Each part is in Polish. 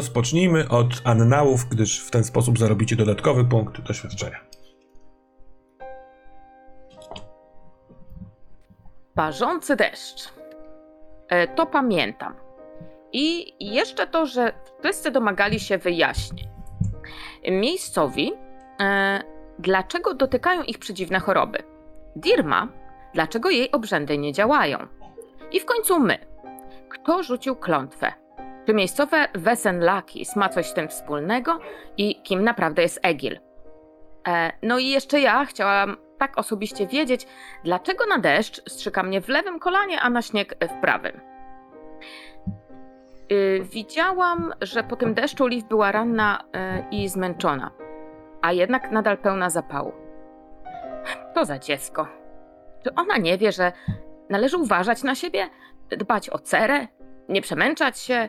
rozpocznijmy od annałów, gdyż w ten sposób zarobicie dodatkowy punkt doświadczenia. Parzący deszcz. E, to pamiętam. I jeszcze to, że wszyscy domagali się wyjaśnień. Miejscowi, e, dlaczego dotykają ich przedziwne choroby. Dirma, dlaczego jej obrzędy nie działają. I w końcu my. Kto rzucił klątwę? Czy miejscowe Wesenlakis ma coś z tym wspólnego i kim naprawdę jest Egil? E, no i jeszcze ja chciałam tak osobiście wiedzieć, dlaczego na deszcz strzyka mnie w lewym kolanie, a na śnieg w prawym. Y, widziałam, że po tym deszczu Liv była ranna y, i zmęczona, a jednak nadal pełna zapału. To za dziecko. Czy ona nie wie, że należy uważać na siebie, dbać o cerę, nie przemęczać się,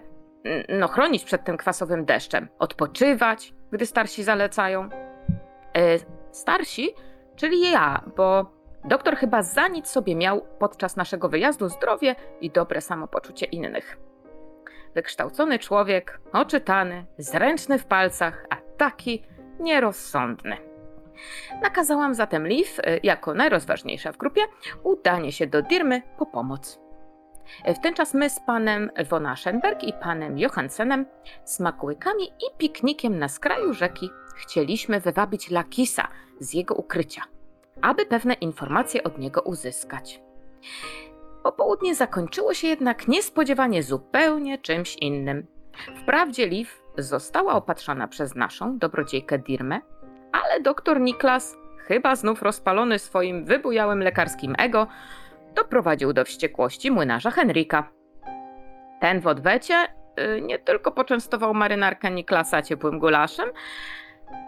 no chronić przed tym kwasowym deszczem, odpoczywać, gdy starsi zalecają? Y, starsi, czyli ja, bo doktor chyba za nic sobie miał podczas naszego wyjazdu zdrowie i dobre samopoczucie innych. Wykształcony człowiek, oczytany, zręczny w palcach, a taki nierozsądny. Nakazałam zatem Liv, y, jako najrozważniejsza w grupie, udanie się do Dirmy po pomoc. W ten czas my z panem von Aschenberg i panem Johansenem, smakłykami i piknikiem na skraju rzeki chcieliśmy wywabić Lakisa z jego ukrycia, aby pewne informacje od niego uzyskać. Popołudnie zakończyło się jednak niespodziewanie zupełnie czymś innym. Wprawdzie Liv została opatrzona przez naszą dobrodziejkę Dirmę, ale doktor Niklas, chyba znów rozpalony swoim wybujałym lekarskim ego, doprowadził do wściekłości młynarza Henryka. Ten w odwecie y, nie tylko poczęstował marynarkę Niklasa ciepłym gulaszem,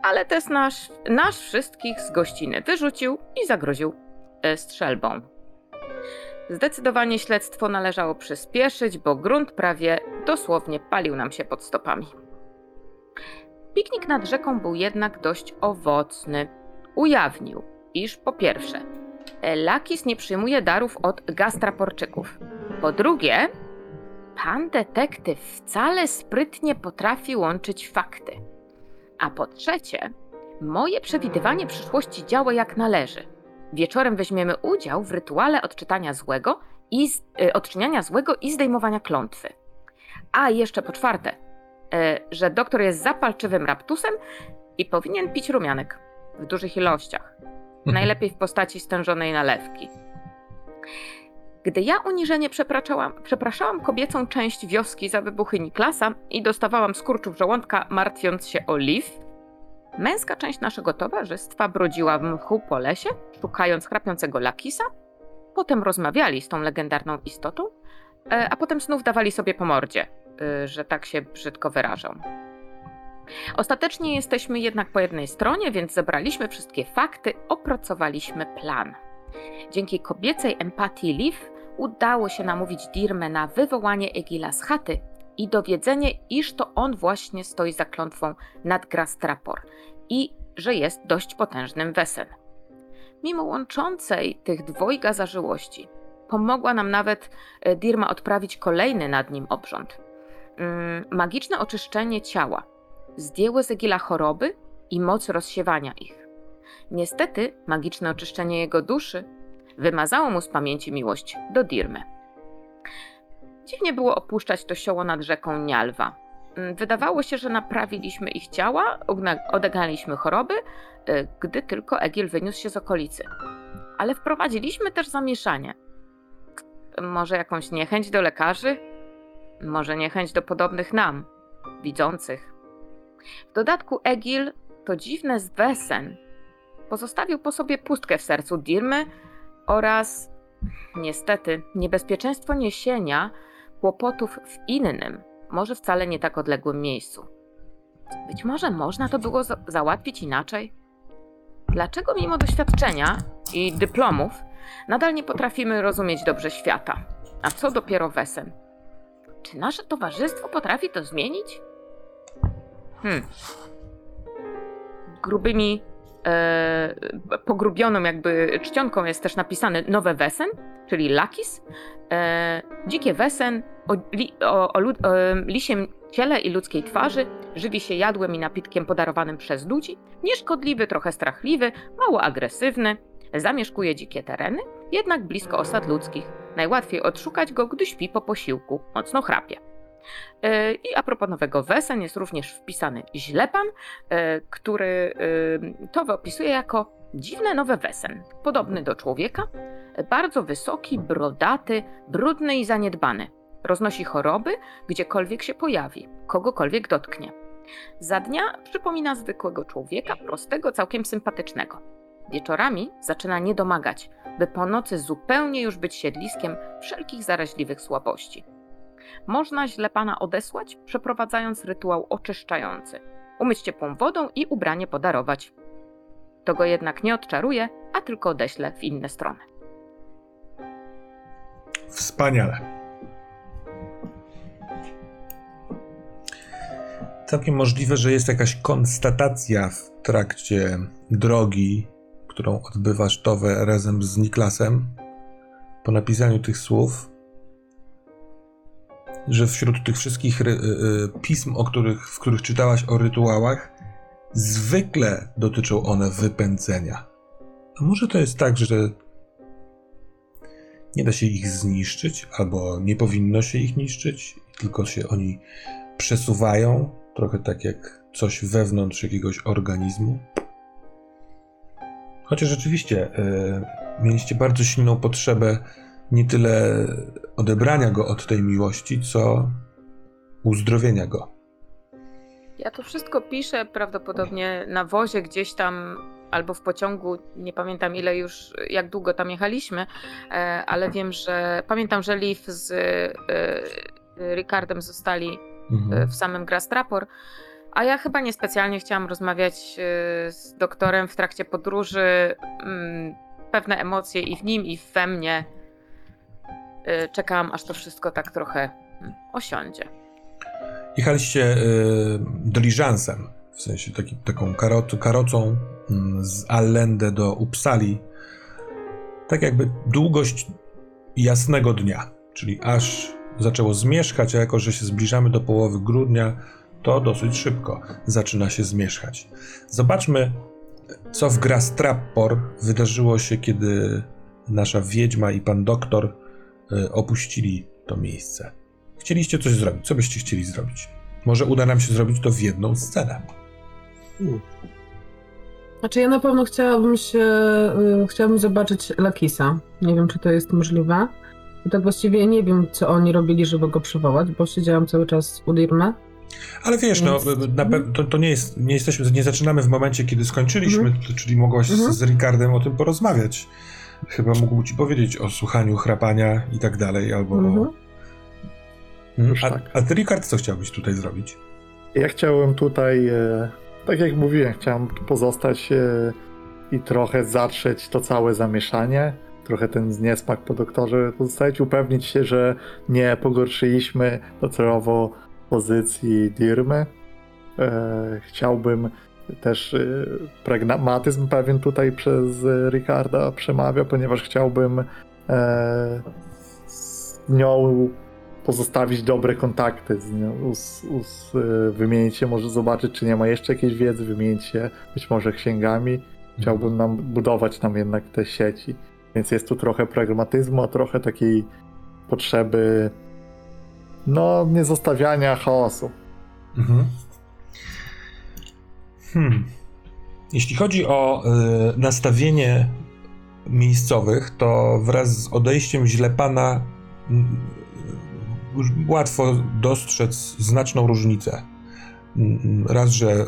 ale też nasz, nasz wszystkich z gościny wyrzucił i zagroził y, strzelbą. Zdecydowanie śledztwo należało przyspieszyć, bo grunt prawie dosłownie palił nam się pod stopami. Piknik nad rzeką był jednak dość owocny. Ujawnił, iż po pierwsze, Lakis nie przyjmuje darów od gastraporczyków. Po drugie, pan detektyw wcale sprytnie potrafi łączyć fakty. A po trzecie, moje przewidywanie przyszłości działa jak należy. Wieczorem weźmiemy udział w rytuale odczytania złego i z, y, odczyniania złego i zdejmowania klątwy. A jeszcze po czwarte, y, że doktor jest zapalczywym raptusem i powinien pić rumianek w dużych ilościach. Najlepiej w postaci stężonej nalewki. Gdy ja uniżenie przepraszałam, przepraszałam kobiecą część wioski za wybuchy Niklasa i dostawałam skurczów żołądka, martwiąc się o Liv, męska część naszego towarzystwa brodziła w mchu po lesie, szukając chrapiącego Lakisa, potem rozmawiali z tą legendarną istotą, e, a potem znów dawali sobie po mordzie, e, że tak się brzydko wyrażą. Ostatecznie jesteśmy jednak po jednej stronie, więc zebraliśmy wszystkie fakty, opracowaliśmy plan. Dzięki kobiecej empatii Liv udało się namówić Dirmę na wywołanie Egila z chaty i dowiedzenie, iż to on właśnie stoi za klątwą nad Grastrapor i że jest dość potężnym wesen. Mimo łączącej tych dwojga zażyłości, pomogła nam nawet e, Dirma odprawić kolejny nad nim obrząd. Mm, magiczne oczyszczenie ciała zdjęły z Egila choroby i moc rozsiewania ich. Niestety, magiczne oczyszczenie jego duszy wymazało mu z pamięci miłość do Dirmy. Dziwnie było opuszczać to sioło nad rzeką Nialwa. Mm, Wydawało się, że naprawiliśmy ich ciała, odegnaliśmy choroby, y, gdy tylko Egil wyniósł się z okolicy. Ale wprowadziliśmy też zamieszanie. Może jakąś niechęć do lekarzy? Może niechęć do podobnych nam, widzących. W dodatku Egil, to dziwne z Wesen, pozostawił po sobie pustkę w sercu Dirmy oraz, niestety, niebezpieczeństwo niesienia kłopotów w innym, może wcale nie tak odległym miejscu. Być może można to było za- załatwić inaczej? Dlaczego mimo doświadczenia i dyplomów nadal nie potrafimy rozumieć dobrze świata? A co dopiero Wesen? Czy nasze towarzystwo potrafi to zmienić? Hmm. Grubymi, e, pogrubioną jakby czcionką jest też napisane nowe Wesen, czyli Lakis. E, dzikie Wesen o, li, o, o, o em, lisiem ciele i ludzkiej twarzy, żywi się jadłem i napitkiem podarowanym przez ludzi, nieszkodliwy, trochę strachliwy, mało agresywny, zamieszkuje dzikie tereny, jednak blisko osad ludzkich. Najłatwiej odszukać go, gdy śpi po posiłku, mocno chrapie. E, I a propos nowego wesen jest również wpisany źlepan, e, który e, to opisuje jako dziwne nowe wesen, podobny do człowieka, bardzo wysoki, brodaty, brudny i zaniedbany. Roznosi choroby, gdziekolwiek się pojawi, kogokolwiek dotknie. Za dnia przypomina zwykłego człowieka, prostego, całkiem sympatycznego. Wieczorami zaczyna nie domagać, by po nocy zupełnie już być siedliskiem wszelkich zaraźliwych słabości. Można źle pana odesłać, przeprowadzając rytuał oczyszczający. Umyć ciepłą wodą i ubranie podarować. To go jednak nie odczaruje, a tylko odeślę w inne strony. Wspaniale. Całkiem możliwe, że jest jakaś konstatacja w trakcie drogi, którą odbywasz Towe razem z Niklasem, po napisaniu tych słów, że wśród tych wszystkich ry- y- y- pism, o których, w których czytałaś o rytuałach, zwykle dotyczą one wypędzenia. A może to jest tak, że nie da się ich zniszczyć, albo nie powinno się ich niszczyć, tylko się oni przesuwają, trochę tak jak coś wewnątrz jakiegoś organizmu. Chociaż rzeczywiście e, mieliście bardzo silną potrzebę nie tyle odebrania go od tej miłości, co uzdrowienia go. Ja to wszystko piszę prawdopodobnie na wozie gdzieś tam albo w pociągu, nie pamiętam ile już, jak długo tam jechaliśmy, e, ale wiem, że pamiętam, że Liv z e, Ricardem zostali e, Mhm. w samym Grastrapor, a ja chyba niespecjalnie chciałam rozmawiać z doktorem w trakcie podróży. Mm, Pewne emocje i w nim, i we mnie. E, Czekałam, aż to wszystko tak trochę mm, osiądzie. Jechaliście y, diligencem, w sensie taki, taką karot, karocą mm, z Allende do Uppsali. Tak jakby długość jasnego dnia, czyli aż zaczęło zmierzchać, a jako że się zbliżamy do połowy grudnia, to dosyć szybko zaczyna się zmierzchać. Zobaczmy, co w Grastrappor wydarzyło się, kiedy nasza wiedźma i pan doktor y, opuścili to miejsce. Chcieliście coś zrobić. Co byście chcieli zrobić? Może uda nam się zrobić to w jedną scenę. Znaczy ja na pewno chciałabym się, y, chciałabym zobaczyć Lakisa. Nie wiem, czy to jest możliwe. I tak właściwie nie wiem, co oni robili, żeby go przywołać, bo siedziałam cały czas u Dirmy. Ale wiesz, no, Więc- pe- to, to nie jest, nie jesteśmy, nie zaczynamy w momencie, kiedy skończyliśmy, Mhm. czyli mogłaś Mhm. z, z Ricardem o tym porozmawiać. Chyba mógł ci powiedzieć o słuchaniu chrapania i tak dalej, albo... Mhm. A, tak. a ty, Ricard, co chciałbyś tutaj zrobić? Ja chciałem tutaj, e, tak jak mówiłem, chciałem tu pozostać e, i trochę zatrzeć to całe zamieszanie, trochę ten niesmak po doktorze pozostawić, upewnić się, że nie pogorszyliśmy docelowo pozycji Dirmy. E, chciałbym też e, pragmatyzm pewien tutaj przez e, Ricarda przemawia, ponieważ chciałbym e, z nią pozostawić dobre kontakty z nią, us, us, y, wymienić się, może zobaczyć, czy nie ma jeszcze jakiejś wiedzy, wymienić się być może księgami. Chciałbym nam budować nam jednak te sieci. Więc jest tu trochę pragmatyzmu, a trochę takiej potrzeby no, nie zostawiania chaosu. Mhm. Hmm. Jeśli chodzi o y, nastawienie miejscowych, to wraz z odejściem źlepana mm, już łatwo dostrzec znaczną różnicę. Mm, Raz, że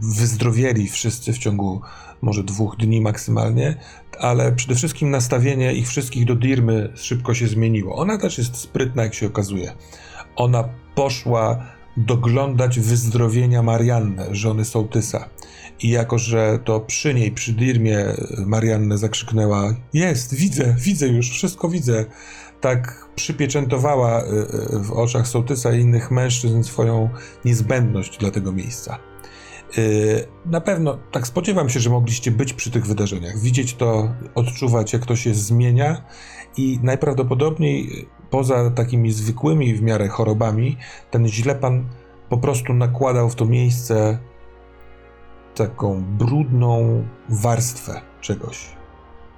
wyzdrowieli wszyscy w ciągu może dwóch dni maksymalnie, ale przede wszystkim nastawienie ich wszystkich do Dirmy szybko się zmieniło. Ona też jest sprytna, jak się okazuje. Ona poszła doglądać wyzdrowienia Marianny, żony Sołtysa. I jako, że to przy niej, przy Dirmie, Mariannę zakrzyknęła: Jest, widzę, widzę już, wszystko widzę. Tak przypieczętowała y, y, w oczach Sołtysa i innych mężczyzn swoją niezbędność dla tego miejsca. Na pewno, tak spodziewam się, że mogliście być przy tych wydarzeniach, widzieć to, odczuwać, jak to się zmienia i najprawdopodobniej poza takimi zwykłymi w miarę chorobami, ten źlepan po prostu nakładał w to miejsce taką brudną warstwę czegoś.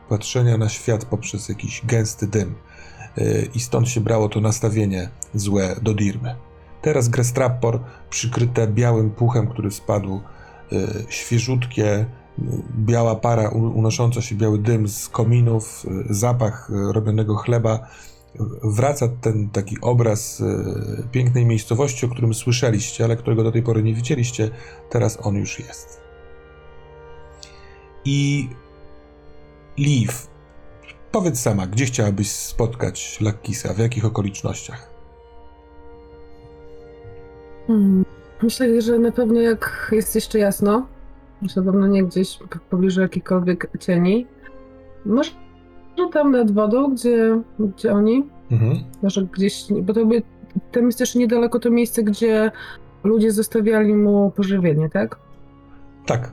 Patrzenia na świat poprzez jakiś gęsty dym. Yy, I stąd się brało to nastawienie złe do Dirmy. Teraz Grestrappor przykryte białym puchem, który spadł, yy, świeżutkie, yy, biała para unosząca się, biały dym z kominów, zapach robionego chleba. Wraca ten taki obraz yy, pięknej miejscowości, o którym słyszeliście, ale którego do tej pory nie widzieliście. Teraz on już jest. I Liv, powiedz sama, gdzie chciałabyś spotkać Lakkisa, w jakich okolicznościach? Hmm. Myślę, że na pewno jak jest jeszcze jasno, na pewno nie gdzieś w pobliżu jakichkolwiek cieni, może tam nad wodą, gdzie, gdzie oni, Mhm. może gdzieś, bo to by, tam jest też niedaleko to miejsce, gdzie ludzie zostawiali mu pożywienie, tak? Tak.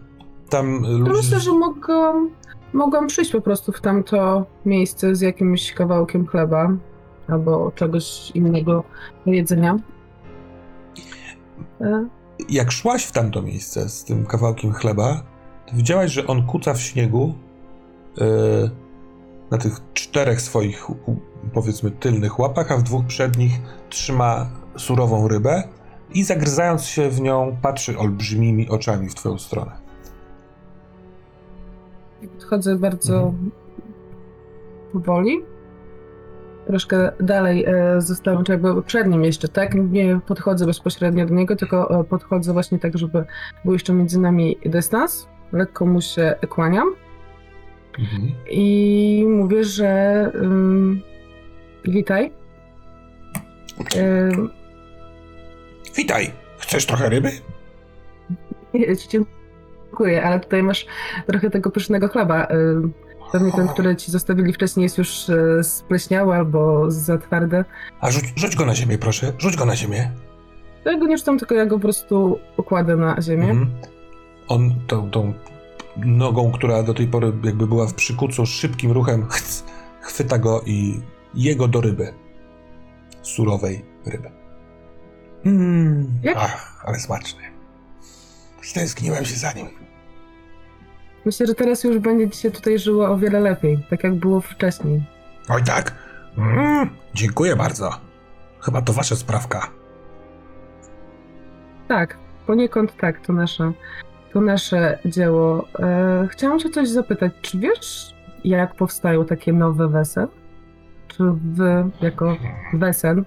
Tam To ludzie. myślę, że mogłam, mogłam przyjść po prostu w tamto miejsce z jakimś kawałkiem chleba albo czegoś innego do jedzenia. E, Jak szłaś w tamto miejsce z tym kawałkiem chleba, to widziałaś, że on kuca w śniegu yy, na tych czterech swoich, powiedzmy, tylnych łapach, a w dwóch przednich trzyma surową rybę i zagryzając się w nią, patrzy olbrzymimi oczami w twoją stronę. Podchodzę bardzo Mhm. powoli. Troszkę dalej e, zostałem, czy jakby przed nim jeszcze, tak? Nie podchodzę bezpośrednio do niego, tylko e, podchodzę właśnie tak, żeby był jeszcze między nami dystans. Lekko mu się kłaniam Mhm. i mówię, że ym, witaj. Witaj! Chcesz trochę ryby? Dziękuję, ale tutaj masz trochę tego pysznego chleba. Pewnie ten, który ci zostawili wcześniej jest już e, spleśniały albo za twarde. A rzuć, rzuć go na ziemię, proszę. Rzuć go na ziemię. Ja go nie czytam, tylko ja go po prostu układę na ziemię. Mhm. On tą, tą nogą, która do tej pory jakby była w przykucu, szybkim ruchem chc, chwyta go i jego do ryby. Surowej ryby. Mm. Ach, ale smaczny. Stęskniłem się za nim. Myślę, że teraz już będzie ci się tutaj żyło o wiele lepiej, tak jak było wcześniej. Oj tak? Mm, dziękuję bardzo. Chyba to wasza sprawka. Tak, poniekąd tak, to nasze, to nasze dzieło. E, chciałam się coś zapytać, czy wiesz, jak powstają takie nowe wesel? Czy wy, jako wesel,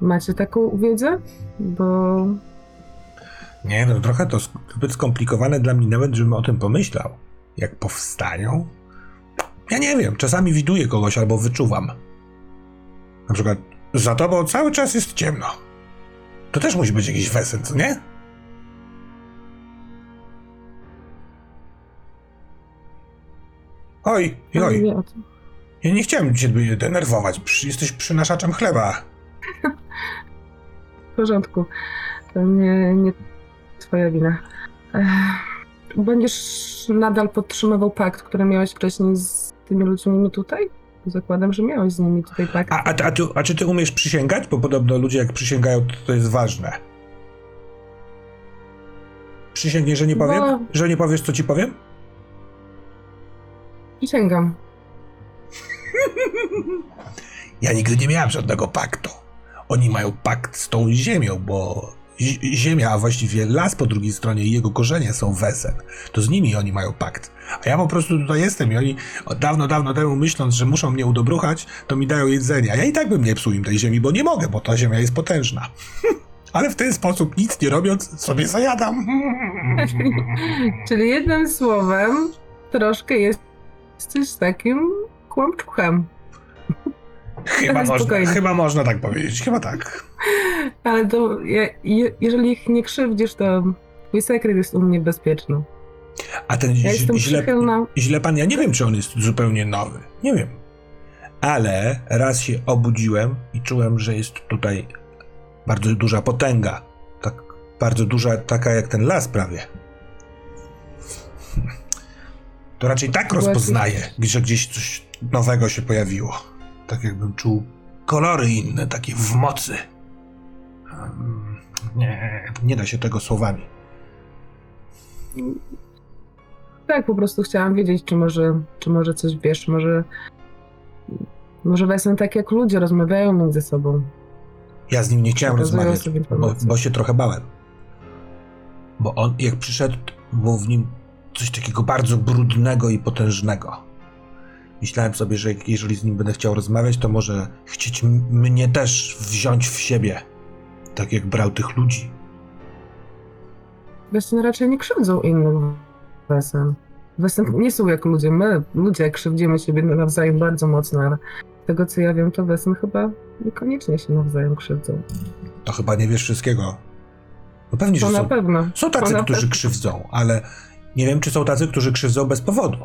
macie taką wiedzę? Bo Nie, no trochę to zbyt skomplikowane dla mnie nawet, żebym o tym pomyślał. Jak powstają? Ja nie wiem, czasami widuję kogoś albo wyczuwam. Na przykład, za tobą cały czas jest ciemno. To też musi być jakiś wesen, co nie? Oj, oj, nie ja nie chciałem cię denerwować, jesteś przynaszaczem chleba. W porządku. To nie, nie twoja wina. Będziesz nadal podtrzymywał pakt, który miałeś wcześniej z tymi ludźmi tutaj? Zakładam, że miałeś z nimi tutaj pakt. A, a, a, ty, a czy ty umiesz przysięgać? Bo podobno ludzie jak przysięgają, to, to jest ważne. Przysięgniesz, że nie powiem? Że nie powiesz, co ci powiem? Przysięgam. Ja nigdy nie miałem żadnego paktu. Oni mają pakt z tą ziemią, bo zi- ziemia, a właściwie las po drugiej stronie i jego korzenie są wesen. To z nimi oni mają pakt. A ja po prostu tutaj jestem i oni dawno, dawno temu myśląc, że muszą mnie udobruchać, to mi dają jedzenie. A ja i tak bym nie psuł im tej ziemi, bo nie mogę, bo ta ziemia jest potężna. Ale w ten sposób, nic nie robiąc, sobie zajadam. Czyli jednym słowem, troszkę jesteś takim kłamczuchem. Chyba można, Spokojnie. chyba można tak powiedzieć, chyba tak. Ale to, je, je, jeżeli ich nie krzywdzisz, to twój sekret jest u mnie bezpieczny. A ten Ja źle, przychylna. źle pan, ja nie wiem, czy on jest zupełnie nowy. Nie wiem. Ale raz się obudziłem i czułem, że jest tutaj bardzo duża potęga. Tak bardzo duża, taka jak ten las prawie. To raczej tak rozpoznaję, że gdzieś coś nowego się pojawiło. Tak jakbym czuł kolory inne, takie w mocy. Um, Nie, nie da się tego słowami. Tak, po prostu chciałam wiedzieć, czy może, czy może coś wiesz, może... Może Wesen tak jak ludzie rozmawiają między sobą. Ja z nim nie chciałem rozmawiać, bo, bo się trochę bałem. Bo on, jak przyszedł, było w nim coś takiego bardzo brudnego i potężnego. Myślałem sobie, że jeżeli z nim będę chciał rozmawiać, to może chcieć mnie też wziąć w siebie. Tak jak brał tych ludzi. Wesen raczej nie krzywdzą innych Wesen. Wesen nie są jak ludzie. My, ludzie, krzywdzimy siebie nawzajem bardzo mocno, ale z tego co ja wiem, to Wesen chyba niekoniecznie się nawzajem krzywdzą. To chyba nie wiesz wszystkiego. No pewnie, że To na są, pewno. są tacy, którzy pewno. krzywdzą, ale nie wiem, czy są tacy, którzy krzywdzą bez powodu.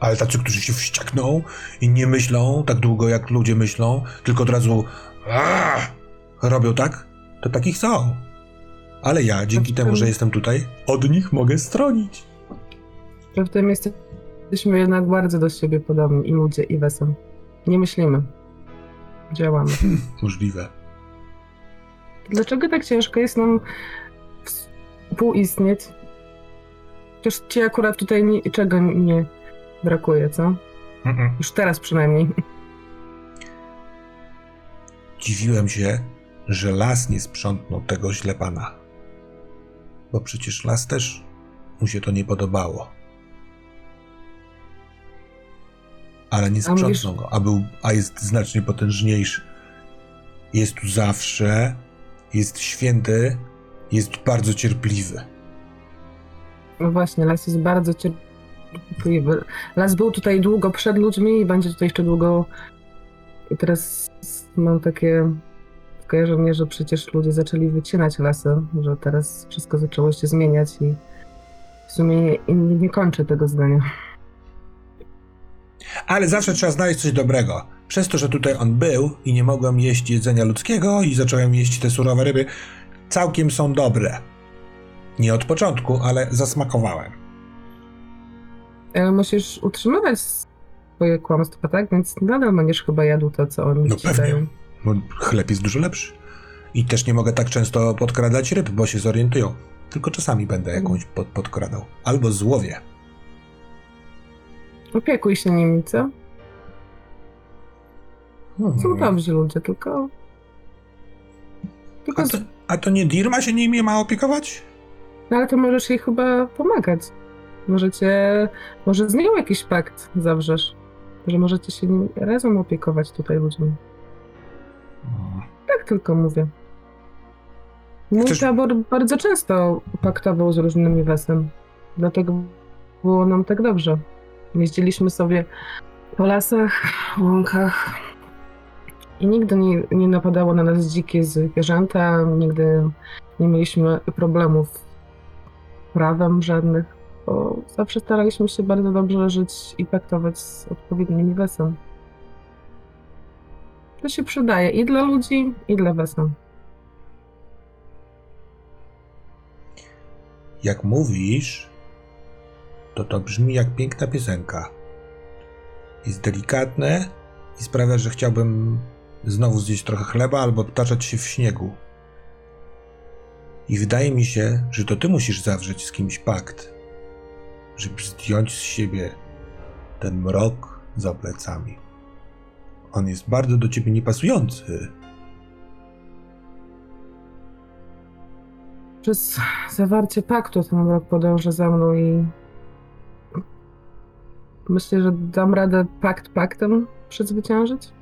Ale tacy, którzy się wściekną i nie myślą tak długo, jak ludzie myślą, tylko od razu "Aaa!" robią tak, to takich są. Ale ja, dzięki w temu, że jestem tutaj, od nich mogę stronić. W tym jesteśmy jednak bardzo do siebie podobni, i ludzie, i Wesen. Nie myślimy. Działamy. Możliwe. Dlaczego tak ciężko jest nam współistnieć? Chociaż ci akurat tutaj niczego nie brakuje, co? Mm-mm. Już teraz przynajmniej. Dziwiłem się, że las nie sprzątnął tego źle pana. Bo przecież las też mu się to nie podobało. Ale nie A mówisz- sprzątnął go, a, był, a jest znacznie potężniejszy. Jest tu zawsze, jest święty, jest bardzo cierpliwy. No właśnie, las jest bardzo cierpliwy. Las był tutaj długo przed ludźmi i będzie tutaj jeszcze długo. I teraz mam takie skojarzenie, że przecież ludzie zaczęli wycinać lasy, że teraz wszystko zaczęło się zmieniać i w sumie nie, nie, kończę tego zdania. Ale zawsze trzeba znaleźć coś dobrego. Przez to, że tutaj on był i nie mogłem jeść jedzenia ludzkiego i zacząłem jeść te surowe ryby, całkiem są dobre. Nie od początku, ale zasmakowałem. Ale musisz utrzymywać swoje kłamstwa, tak? Więc nadal będziesz chyba jadł to, co oni No ci pewnie. dają. Bo chleb jest dużo lepszy. I też nie mogę tak często podkradać ryb, bo się zorientują. Tylko czasami będę jakąś pod, podkradał. Albo złowię. Opiekuj się nimi, co? Hmm. Są dobrzy ludzie, tylko... Tylko A, to, a to nie Dirma się nimi ma opiekować? No ale to możesz jej chyba pomagać. Możecie, może z nią jakiś pakt zawrzesz, że możecie się razem opiekować tutaj ludźmi. Tak tylko mówię. Mój Chcesz- tabor bardzo często paktował z różnymi wesem. Dlatego było nam tak dobrze. Jeździliśmy sobie po lasach, łąkach i nigdy nie, nie napadało na nas dzikie zwierzęta, nigdy nie mieliśmy problemów prawem żadnych, bo zawsze staraliśmy się bardzo dobrze żyć i paktować z odpowiednimi wesem. To się przydaje i dla ludzi, i dla wesem. Jak mówisz, to to brzmi jak piękna piosenka. Jest delikatne i sprawia, że chciałbym znowu zjeść trochę chleba albo ptaczać się w śniegu. I wydaje mi się, że to ty musisz zawrzeć z kimś pakt, żeby zdjąć z siebie ten mrok za plecami. On jest bardzo do ciebie niepasujący. Przez zawarcie paktu ten rok podąży za mną i myślę, że dam radę pakt paktem przezwyciężyć?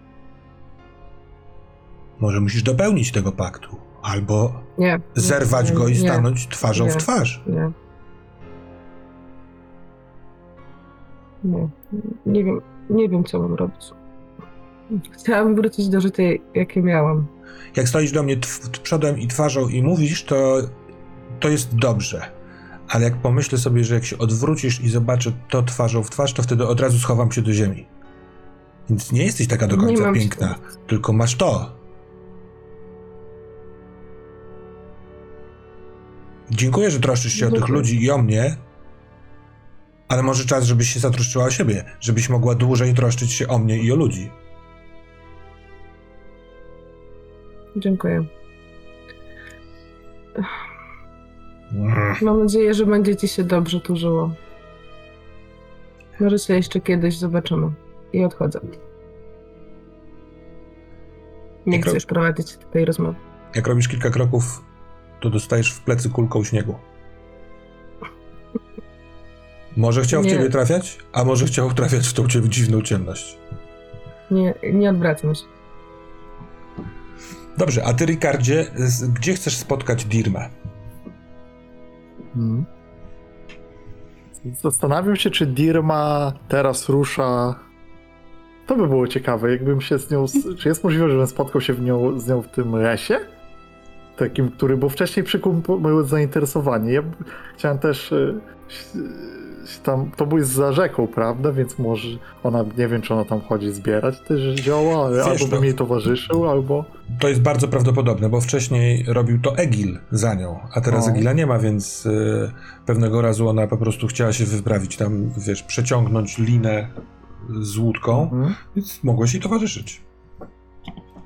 Może musisz dopełnić tego paktu, albo Nie. nie, zerwać nie, go i nie, stanąć twarzą w Nie. twarz. Nie. Nie. Nie wiem, nie wiem, co mam robić. Chciałam wrócić do życia, jakie miałam. Jak stoisz do mnie przodem i twarzą i mówisz, to, to jest dobrze. Ale jak pomyślę sobie, że jak się odwrócisz i zobaczę to twarzą w twarz, to wtedy od razu schowam się do ziemi. Więc nie jesteś taka do Nie końca piękna, siły. tylko masz to. Dziękuję, że troszczysz się o tych ludzi i o mnie, ale może czas, żebyś się zatroszczyła o siebie, żebyś mogła dłużej troszczyć się o mnie i o ludzi. Dziękuję. Mm. Mam nadzieję, że będzie ci się dobrze tu żyło. Może się jeszcze kiedyś zobaczymy. I odchodzę. Nie Jak chcę już prowadzić tej rozmowy. Jak robisz kilka kroków, to dostajesz w plecy kulką śniegu. Może chciał w Nie. ciebie trafiać, a może chciał trafiać w tą ciebie dziwną ciemność. Nie, nie odwracam się. Dobrze, a ty, Ricardzie, z- gdzie chcesz spotkać Dirmę? Mhm. Zastanawiam się, czy Dirma teraz rusza. To by było ciekawe, jakbym się z nią. Czy jest możliwe, żebym spotkał się w nią, z nią w tym lesie? Takim, który, bo wcześniej przykuł moje zainteresowanie. Ja chciałem też. s- Tam, to był za rzeką, prawda? Więc może ona, nie wiem, czy ona tam chodzi zbierać te zioła, ale Wiesz, albo no. bym jej towarzyszył, albo. To jest bardzo prawdopodobne, bo wcześniej robił to Egil za nią, a teraz O. Egila nie ma, więc y, pewnego razu ona po prostu chciała się wyprawić tam, wiesz, przeciągnąć linę z łódką, Mhm. więc mogłeś jej towarzyszyć.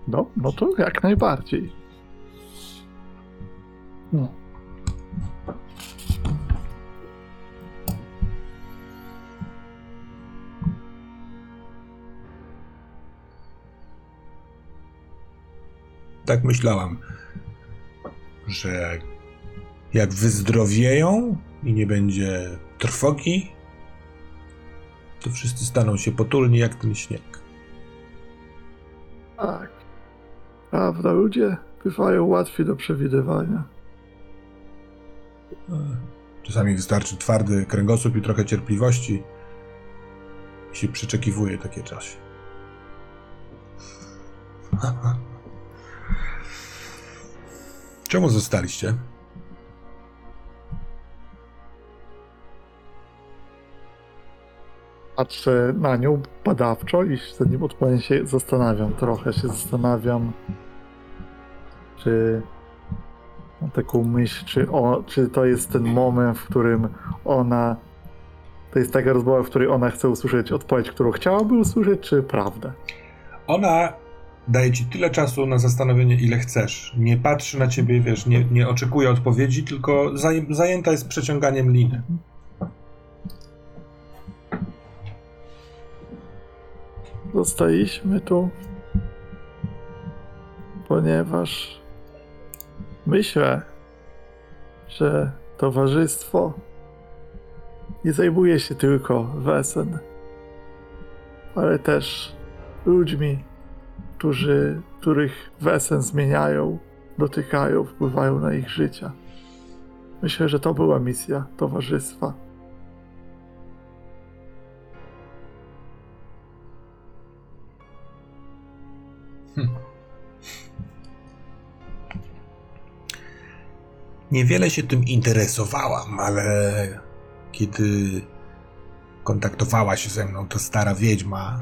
No, no to jak najbardziej. No. Tak myślałam, że jak wyzdrowieją i nie będzie trwogi, to wszyscy staną się potulni jak ten śnieg. Tak. Prawda, ludzie bywają łatwi do przewidywania. Czasami wystarczy twardy kręgosłup i trochę cierpliwości i się przeczekiwuje takie czasy. Czemu zostaliście? Patrzę na nią badawczo i zanim odpowiem się zastanawiam, trochę się zastanawiam, czy mam taką myśl, czy, o, czy to jest ten moment, w którym ona, to jest taka rozmowa, w której ona chce usłyszeć odpowiedź, którą chciałaby usłyszeć, czy prawdę? Ona daje ci tyle czasu na zastanowienie, ile chcesz. Nie patrzy na ciebie, wiesz, nie, nie oczekuje odpowiedzi, tylko zaj- zajęta jest przeciąganiem liny. Zostaliśmy tu, ponieważ myślę, że towarzystwo nie zajmuje się tylko Wesen, ale też ludźmi, którzy, których Wesen zmieniają, dotykają, wpływają na ich życia. Myślę, że to była misja towarzystwa. Niewiele się tym interesowałam, ale kiedy kontaktowała się ze mną ta stara wiedźma,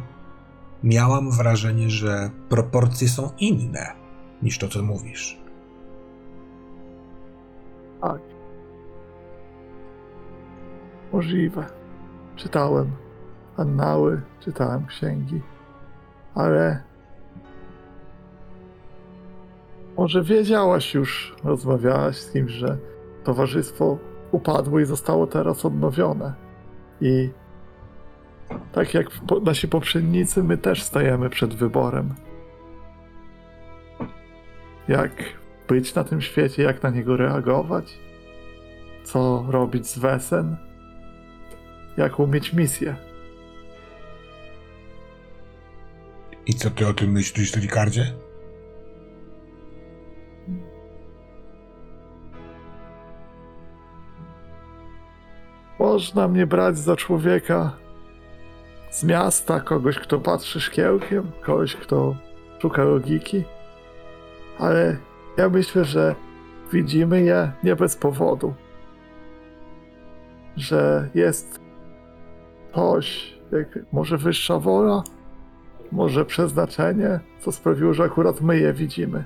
miałam wrażenie, że proporcje są inne niż to, co mówisz. Tak. Możliwe. Czytałem annały, czytałem księgi, ale może wiedziałaś już, rozmawiałaś z kimś, że towarzystwo upadło i zostało teraz odnowione. I tak jak nasi poprzednicy, my też stajemy przed wyborem. Jak być na tym świecie, jak na niego reagować, co robić z Wesen, jaką mieć misję. I co ty o tym myślisz, Ricardzie? Można mnie brać za człowieka z miasta, kogoś, kto patrzy szkiełkiem, kogoś, kto szuka logiki, ale ja myślę, że widzimy je nie bez powodu. Że jest coś, jak może wyższa wola, może przeznaczenie, co sprawiło, że akurat my je widzimy.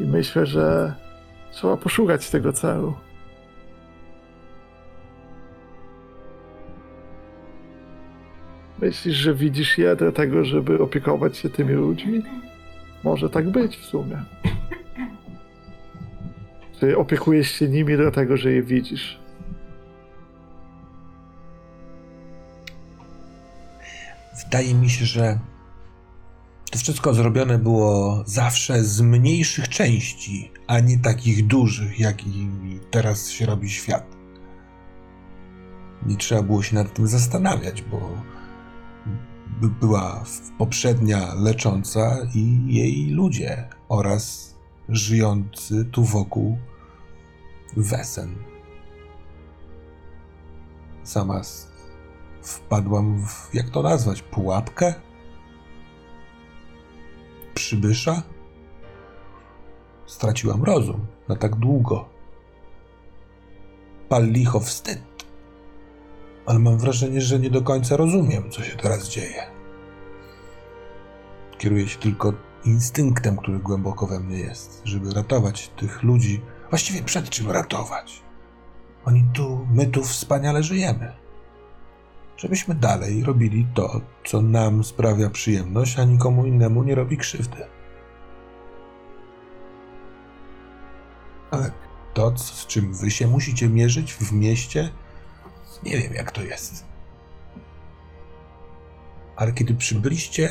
I myślę, że Trzeba poszukać tego celu. Myślisz, że widzisz je do tego, żeby opiekować się tymi ludźmi? Może tak być w sumie. Czy opiekujesz się nimi do tego, że je widzisz? Wydaje mi się, że to wszystko zrobione było zawsze z mniejszych części, a nie takich dużych, jakimi teraz się robi świat. Nie trzeba było się nad tym zastanawiać, bo była poprzednia lecząca i jej ludzie oraz żyjący tu wokół wesen. Sama wpadłam w, jak to nazwać, pułapkę? Przybysza? Straciłam rozum na tak długo. Pal licho wstyd. Ale mam wrażenie, że nie do końca rozumiem, co się teraz dzieje. Kieruję się tylko instynktem, który głęboko we mnie jest, żeby ratować tych ludzi. Właściwie przed czym ratować? Oni tu, my tu wspaniale żyjemy żebyśmy dalej robili to, co nam sprawia przyjemność, a nikomu innemu nie robi krzywdy. Ale to, z czym wy się musicie mierzyć w mieście, nie wiem jak to jest. Ale kiedy przybyliście,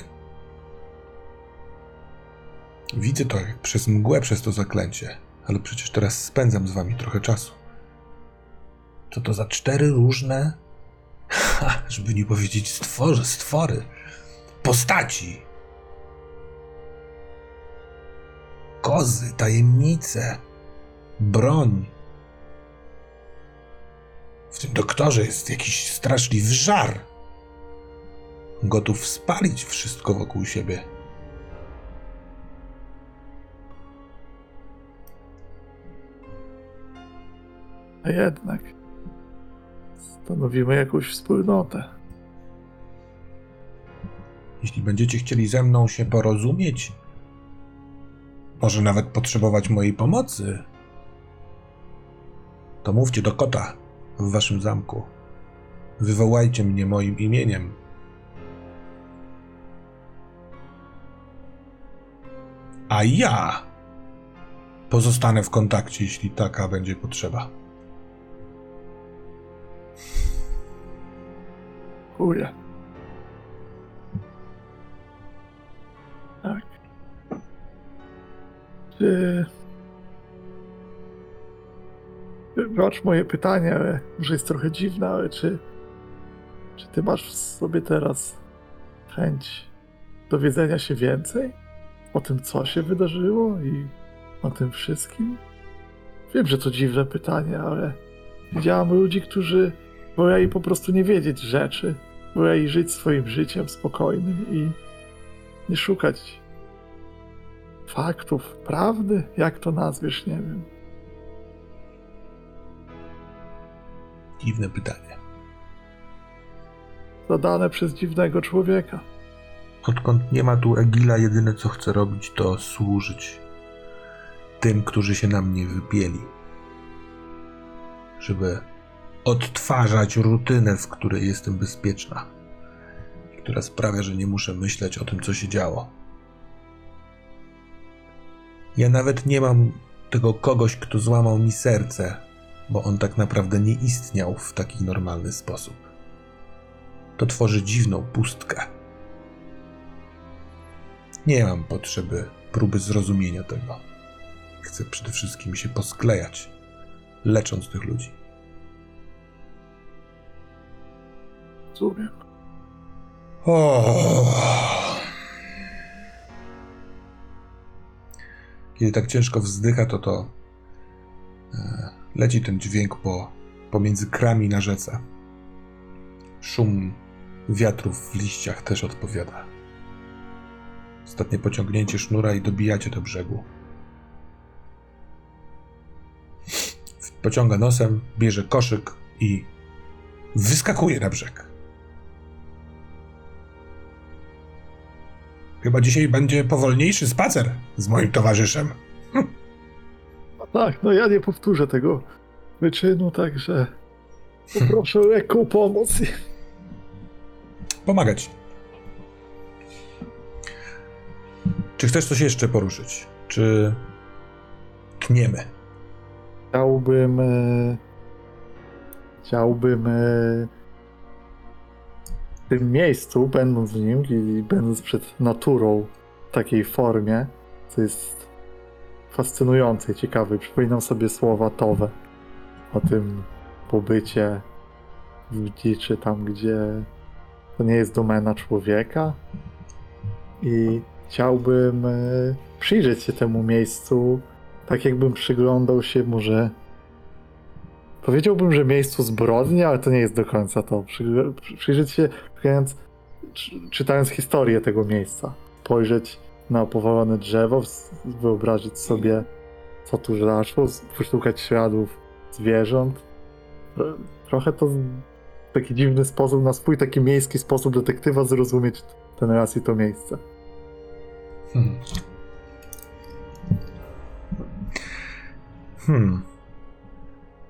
widzę to jak przez mgłę, przez to zaklęcie, ale przecież teraz spędzam z wami trochę czasu. Co to za cztery różne Ha, żeby nie powiedzieć stworzy, stwory, postaci. Kozy, tajemnice, broń. W tym doktorze jest jakiś straszliwy żar. Gotów spalić wszystko wokół siebie. A jednak stanowimy jakąś wspólnotę. Jeśli będziecie chcieli ze mną się porozumieć, może nawet potrzebować mojej pomocy, to mówcie do kota w waszym zamku. Wywołajcie mnie moim imieniem. A ja pozostanę w kontakcie, jeśli taka będzie potrzeba. Dziękuję. Tak. Czy... Wybacz moje pytanie, ale może jest trochę dziwne, ale czy... Czy ty masz w sobie teraz chęć dowiedzenia się więcej o tym, co się wydarzyło i o tym wszystkim? Wiem, że to dziwne pytanie, ale widziałam ludzi, którzy woleli po prostu nie wiedzieć rzeczy, woleli żyć swoim życiem spokojnym i nie szukać faktów, prawdy, jak to nazwiesz, nie wiem. Dziwne pytanie. Zadane przez dziwnego człowieka. Odkąd nie ma tu Egila, jedyne co chcę robić, to służyć tym, którzy się na mnie wypieli. Żeby odtwarzać rutynę, w której jestem bezpieczna, która sprawia, że nie muszę myśleć o tym, co się działo. Ja nawet nie mam tego kogoś, kto złamał mi serce, bo on tak naprawdę nie istniał w taki normalny sposób. To tworzy dziwną pustkę. Nie mam potrzeby próby zrozumienia tego. Chcę przede wszystkim się posklejać, lecząc tych ludzi. O. Kiedy tak ciężko wzdycha, to to leci ten dźwięk po, pomiędzy krami na rzece. Szum wiatrów w liściach też odpowiada. Ostatnie pociągnięcie sznura i dobijacie do brzegu. Pociąga nosem, bierze koszyk i wyskakuje na brzeg. Chyba dzisiaj będzie powolniejszy spacer z moim towarzyszem. Tak, no ja nie powtórzę tego wyczynu, także poproszę o lekką pomoc. Pomagać. Czy chcesz coś jeszcze poruszyć? Czy tniemy? Chciałbym. E, chciałbym. E, w tym miejscu, będąc w nim i będąc przed naturą w takiej formie, co jest fascynujące i ciekawe. Przypominam sobie słowa Towe o tym pobycie w dziczy, tam gdzie to nie jest domena człowieka. I chciałbym e, przyjrzeć się temu miejscu, tak jakbym przyglądał się może. Powiedziałbym, że miejscu zbrodni, ale to nie jest do końca to. Przy- Przyjrzeć się, czytając, czy- czytając historię tego miejsca. Spojrzeć na powalone drzewo, wyobrazić sobie, co tu zaszło, wyszukać śladów zwierząt. Tro- Trochę to taki dziwny sposób, na swój taki miejski sposób detektywa zrozumieć ten raz i to miejsce. Hmm. Hmm.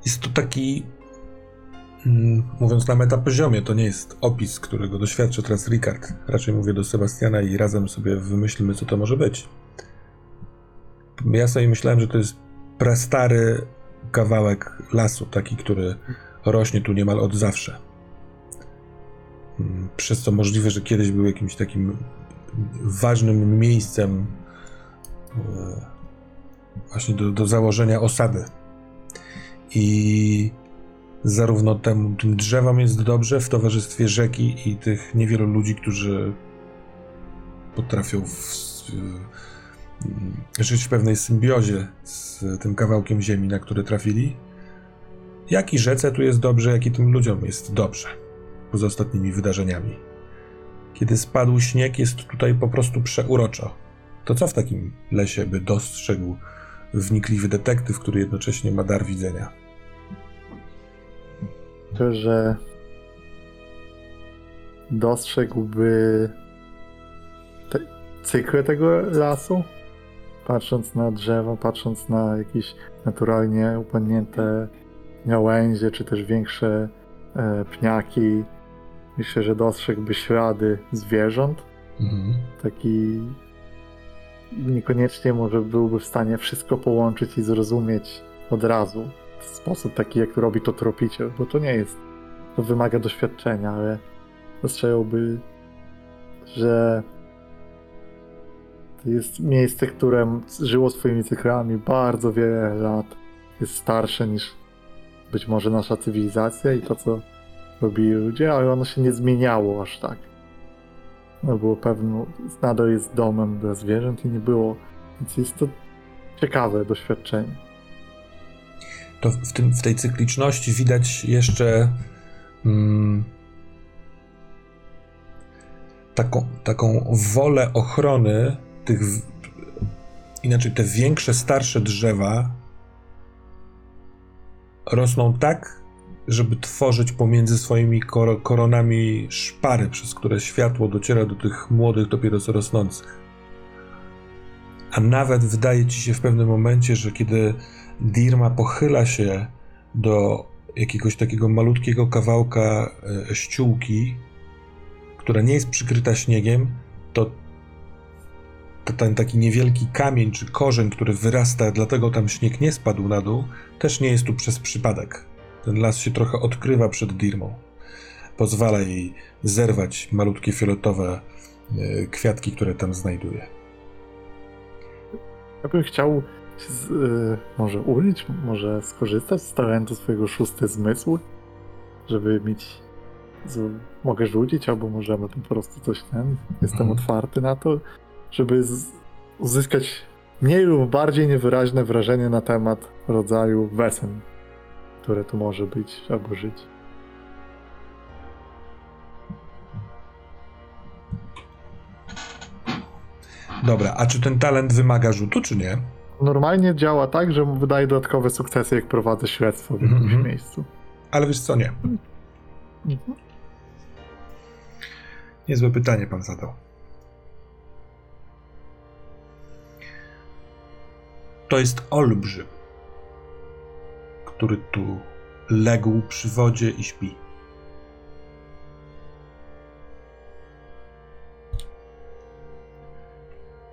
Jest to taki. Mm, Mówiąc na metapoziomie, to nie jest opis, którego doświadczy teraz Ricard. Raczej mówię do Sebastiana i razem sobie wymyślimy, co to może być. Ja sobie myślałem, że to jest prastary kawałek lasu, taki, który rośnie tu niemal od zawsze. Mm, Przez co możliwe, że kiedyś był jakimś takim ważnym miejscem e, właśnie do, do założenia osady. I zarówno temu, tym drzewom jest dobrze w towarzystwie rzeki i tych niewielu ludzi, którzy potrafią w, żyć w pewnej symbiozie z tym kawałkiem ziemi, na który trafili. Jak i rzece tu jest dobrze, jak i tym ludziom jest dobrze poza ostatnimi wydarzeniami. Kiedy spadł śnieg, jest tutaj po prostu przeuroczo. To co w takim lesie by dostrzegł wnikliwy detektyw, który jednocześnie ma dar widzenia? To, że dostrzegłby te cykle tego lasu, patrząc na drzewa, patrząc na jakieś naturalnie upadnięte gałęzie, czy też większe e, pniaki. Myślę, że dostrzegłby ślady zwierząt. Mhm. Taki niekoniecznie może byłby w stanie wszystko połączyć i zrozumieć od razu w sposób taki, jak robi to tropiciel, bo to nie jest, to wymaga doświadczenia, ale dostrzegałby, że to jest miejsce, które żyło swoimi cyklami bardzo wiele lat, jest starsze niż być może nasza cywilizacja i to, co robili ludzie, ale ono się nie zmieniało aż tak. No było pewno, nadal jest domem dla zwierząt i nie było, więc jest to ciekawe doświadczenie. To w, tym, w tej cykliczności widać jeszcze mm, taką, taką wolę ochrony tych, inaczej te większe, starsze drzewa rosną tak, żeby tworzyć pomiędzy swoimi kor- koronami szpary, przez które światło dociera do tych młodych, dopiero co rosnących. A nawet wydaje ci się w pewnym momencie, że kiedy Dirma pochyla się do jakiegoś takiego malutkiego kawałka e, ściółki, która nie jest przykryta śniegiem, to, ten taki niewielki kamień czy korzeń, który wyrasta, dlatego tam śnieg nie spadł na dół, też nie jest tu przez przypadek. Ten las się trochę odkrywa przed Dirmą. Pozwala jej zerwać malutkie fioletowe e, kwiatki, które tam znajduje. Ja bym chciał z, y, może użyć, może skorzystać z talentu swojego szósty zmysł, żeby mieć. Z, mogę rzucić, albo możemy po prostu coś ten. Jestem Mhm. otwarty na to, żeby z, uzyskać mniej lub bardziej niewyraźne wrażenie na temat rodzaju wesen, które tu może być albo żyć. Dobra, a czy ten talent wymaga rzutu, czy nie? Normalnie działa tak, że wydaje dodatkowe sukcesy, jak prowadzę śledztwo w jakimś Mhm. miejscu. Ale wiesz co, nie. Mhm. Niezłe pytanie pan zadał. To jest olbrzym. który tu legł przy wodzie i śpi.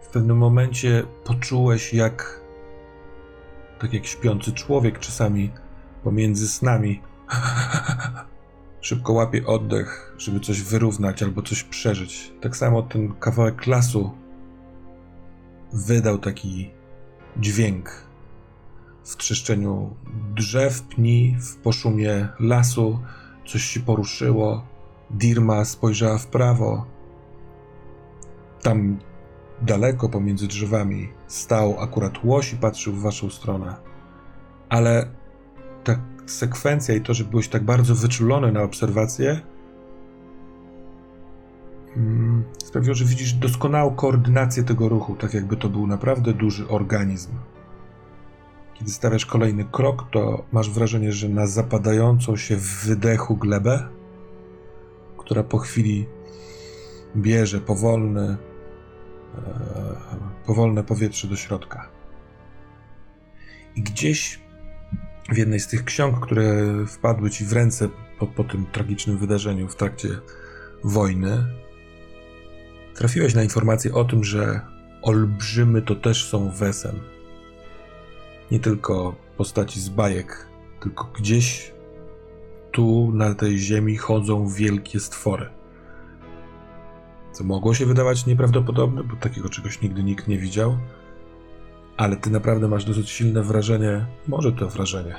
W pewnym momencie poczułeś, jak tak jak śpiący człowiek czasami pomiędzy snami szybko łapie oddech, żeby coś wyrównać albo coś przeżyć. Tak samo ten kawałek lasu wydał taki dźwięk w trzeszczeniu drzew, pni, w poszumie lasu. Coś się poruszyło. Dirma spojrzała w prawo. Tam daleko pomiędzy drzewami stał akurat łoś i patrzył w waszą stronę. Ale ta sekwencja i to, że byłeś tak bardzo wyczulony na obserwację, mm, sprawiło, że widzisz doskonałą koordynację tego ruchu, tak jakby to był naprawdę duży organizm. Kiedy stawiasz kolejny krok, to masz wrażenie, że na zapadającą się w wydechu glebę, która po chwili bierze powolny, powolne powietrze do środka. I gdzieś w jednej z tych ksiąg, które wpadły ci w ręce po, po tym tragicznym wydarzeniu w trakcie wojny, trafiłeś na informację o tym, że olbrzymy to też są wesem. Nie tylko postaci z bajek, tylko gdzieś tu na tej ziemi chodzą wielkie stwory. Co mogło się wydawać nieprawdopodobne, bo takiego czegoś nigdy nikt nie widział, ale ty naprawdę masz dosyć silne wrażenie, może to wrażenie,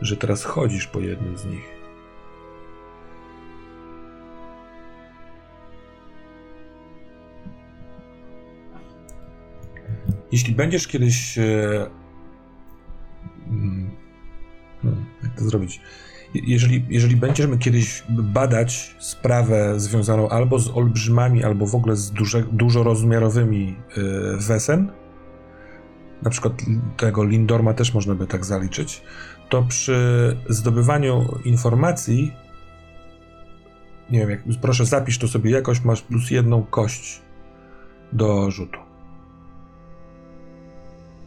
że teraz chodzisz po jednym z nich. Jeśli będziesz kiedyś. E, mm, hmm, jak to zrobić? Je- Jeżeli, jeżeli będziemy kiedyś badać sprawę związaną albo z olbrzymami, albo w ogóle z duże, dużorozmiarowymi e, wesen, na przykład tego Lindorma też można by tak zaliczyć, to przy zdobywaniu informacji, nie wiem, jak, proszę zapisz to sobie jakoś, masz plus jedną kość do rzutu.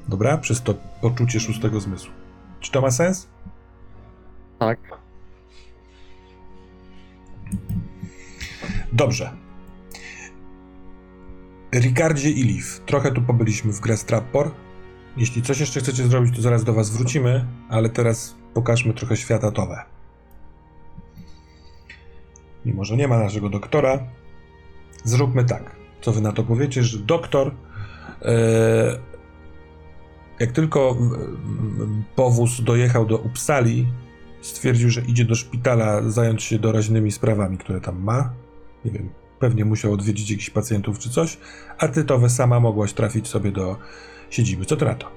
Dobra? Przez to poczucie szóstego zmysłu. Czy to ma sens? Tak. Dobrze. Ricardzie i Liv. Trochę tu pobyliśmy w grę Strappor. Jeśli coś jeszcze chcecie zrobić, to zaraz do was wrócimy, ale teraz pokażmy trochę świata Towe. Mimo, że nie ma naszego doktora, zróbmy tak. Co wy na to powiecie, że doktor e, jak tylko powóz dojechał do Uppsali, stwierdził, że idzie do szpitala zająć się doraźnymi sprawami, które tam ma. Nie wiem, pewnie musiał odwiedzić jakichś pacjentów czy coś, a ty sama mogłaś trafić sobie do siedziby. Co ty na to?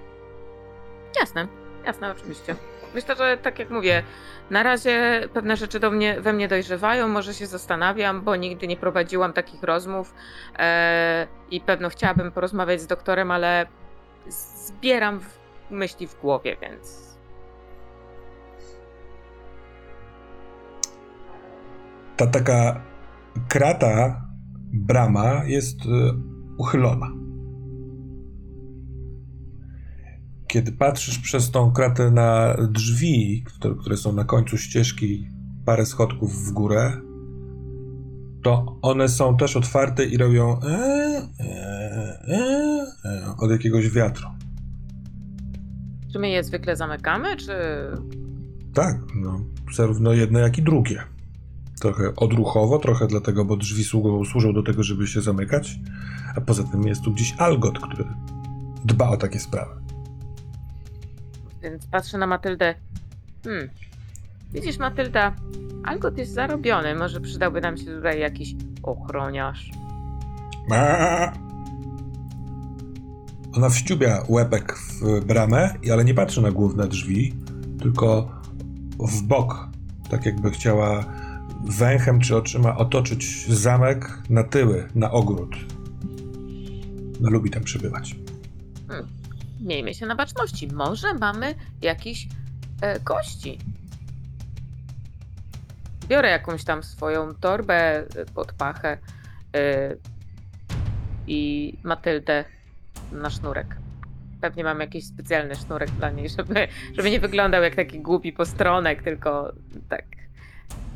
Jasne, jasne, oczywiście. Myślę, że tak jak mówię, na razie pewne rzeczy do mnie, we mnie dojrzewają, może się zastanawiam, bo nigdy nie prowadziłam takich rozmów e, i pewno chciałabym porozmawiać z doktorem, ale zbieram myśli w głowie, więc Ta taka krata, brama jest y, uchylona. Kiedy patrzysz przez tą kratę na drzwi, które, są na końcu ścieżki, parę schodków w górę, to one są też otwarte i robią e, e, e, e, od jakiegoś wiatru. czy my je zwykle zamykamy, czy Tak, no, zarówno jedne, jak i drugie. Trochę odruchowo, trochę dlatego, bo drzwi służą, służą do tego, żeby się zamykać, a poza tym jest tu gdzieś Algot, który dba o takie sprawy. Więc patrzę na Matyldę. Hmm. Widzisz, Matylda, Algot jest zarobiony. Może przydałby nam się tutaj jakiś ochroniarz. Ma! Ona wściubia łebek w bramę, ale nie patrzy na główne drzwi, tylko w bok, tak jakby chciała węchem czy oczyma otoczyć zamek na tyły, na ogród. No, lubi tam przebywać. Miejmy się na baczności. Może mamy jakiś e. Biorę jakąś tam swoją torbę e, pod pachę e, i Matyldę na sznurek. pewnie mam jakiś specjalny sznurek dla niej, żeby, żeby nie wyglądał jak taki głupi postronek, tylko tak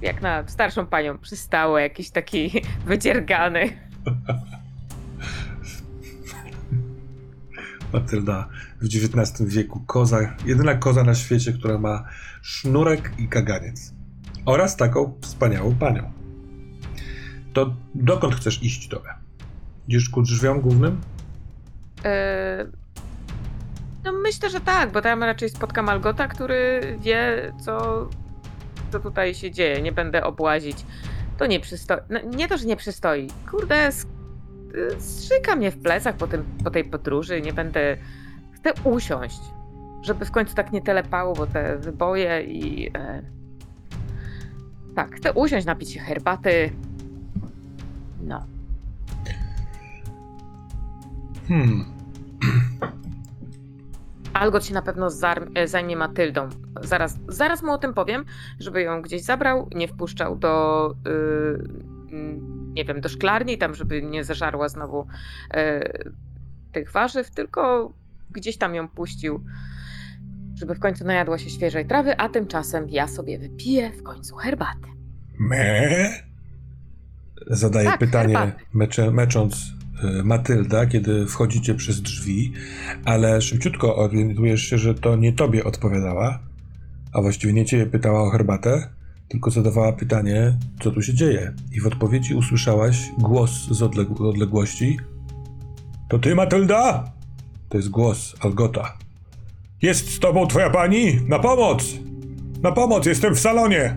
jak na starszą panią przystało, jakiś taki wydziergany. Matylda w XIX wieku, koza, jedyna koza na świecie, która ma sznurek i kaganiec. Oraz taką wspaniałą panią. To dokąd chcesz iść, Tobie? Idziesz ku drzwiom głównym? Yy, No myślę, że tak, bo tam raczej spotkam Algota, który wie, co, co tutaj się dzieje. Nie będę obłazić. To nie przystoi. No, nie to, że nie przystoi. Kurde, strzyka mnie w plecach po, tym, po tej podróży. Nie będę. Chcę usiąść, żeby w końcu tak nie telepało, bo te wyboje i. E... Tak, chcę usiąść, napić się herbaty. No. Hmm. Algot się na pewno e, zajmie Matyldą. Zaraz, zaraz mu o tym powiem, żeby ją gdzieś zabrał, nie wpuszczał do, y, mm, nie wiem, do szklarni, tam, żeby nie zażarła znowu y, tych warzyw, tylko gdzieś tam ją puścił, żeby w końcu najadła się świeżej trawy, a tymczasem ja sobie wypiję w końcu herbatę. Me? Zadaje Tak, pytanie, mecze, mecząc Matylda, kiedy wchodzicie przez drzwi, ale szybciutko orientujesz się, że to nie tobie odpowiadała, a właściwie nie ciebie pytała o herbatę, tylko zadawała pytanie, co tu się dzieje. I w odpowiedzi usłyszałaś głos z odległ- odległości. To ty, Matylda? To jest głos Algota. Jest z tobą twoja pani? Na pomoc! Na pomoc, jestem w salonie!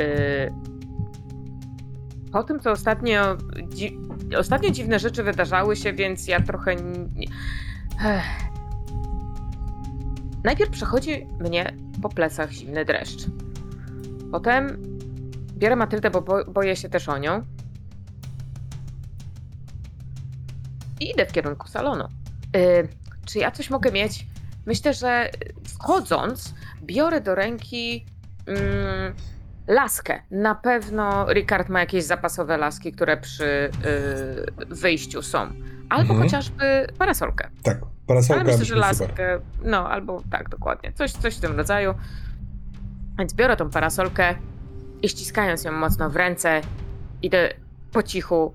Y, Po tym, co ostatnio, dzi- ostatnio dziwne rzeczy wydarzały się, więc ja trochę. Ech. Najpierw przechodzi mnie po plecach zimny dreszcz. Potem biorę Matyldę, bo bo boję się też o nią. I idę w kierunku salonu. Y, czy ja coś mogę mieć? Myślę, że wchodząc, biorę do ręki. Mm, laskę. Na pewno Ricard ma jakieś zapasowe laski, które przy y, wyjściu są. Albo Mhm. chociażby parasolkę. Tak, Ale parasolka myślę, że super. laskę. No, albo tak, dokładnie. Coś, coś w tym rodzaju. Więc biorę tą parasolkę i ściskając ją mocno w ręce, idę po cichu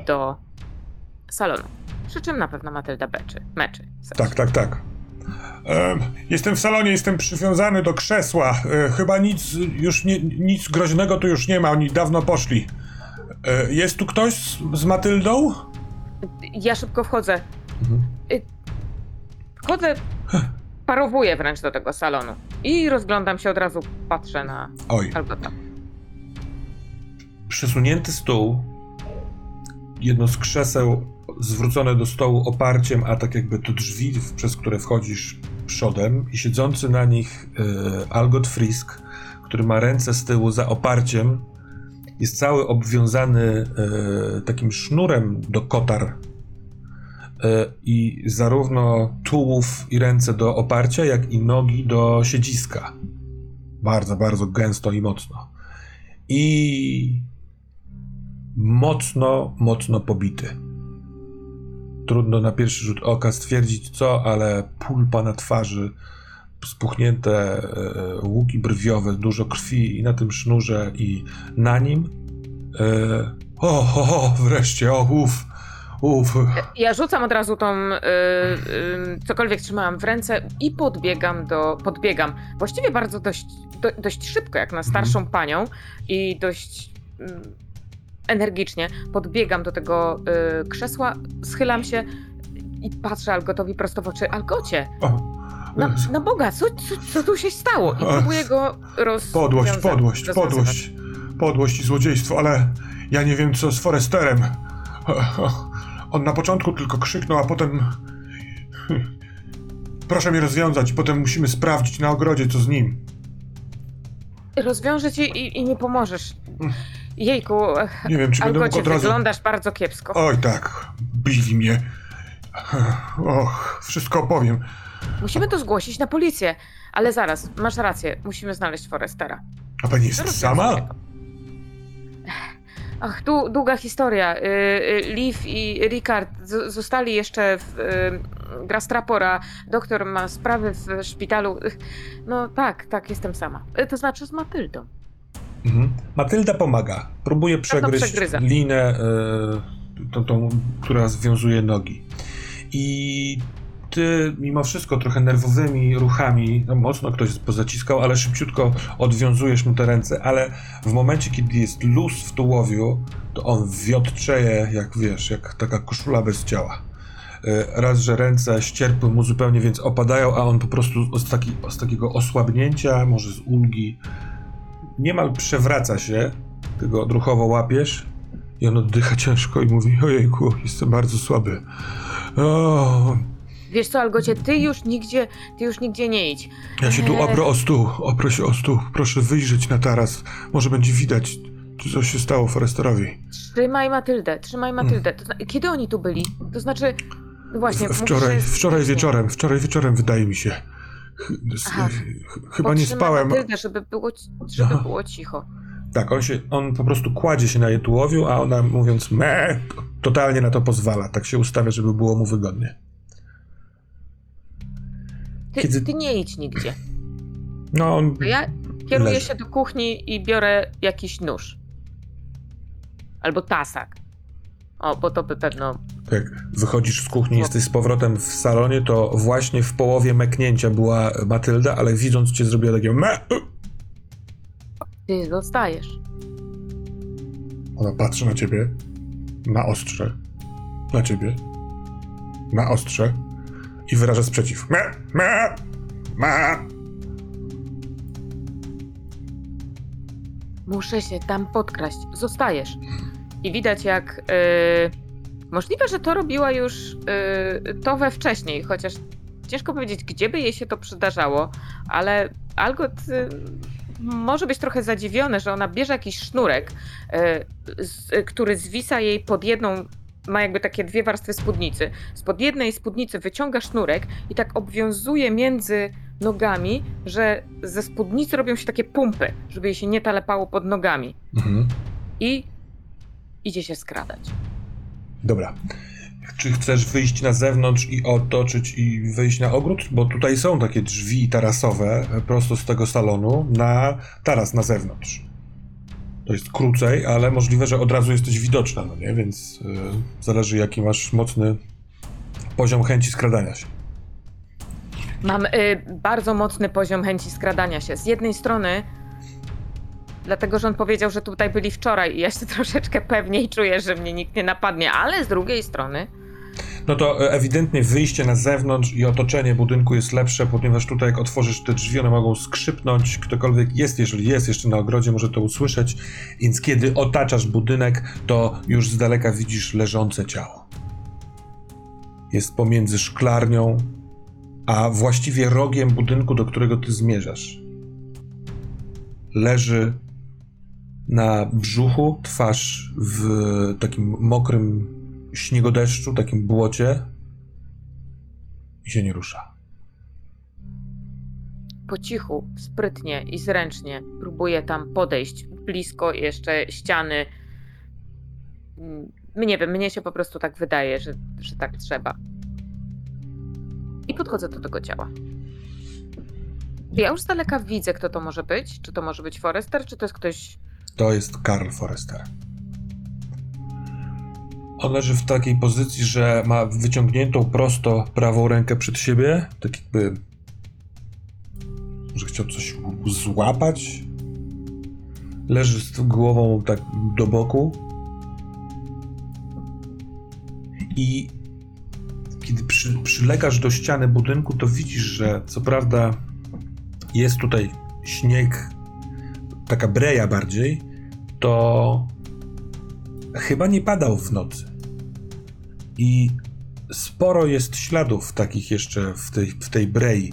y, do salonu. Przy czym na pewno Matylda beczy, meczy. w sensie. Tak, tak, tak. Em, jestem w salonie, jestem przywiązany do krzesła. E, chyba nic już nie, nic groźnego tu już nie ma, oni dawno poszli. E, jest tu ktoś z, z Matyldą? Ja szybko wchodzę. Mhm. Wchodzę, parowuję wręcz do tego salonu i rozglądam się od razu, patrzę na Oj, Algota. przesunięty stół, jedno z krzeseł zwrócone do stołu oparciem, a tak jakby to drzwi, przez które wchodzisz przodem i siedzący na nich e, Algot Frisk, który ma ręce z tyłu za oparciem, jest cały obwiązany e, takim sznurem do kotar e, i zarówno tułów i ręce do oparcia, jak i nogi do siedziska. Bardzo, bardzo gęsto i mocno. I mocno, mocno pobity. Trudno na pierwszy rzut oka stwierdzić co, ale pulpa na twarzy, spuchnięte e, łuki brwiowe, dużo krwi i na tym sznurze i na nim. E, o, o, o, wreszcie, o, uff, uff. Ja rzucam od razu tą, y, cokolwiek trzymałam w ręce i podbiegam do, podbiegam właściwie bardzo dość, do, dość szybko, jak na starszą panią i dość mm, energicznie podbiegam do tego y, krzesła, schylam się i patrzę Algotowi prosto w oczy. Algocie, O, na, na Boga, co, co, co tu się stało? I próbuję go roz... Podłość, podłość, podłość, podłość i złodziejstwo, ale ja nie wiem co z Foresterem. On na początku tylko krzyknął, a potem. Proszę mnie rozwiązać, potem musimy sprawdzić na ogrodzie, co z nim. Rozwiążę cię i, i nie pomożesz. Jejku, Nie wiem, czy będę mógł Algocie, od razu. wyglądasz bardzo kiepsko. Oj, tak, biwi mnie. Och, wszystko opowiem. Musimy to zgłosić na policję. Ale zaraz, masz rację, musimy znaleźć Forestera. A pani jest sama? to. Ach, du, długa historia. Y, y, Liv i Ricard z, zostali jeszcze w y, Grastrapora. Doktor ma sprawy w szpitalu. No tak, tak, jestem sama. Y, To znaczy z Matyldą. Mhm. Matylda pomaga. Próbuje przegryźć przegryza. linę, y, tą, tą, która związuje nogi. I ty mimo wszystko trochę nerwowymi ruchami, no mocno ktoś pozaciskał, ale szybciutko odwiązujesz mu te ręce, ale w momencie, kiedy jest luz w tułowiu, to on wiotczeje, jak wiesz, jak taka koszula bez ciała. Y, Raz, że ręce ścierpły mu zupełnie, więc opadają, a on po prostu z, taki, z takiego osłabnięcia, może z ulgi, niemal przewraca się, ty go odruchowo łapiesz i on oddycha ciężko i mówi, ojejku, jestem bardzo słaby. O, Wiesz co, Algocie, ty już nigdzie, ty już nigdzie nie idź. ja się tu Eee. oprę o stół, oprę się o stół, proszę wyjrzeć na taras, może będzie widać, co się stało Foresterowi. Trzymaj Matyldę, trzymaj Matyldę. To, zna- kiedy oni tu byli? To znaczy, właśnie, mówisz, wczoraj, wczoraj wieczorem, wczoraj wieczorem wydaje mi się. Aha. chyba nie spałem. Matyldę, żeby było, żeby Aha. było cicho. Tak, on się, on po prostu kładzie się na jej tułowiu, a ona mówiąc me, totalnie na to pozwala. Tak się ustawia, żeby było mu wygodnie. Ty, Kiedy- ty nie idź nigdzie. No, on To ja kieruję Leży. się do kuchni i biorę jakiś nóż. Albo tasak. O, bo to by pewno. Jak wychodzisz z kuchni, jesteś z powrotem w salonie, to właśnie w połowie meknięcia była Matylda, ale widząc cię zrobiła takie me. Ty zostajesz. Ona patrzy na ciebie, na ostrze, na ciebie, na ostrze i wyraża sprzeciw. Me, me, me. Muszę się tam podkraść. Zostajesz. I widać, jak. Yy, możliwe, że to robiła już yy, to we wcześniej, chociaż ciężko powiedzieć, gdzie by jej się to przydarzało, ale Algot. Yy, może być trochę zadziwiony, że ona bierze jakiś sznurek, który zwisa jej pod jedną. Ma jakby takie dwie warstwy spódnicy. Spod jednej spódnicy wyciąga sznurek i tak obwiązuje między nogami, że ze spódnicy robią się takie pumpy, żeby jej się nie talepało pod nogami. Mhm. I idzie się skradać. Dobra. Czy chcesz wyjść na zewnątrz i otoczyć i wyjść na ogród? Bo tutaj są takie drzwi tarasowe prosto z tego salonu na taras na zewnątrz. To jest krócej, ale możliwe, że od razu jesteś widoczna, no nie? Więc y, zależy jaki masz mocny poziom chęci skradania się. Mam y, bardzo mocny poziom chęci skradania się. Z jednej strony, dlatego że on powiedział, że tutaj byli wczoraj i ja się troszeczkę pewniej czuję, że mnie nikt nie napadnie, ale z drugiej strony, No to e, ewidentnie wyjście na zewnątrz i otoczenie budynku jest lepsze, ponieważ tutaj jak otworzysz te drzwi, one mogą skrzypnąć. Ktokolwiek jest, jeżeli jest jeszcze na ogrodzie, może to usłyszeć. Więc kiedy otaczasz budynek, to już z daleka widzisz leżące ciało. Jest pomiędzy szklarnią, a właściwie rogiem budynku, do którego ty zmierzasz. Leży na brzuchu, twarz w takim mokrym śniegodeszczu, takim błocie i się nie rusza. po cichu, sprytnie i zręcznie próbuje tam podejść blisko jeszcze ściany. Mm, Nie wiem, mnie się po prostu tak wydaje, że, że tak trzeba. I podchodzę do tego ciała. Ja już z daleka widzę, kto to może być. Czy to może być Forrester, czy to jest ktoś. To jest Karl Forrester. On leży w takiej pozycji, że ma wyciągniętą prosto prawą rękę przed siebie, tak jakby. Może chciał coś złapać. Leży z głową tak do boku. I kiedy przy, przylegasz do ściany budynku, to widzisz, że co prawda jest tutaj śnieg, taka breja bardziej, to chyba nie padał w nocy. I sporo jest śladów takich jeszcze w tej, w tej brei.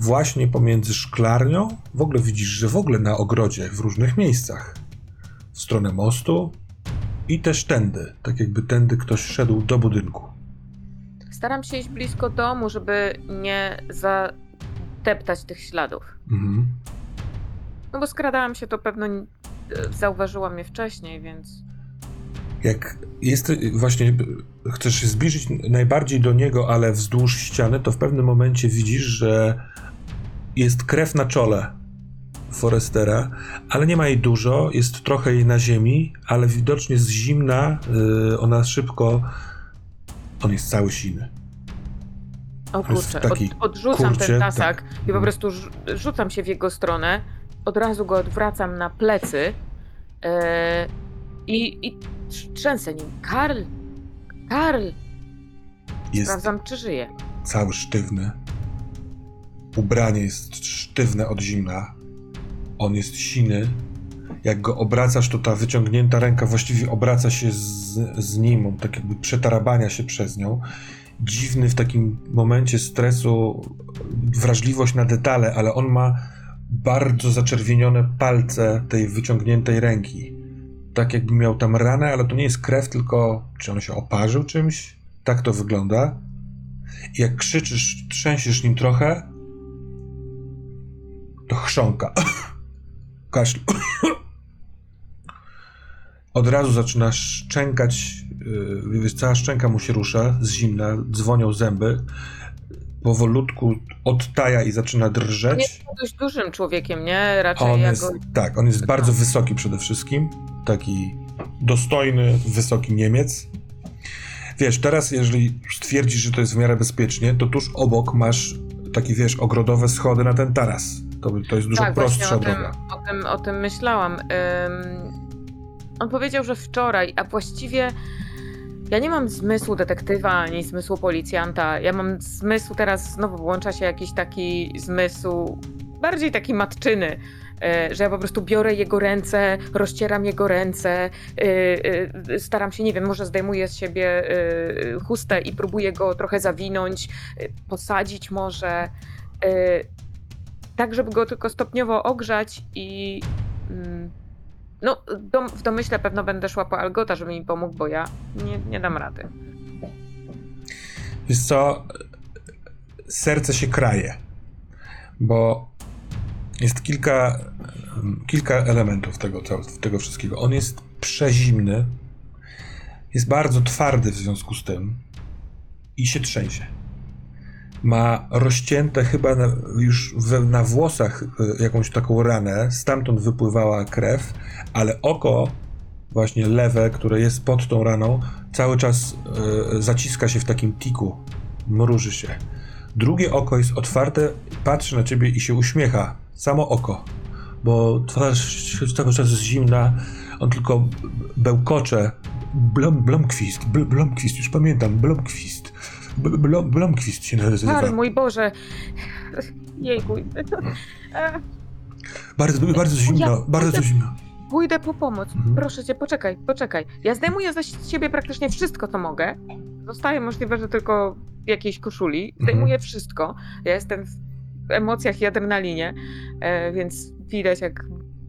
Właśnie pomiędzy szklarnią, w ogóle widzisz, że w ogóle na ogrodzie, w różnych miejscach. W stronę mostu i też tędy, tak jakby tędy ktoś szedł do budynku. Staram się iść blisko domu, żeby nie zadeptać tych śladów. Mhm. No bo skradałam się, to pewno zauważyła mnie wcześniej, więc. Jak jest właśnie, chcesz się zbliżyć najbardziej do niego, ale wzdłuż ściany, to w pewnym momencie widzisz, że jest krew na czole Forestera, ale nie ma jej dużo, jest trochę jej na ziemi, ale widocznie z zimna yy, ona szybko. On jest cały siny. O jest kurczę, taki od, odrzucam kurcie, ten tasak tak. i po prostu rzu- rzucam się w jego stronę, od razu go odwracam na plecy e, i, i trz- trzęsę nim. Karl! Karl! Jest Sprawdzam, czy żyje. cały sztywny. Ubranie jest sztywne od zimna. On jest siny. Jak go obracasz, to ta wyciągnięta ręka właściwie obraca się z, z nim, on tak jakby przetarabania się przez nią. Dziwny w takim momencie stresu, wrażliwość na detale, ale on ma bardzo zaczerwienione palce tej wyciągniętej ręki. Tak jakby miał tam ranę, ale to nie jest krew, tylko czy on się oparzył czymś? Tak to wygląda. I jak krzyczysz, trzęsiesz nim trochę, to chrząka. Kaszl. Od razu zaczyna szczękać, yy, cała szczęka mu się rusza z zimna, dzwonią zęby. Powolutku odtaja i zaczyna drżeć. jest dość dużym człowiekiem, nie? Raczej On jest, go... tak, on jest bardzo wysoki przede wszystkim. Taki dostojny, wysoki Niemiec. Wiesz, teraz jeżeli stwierdzisz, że to jest w miarę bezpiecznie, to tuż obok masz takie, wiesz, ogrodowe schody na ten taras. To, to jest dużo tak, prostsza o tym, droga. o, tym, o tym myślałam. Ym, on powiedział, że wczoraj, a właściwie ja nie mam zmysłu detektywa ani zmysłu policjanta. Ja mam zmysł, teraz znowu włącza się jakiś taki zmysł, bardziej taki matczyny. e, Że ja po prostu biorę jego ręce, rozcieram jego ręce, y, y, staram się, nie wiem, może zdejmuję z siebie chustę i próbuję go trochę zawinąć, posadzić może. tak, żeby go tylko stopniowo ogrzać i. No, dom, w domyśle pewno będę szła po Algota, żeby mi pomógł, bo ja nie, nie dam rady. Wiesz co, serce się kraje, bo jest kilka, kilka elementów tego, tego wszystkiego. On jest przezimny, jest bardzo twardy w związku z tym i się trzęsie. Ma rozcięte chyba na, już na włosach y, jakąś taką ranę, stamtąd wypływała krew, ale oko, właśnie lewe, które jest pod tą raną, cały czas y, zaciska się w takim tiku, mruży się. Drugie oko jest otwarte, patrzy na ciebie i się uśmiecha. Samo oko, bo twarz cały czas jest zimna, on tylko bełkocze. Blom, Blomkwist, Bl, Blomkwist, już pamiętam, Blomkwist. Bl, Blom, Blomkwist się nazywa. Karl, mój Boże. Jejku. Bardzo, bardzo zimno, Ja- bardzo ja- zimno. Pójdę po pomoc. Mhm. Proszę cię, poczekaj, poczekaj. Ja zdejmuję ze siebie praktycznie wszystko, co mogę. Zostaje możliwe, że tylko w jakiejś koszuli. Zdejmuję wszystko. Ja jestem w emocjach i adrenalinie, e, więc widać, jak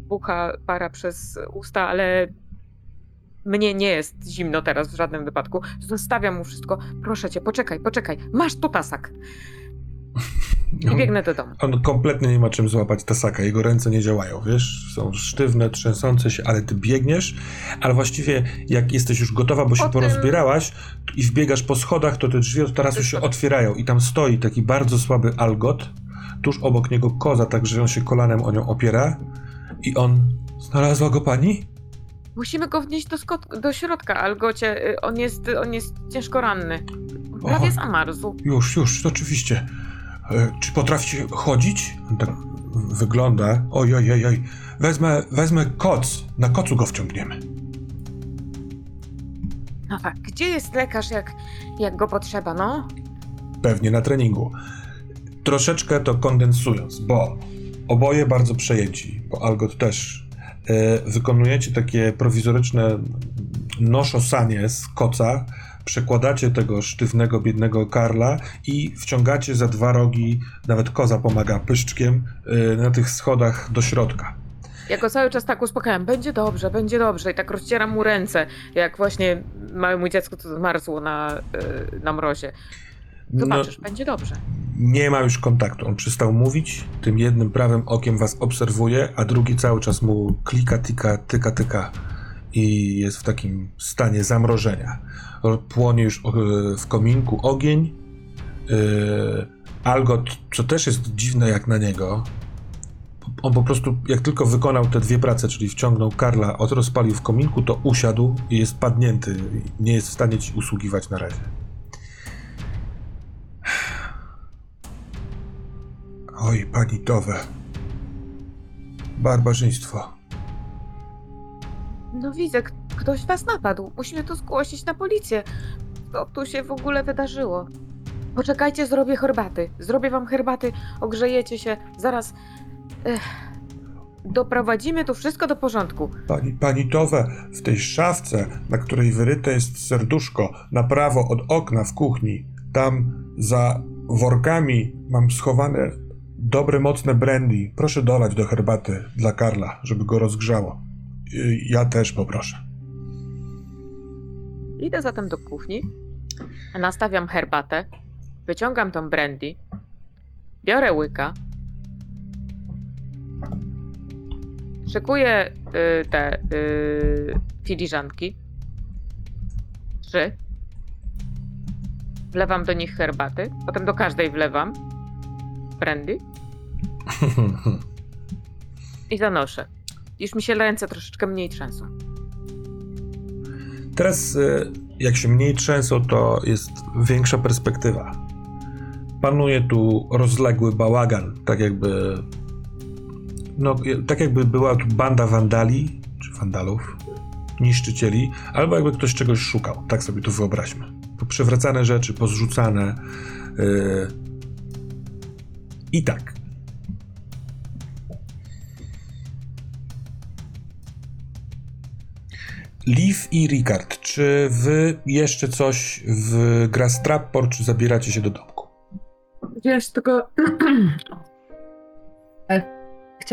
bucha para przez usta, ale mnie nie jest zimno teraz w żadnym wypadku. Zostawiam mu wszystko. Proszę cię, poczekaj, poczekaj. Masz tu tasak. I biegnę do domu. on kompletnie nie ma czym złapać tasaka, jego ręce nie działają, wiesz? Są sztywne, trzęsące się, ale ty biegniesz, ale właściwie jak jesteś już gotowa, bo się porozbierałaś i wbiegasz po schodach, to te drzwi od tarasu się otwierają i tam stoi taki bardzo słaby algot, tuż obok niego koza, tak że on się kolanem o nią opiera i on... Znalazła go pani? Musimy go wnieść do, skot- do środka, Algocie. Y, On jest, on jest ciężko ranny. Prawie Oho. zamarzł. Już, już, oczywiście. E, czy potraficie chodzić? On tak wygląda. Oj, oj, oj, oj. Wezmę, wezmę koc. Na kocu go wciągniemy. No tak, gdzie jest lekarz, jak, jak go potrzeba, no? Pewnie na treningu. Troszeczkę to kondensując, bo oboje bardzo przejęci, bo Algot też. E, wykonujecie takie prowizoryczne noszosanie z koca, przekładacie tego sztywnego, biednego Karla i wciągacie za dwa rogi, nawet koza pomaga pyszczkiem, e, na tych schodach do środka. Ja go cały czas tak uspokajam. Będzie dobrze, będzie dobrze. I tak rozcieram mu ręce, jak właśnie małemu dziecku to zmarzło na, y, na mrozie. No, Zobaczysz, będzie dobrze. nie ma już kontaktu. On przestał mówić, tym jednym prawym okiem was obserwuje, a drugi cały czas mu klika, tyka, tyka, tyka. i jest w takim stanie zamrożenia. Płonie już e, w kominku ogień. E, Algot, co też jest dziwne jak na niego, on po prostu, jak tylko wykonał te dwie prace, czyli wciągnął Karla, od rozpalił w kominku, to usiadł i jest padnięty. Nie jest w stanie ci usługiwać na razie. Oj, pani Towe. Barbarzyństwo. No widzę, k- ktoś was napadł. Musimy to zgłosić na policję. Co tu się w ogóle wydarzyło? Poczekajcie, zrobię herbaty. Zrobię wam herbaty, ogrzejecie się. Zaraz. Ech, doprowadzimy tu wszystko do porządku. Pani, pani Towe, w tej szafce, na której wyryte jest serduszko, na prawo od okna w kuchni, tam za workami mam schowane dobre, mocne brandy. Proszę dolać do herbaty dla Karla, żeby go rozgrzało. Y, Ja też poproszę. Idę zatem do kuchni, nastawiam herbatę, wyciągam tą brandy, biorę łyka, szykuję y, te y, filiżanki, trzy, wlewam do nich herbaty, potem do każdej wlewam brandy i zanoszę. Już mi się ręce troszeczkę mniej trzęsą. Teraz, y, jak się mniej trzęsą, to jest większa perspektywa. Panuje tu rozległy bałagan, tak jakby. No, tak jakby była tu banda wandali, czy wandalów, niszczycieli, albo jakby ktoś czegoś szukał. Tak sobie to wyobraźmy. Przewracane rzeczy, pozrzucane. y, I tak. Liv i Ricard, czy wy jeszcze coś w Grastrappor, czy zabieracie się do domku? Się tylko...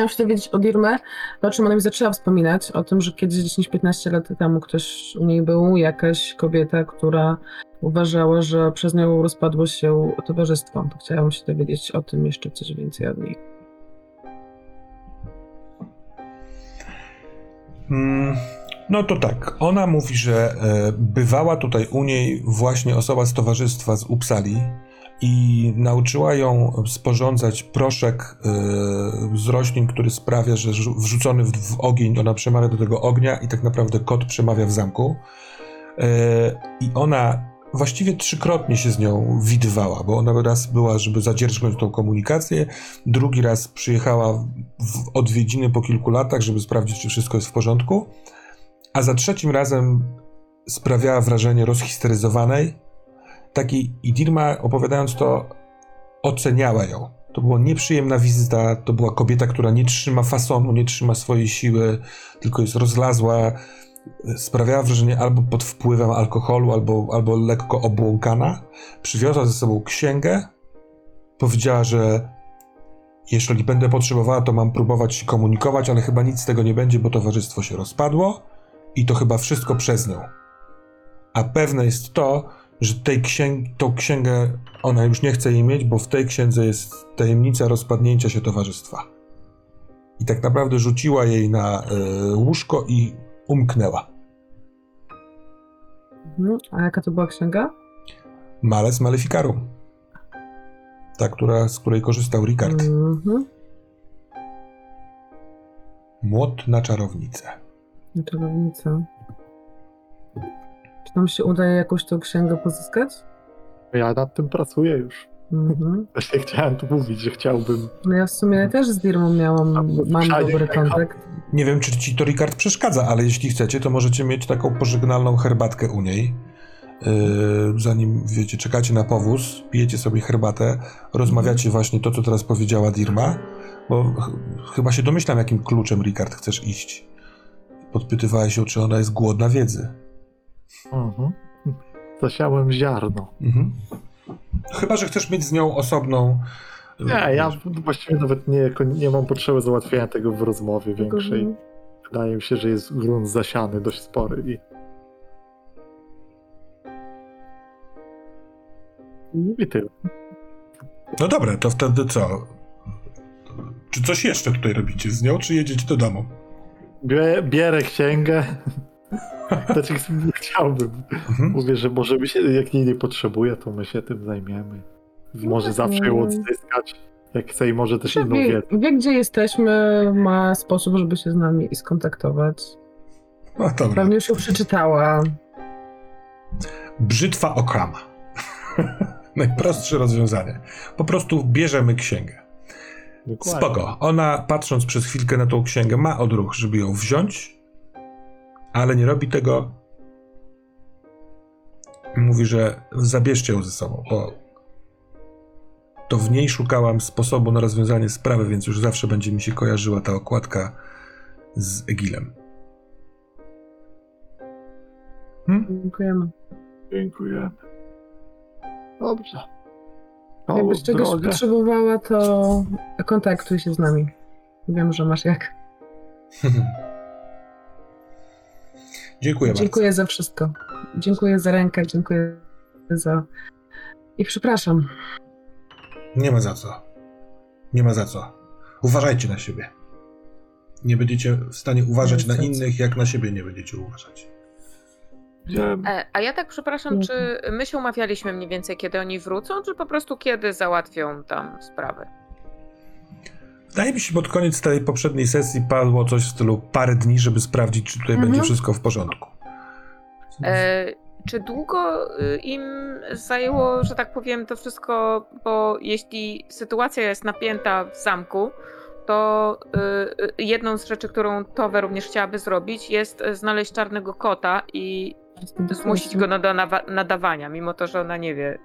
Chciałam się dowiedzieć od Irmy, o czym ona mi zaczęła wspominać, o tym, że kiedyś 10-15 lat temu ktoś u niej był, jakaś kobieta, która uważała, że przez nią rozpadło się towarzystwo. To chciałam się dowiedzieć o tym jeszcze coś więcej od niej. Mm, no to tak, ona mówi, że e, bywała tutaj u niej właśnie osoba z towarzystwa z Upsali i nauczyła ją sporządzać proszek e, z roślin, który sprawia, że rzu- wrzucony w, ogień, ona przemawia do tego ognia i tak naprawdę kot przemawia w zamku. E, I ona właściwie trzykrotnie się z nią widywała, bo ona raz była, żeby zadzierżnąć tą komunikację, drugi raz przyjechała w odwiedziny po kilku latach, żeby sprawdzić, czy wszystko jest w porządku, a za trzecim razem sprawiała wrażenie rozhisteryzowanej, takiej i Dirma opowiadając to oceniała ją. To była nieprzyjemna wizyta, to była kobieta, która nie trzyma fasonu, nie trzyma swojej siły, tylko jest rozlazła, sprawiała wrażenie albo pod wpływem alkoholu, albo, albo lekko obłąkana. Przywiozła ze sobą księgę, powiedziała, że jeżeli będę potrzebowała, to mam próbować się komunikować, ale chyba nic z tego nie będzie, bo towarzystwo się rozpadło i to chyba wszystko przez nią. A pewne jest to, że tej księg tą księgę ona już nie chce jej mieć, bo w tej księdze jest tajemnica rozpadnięcia się towarzystwa. I tak naprawdę rzuciła jej na y, łóżko i umknęła. Mhm. A jaka to była księga? Males Maleficarum. Ta, która, z której korzystał Ricard. Mhm. Młot na czarownicę. Czarownica. Czy nam się udaje jakąś tą księgę pozyskać? Ja nad tym pracuję już. Mhm. Właśnie chciałem tu mówić, że chciałbym. No ja w sumie też z Dirmą miałam, mam dobry kontakt. Nie wiem, czy ci to Ricard przeszkadza, ale jeśli chcecie, to możecie mieć taką pożegnalną herbatkę u niej. Yy, zanim, wiecie, czekacie na powóz, pijecie sobie herbatę, rozmawiacie właśnie to, co teraz powiedziała Dirma, bo ch- chyba się domyślam, jakim kluczem Ricard chcesz iść. Podpytywałeś ją, czy ona jest głodna wiedzy. Mhm. Zasiałem ziarno. Mhm. Chyba, że chcesz mieć z nią osobną... Nie, ja właściwie nawet nie, nie mam potrzeby załatwienia tego w rozmowie większej. Mhm. Wydaje mi się, że jest grunt zasiany dość spory i i tyle. No dobra, to wtedy co? Czy coś jeszcze tutaj robicie z nią, czy jedziecie do domu? Bie, bierę księgę Znaczy, chciałbym. Mhm. Mówię, że może my się, jak nikt nie potrzebuje, to my się tym zajmiemy. Może zawsze ją odzyskać. Jak chce i może też inną wie, wiedzę. wie, gdzie jesteśmy, ma sposób, żeby się z nami skontaktować. No dobra. Pewnie już ją przeczytała. Brzytwa Okama. Najprostsze rozwiązanie. Po prostu bierzemy księgę. Dokładnie. Spoko. Ona, patrząc przez chwilkę na tą księgę, ma odruch, żeby ją wziąć, ale nie robi tego. Mówi, że zabierzcie ją ze sobą, bo to w niej szukałam sposobu na rozwiązanie sprawy, więc już zawsze będzie mi się kojarzyła ta okładka z Egilem. Hmm? Dziękujemy. Dziękujemy. Dobrze. O, Jakbyś czegoś drogę. potrzebowała, to kontaktuj się z nami. Wiem, że masz jak. Dziękuję bardzo. Dziękuję za wszystko. Dziękuję za rękę, dziękuję za. I przepraszam. Nie ma za co. Nie ma za co. Uważajcie na siebie. Nie będziecie w stanie uważać na innych, jak na siebie nie będziecie uważać. Wziąłem E, a ja tak przepraszam, czy my się umawialiśmy mniej więcej, kiedy oni wrócą, czy po prostu kiedy załatwią tam sprawy? Wydaje mi się, pod koniec tej poprzedniej sesji padło coś w stylu parę dni, żeby sprawdzić, czy tutaj Mhm. będzie wszystko w porządku. E, czy długo y, im zajęło, że tak powiem, to wszystko, bo jeśli sytuacja jest napięta w zamku, to y, y, jedną z rzeczy, którą Towe również chciałaby zrobić, jest znaleźć czarnego kota i zmusić go do nadawania, mimo to, że ona nie wie,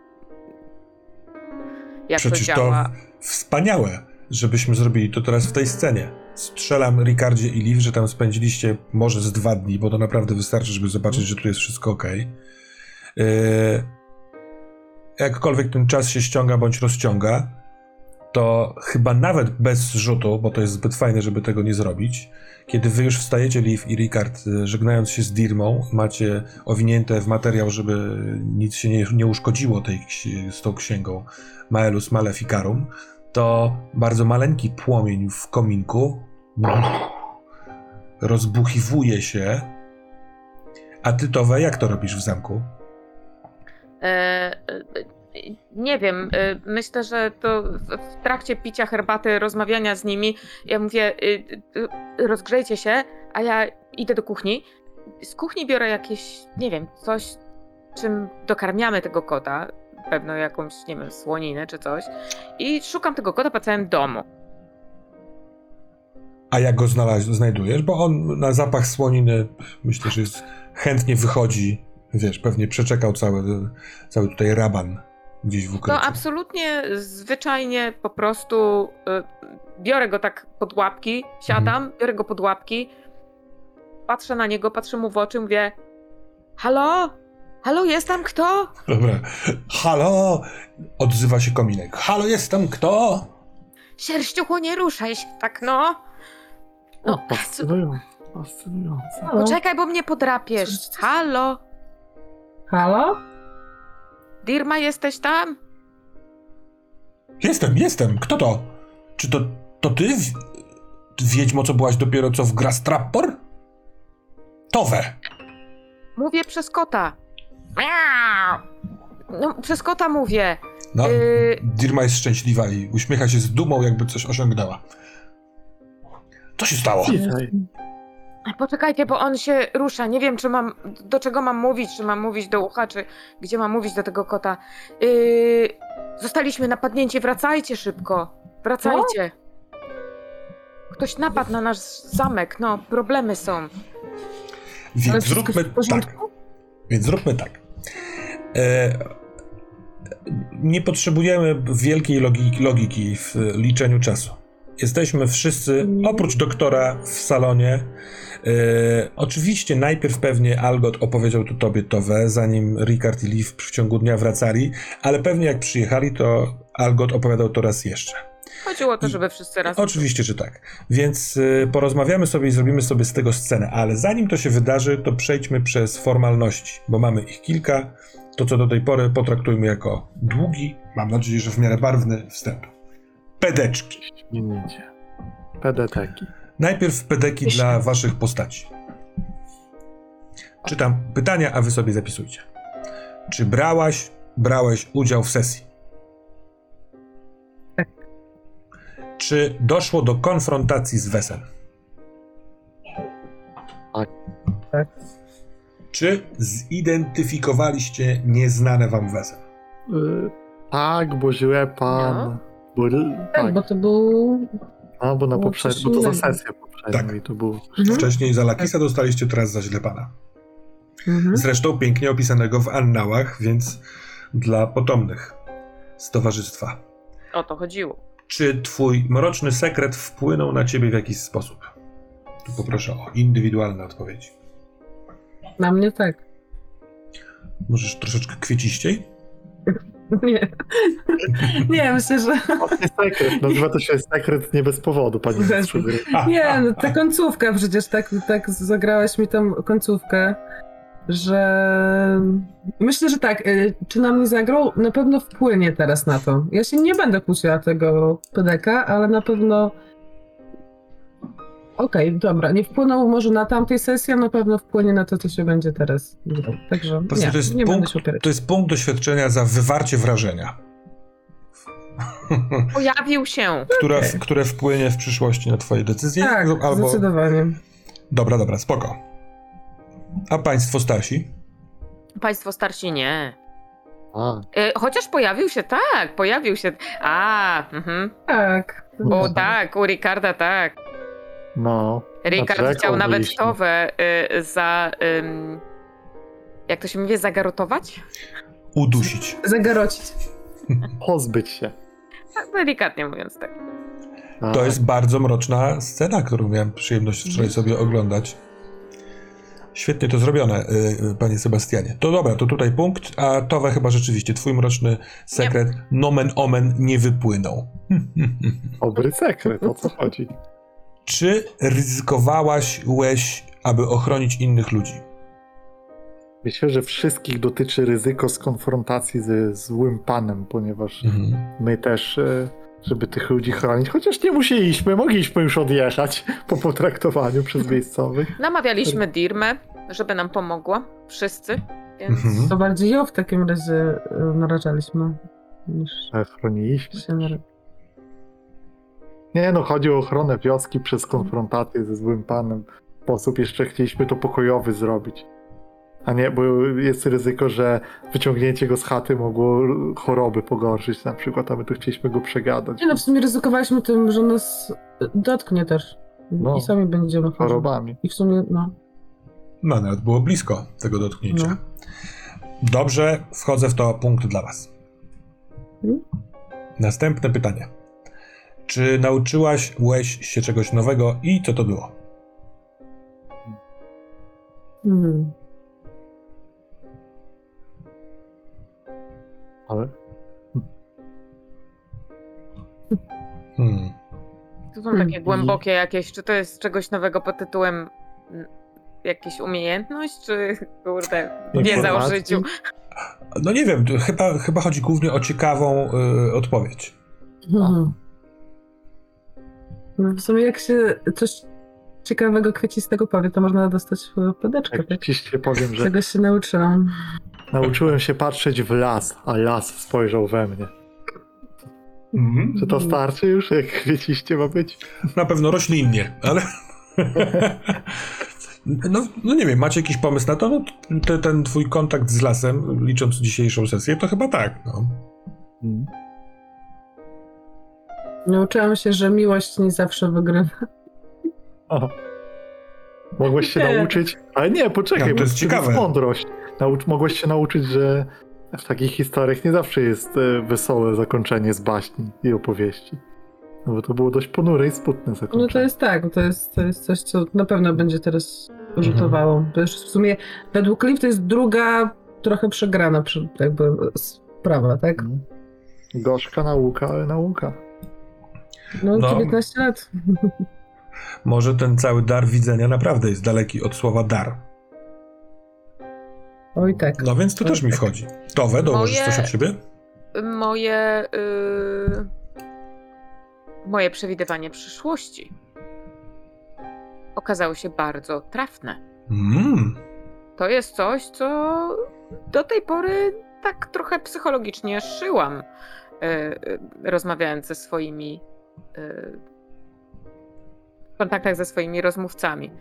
jak Przecież to to działa. wspaniałe, żebyśmy zrobili to teraz w tej scenie. Strzelam Ricardzie i Liv, że tam spędziliście może z dwa dni, bo to naprawdę wystarczy, żeby zobaczyć, że tu jest wszystko ok. jakkolwiek ten czas się ściąga bądź rozciąga, to chyba nawet bez rzutu, bo to jest zbyt fajne, żeby tego nie zrobić, kiedy wy już wstajecie, Liv i Ricard, y, żegnając się z Dirmą, macie owinięte w materiał, żeby nic się nie, nie uszkodziło tej, z tą księgą Maelus Maleficarum, to bardzo maleńki płomień w kominku rozbuchiwuje się. A ty, Towe, jak to robisz w zamku? E, e, nie wiem, e, myślę, że to w, trakcie picia herbaty, rozmawiania z nimi, ja mówię, y, rozgrzejcie się, a ja idę do kuchni. Z kuchni biorę jakieś, nie wiem, coś, czym dokarmiamy tego kota, pewno jakąś, nie wiem, słoninę czy coś i szukam tego kota po całym domu. A jak go znalaz- znajdujesz? Bo on na zapach słoniny myślę, że jest, chętnie wychodzi. Wiesz, pewnie przeczekał cały, cały tutaj raban gdzieś w No ukryciu. absolutnie zwyczajnie po prostu y, biorę go tak pod łapki, siadam, biorę go pod łapki, patrzę na niego, patrzę mu w oczy, mówię halo? Halo, jest tam kto? Dobra. Halo! Odzywa się kominek. Halo, jest tam kto? Sierściuchu, nie ruszaj się tak, no. O, No, co, fascynujące. Fascynujące. Halo? poczekaj, bo mnie podrapiesz. Halo? Halo? Dirma, jesteś tam? Jestem, jestem. Kto to? Czy to, to ty? w- Wiedźmo, co byłaś dopiero co w Grastrappor? Towe! Mówię przez kota. No, przez kota mówię. No, Yy. Dirma jest szczęśliwa i uśmiecha się z dumą, jakby coś osiągnęła. Co się stało? Poczekajcie, bo on się rusza. Nie wiem, czy mam. Do czego mam mówić? Czy mam mówić do ucha, czy gdzie mam mówić do tego kota? Yy, zostaliśmy napadnięci, wracajcie szybko. Wracajcie. Ktoś napadł na nasz zamek. No, problemy są. Więc zróbmy tak. Więc zróbmy tak. E, nie potrzebujemy wielkiej logiki, logiki w liczeniu czasu. Jesteśmy wszyscy, Mhm. oprócz doktora, w salonie. E, oczywiście najpierw pewnie Algot opowiedział tu tobie Towe, zanim Ricard i Liv w ciągu dnia wracali, ale pewnie jak przyjechali, to Algot opowiadał to raz jeszcze. Chodziło o to, żeby wszyscy razem. Oczywiście, że tak. Więc y, porozmawiamy sobie i zrobimy sobie z tego scenę, ale zanim to się wydarzy, to przejdźmy przez formalności, bo mamy ich kilka. To, co do tej pory potraktujmy jako długi, mam nadzieję, że w miarę barwny wstęp. Pedeczki. Śmienicie. PDTeki. Najpierw pedeki Jeszcze. dla waszych postaci. Czytam pytania, a wy sobie zapisujcie. Czy brałaś, brałeś udział w sesji? Tak. Czy doszło do konfrontacji z Wesem? Tak. Czy zidentyfikowaliście nieznane wam Wesem? Y, tak, bo źle pan. No. Bo, Tak, tak, bo to był... a, bo na było poprzednim, bo to za sesję poprzednią Tak. i to było. Mhm. Wcześniej za Lakisa dostaliście, teraz za źle pana. Mhm. Zresztą pięknie opisanego w annałach, więc dla potomnych z towarzystwa. O to chodziło. Czy twój mroczny sekret wpłynął na ciebie w jakiś sposób? Tu poproszę o indywidualne odpowiedzi. Na mnie tak. Możesz troszeczkę kwieciściej? Nie. Nie, myślę, że... Sekret, nazywa to się sekret nie bez powodu. A, Nie, no ta końcówka przecież tak, tak zagrałaś mi tą końcówkę, że myślę, że tak, y, czy nam nie zagrał, na pewno wpłynie teraz na to. Ja się nie będę kłóciła tego pedeka, ale na pewno Okej, dobra, nie wpłynął może na tamtej sesji, a na pewno wpłynie na to, co się będzie teraz działo. Także Po prostu nie, to, jest nie będę punkt, się opierać. to jest punkt doświadczenia za wywarcie wrażenia, Pojawił się. które, Okej. które wpłynie w przyszłości na twoje decyzje. Tak, albo... zdecydowanie. Dobra, dobra, spoko. A państwo starsi? Państwo starsi nie. A, E, chociaż pojawił się, tak, pojawił się. A, mhm. Tak. O No. tak, u Ricarda tak. No. Chciał nawet byliśmy. Towę y, za... ym, jak to się mówi, zagarotować? Udusić. Zagarocić. Pozbyć się. Tak, delikatnie mówiąc tak. A, To jest bardzo mroczna scena, którą miałem przyjemność wczoraj sobie oglądać. Świetnie to zrobione, y, y, panie Sebastianie. To dobra, to tutaj punkt, a Towe chyba rzeczywiście, twój mroczny sekret, nomen omen, nie wypłynął. Dobry sekret, o co chodzi? Czy ryzykowałaś łeś, aby ochronić innych ludzi? Myślę, że wszystkich dotyczy ryzyko z konfrontacji ze złym panem, ponieważ Mhm. my też, e, żeby tych ludzi chronić, chociaż nie musieliśmy, mogliśmy już odjechać po potraktowaniu przez miejscowych. Namawialiśmy Dirmę, żeby nam pomogła. Wszyscy. Więc Mhm. To bardziej ją w takim razie y, narażaliśmy niż chroniliśmy. się. Nie no, chodzi o ochronę wioski przez konfrontację ze złym panem. W sposób jeszcze chcieliśmy to pokojowy zrobić. A nie, bo jest ryzyko, że wyciągnięcie go z chaty mogło choroby pogorszyć na przykład, a my tu chcieliśmy go przegadać Nie no, w sumie ryzykowaliśmy tym, że nas dotknie też. No. I sami będziemy chorzy. chorobami. I w sumie, no. No, nawet było blisko tego dotknięcia. No. Dobrze, wchodzę w to punkt dla was. Mhm. Następne pytanie. Czy nauczyłaś łeś się czegoś nowego i co to było? Hmm. Ale Hmm. to są Hmm. takie głębokie jakieś, czy to jest czegoś nowego pod tytułem jakaś umiejętność, czy kurde, wiedza o życiu? No nie wiem, chyba, chyba chodzi głównie o ciekawą y, odpowiedź. Mhm. No w sumie jak się coś ciekawego, kwiecistego powie, to można dostać pedeczkę, jak tak? ci się powiem, że Czego się nauczyłam. nauczyłem się patrzeć w las, a las spojrzał we mnie. Mhm. Czy to starczy już, jak kwieciście ma być? Na pewno roślinnie, ale. No, no nie wiem, macie jakiś pomysł na to? No, te, ten twój kontakt z lasem, licząc dzisiejszą sesję, to chyba tak. No. Hmm. Nauczyłam się, że miłość nie zawsze wygrywa. Aha. Mogłeś się Nie. nauczyć. Ale nie, poczekaj, No, to bo jest ciekawe. mądrość. Naucz, mogłeś się nauczyć, że w takich historiach nie zawsze jest e, wesołe zakończenie z baśni i opowieści. No bo to było dość ponure i smutne zakończenie. No to jest tak, to jest, to jest coś, co na pewno będzie teraz rzutowało. To już w sumie według Cliff to jest druga, trochę przegrana jakby sprawa, tak? Mhm. Gorzka nauka, ale nauka. No, No. 19 lat. Może ten cały dar widzenia naprawdę jest daleki od słowa dar. Oj tak. No więc to Oj, też mi tak. wchodzi. Towe, dołożysz Moje- coś od siebie? Moje... y, moje przewidywanie przyszłości okazało się bardzo trafne. Mm. to jest coś, co do tej pory tak trochę psychologicznie szyłam, e, rozmawiając ze swoimi w kontaktach ze swoimi rozmówcami.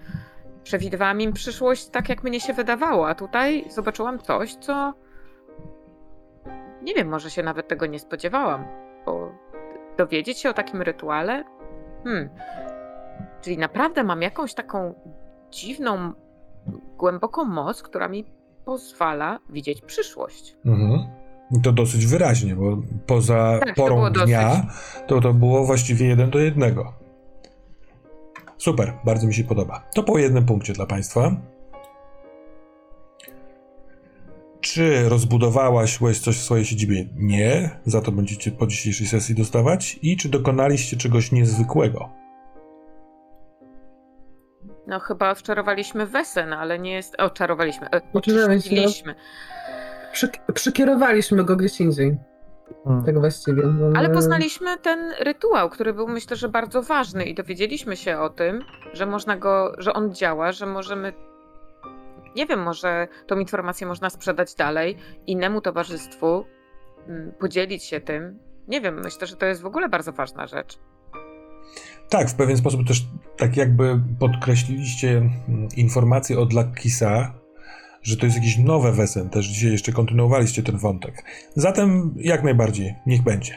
Przewidywałam im przyszłość tak, jak mnie się wydawało, a tutaj zobaczyłam coś, co nie wiem, może się nawet tego nie spodziewałam, bo dowiedzieć się o takim rytuale? Hmm. Czyli naprawdę mam jakąś taką dziwną, głęboką moc, która mi pozwala widzieć przyszłość. Mhm. I To dosyć wyraźnie, bo poza Tak, to porą było dnia to to było właściwie jeden do jednego. Super, bardzo mi się podoba. To po jednym punkcie dla Państwa. Czy rozbudowałaś coś w swojej siedzibie? Nie. Za to będziecie po dzisiejszej sesji dostawać. I czy dokonaliście czegoś niezwykłego? No chyba odczarowaliśmy wesen, ale nie jest... Oczarowaliśmy. e, Oczarowaliśmy. Przy, przykierowaliśmy go gdzieś indziej, Hmm. tak właściwie. Ale my- poznaliśmy ten rytuał, który był myślę, że bardzo ważny i dowiedzieliśmy się o tym, że można go, że on działa, że możemy. Nie wiem, może tą informację można sprzedać dalej innemu towarzystwu, mm, podzielić się tym. Nie wiem, myślę, że to jest w ogóle bardzo ważna rzecz. Tak, w pewien sposób też tak jakby podkreśliliście mm, informację od Lakisa, że to jest jakieś nowe wesen. Też dzisiaj jeszcze kontynuowaliście ten wątek. Zatem jak najbardziej, niech będzie.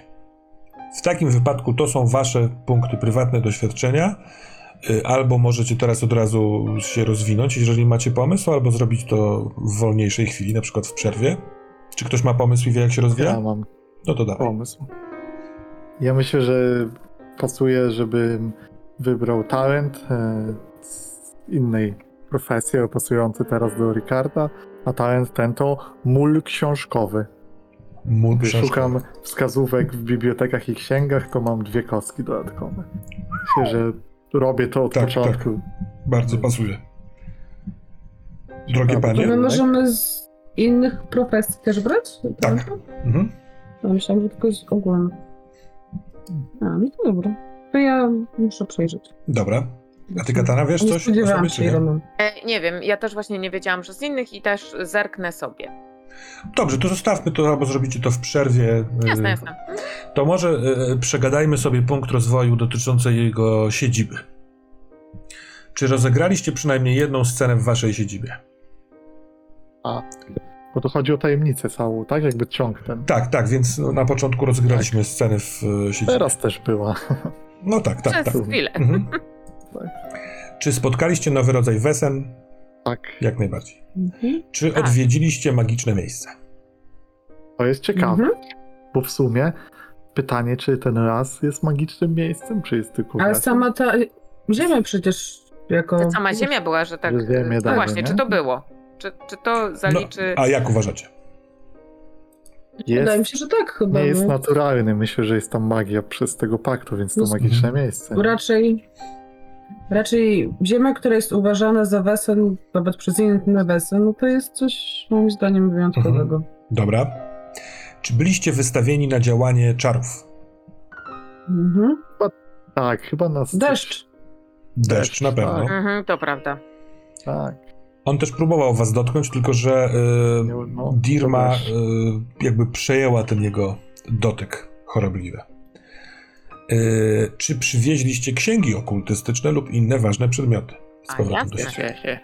W takim wypadku to są wasze punkty prywatne doświadczenia. y, Albo możecie teraz od razu się rozwinąć, jeżeli macie pomysł, albo zrobić to w wolniejszej chwili, na przykład w przerwie. Czy ktoś ma pomysł i wie, jak się rozwija? Ja mam No to dawaj. pomysł. Ja myślę, że pasuje, żebym wybrał talent e, z innej profesji, ale pasujący teraz do Ricarda, a talent ten to mól książkowy. Gdy książka. szukam wskazówek w bibliotekach i księgach, to mam dwie kostki dodatkowe. Myślę, że robię to od Tak, początku. Bardzo pasuje. Drogie Dobra, panie. my możemy z innych profesji też brać? Tak. Mhm. Myślałam, że tylko z ogólnych. A, no to dobra. To ja muszę przejrzeć. Dobra. A ty, Katana, wiesz Nie coś o sobie, czy nie? mam. E, nie wiem, ja też właśnie nie wiedziałam, że z innych i też zerknę sobie. Dobrze, to zostawmy to, albo zrobicie to w przerwie. Jasne, Y, jasne. To może y, przegadajmy sobie punkt rozwoju dotyczący jego siedziby. Czy rozegraliście przynajmniej jedną scenę w waszej siedzibie? Bo to chodzi o tajemnicę całą, tak? Jakby ciąg ten. Tak, tak, więc no, na początku rozegraliśmy scenę w y, siedzibie. Teraz też była. No tak, tak, Przez tak. chwilę. Mhm. Tak. Czy spotkaliście nowy rodzaj wesen? Tak. Jak najbardziej. Mhm. Czy Tak. odwiedziliście magiczne miejsce? To jest ciekawe, Mhm. bo w sumie pytanie, czy ten las jest magicznym miejscem, czy jest tylko Ale sama ta ziemia przecież jako... Ta sama ziemia była, że tak. Że ziemię no właśnie, nie? czy to było? Czy, czy to zaliczy. No, a jak uważacie? Wydaje mi Jest, się, że tak chyba. nie jest no. naturalny. Myślę, że jest tam magia przez tego paktu, więc to No, magiczne miejsce. Raczej, raczej ziemia, która jest uważana za wesen, nawet przez inne wesen, no to jest coś moim zdaniem wyjątkowego. Dobra. Czy byliście wystawieni na działanie czarów? Mhm. Tak, chyba nas. Deszcz. Deszcz, na pewno. tak. Mhm, to prawda. Tak. On też próbował was dotknąć, tylko że y, no, Dirma y, jakby przejęła ten jego dotyk chorobliwy. Y, czy przywieźliście księgi okultystyczne lub inne ważne przedmioty z A, powrotem do siebie?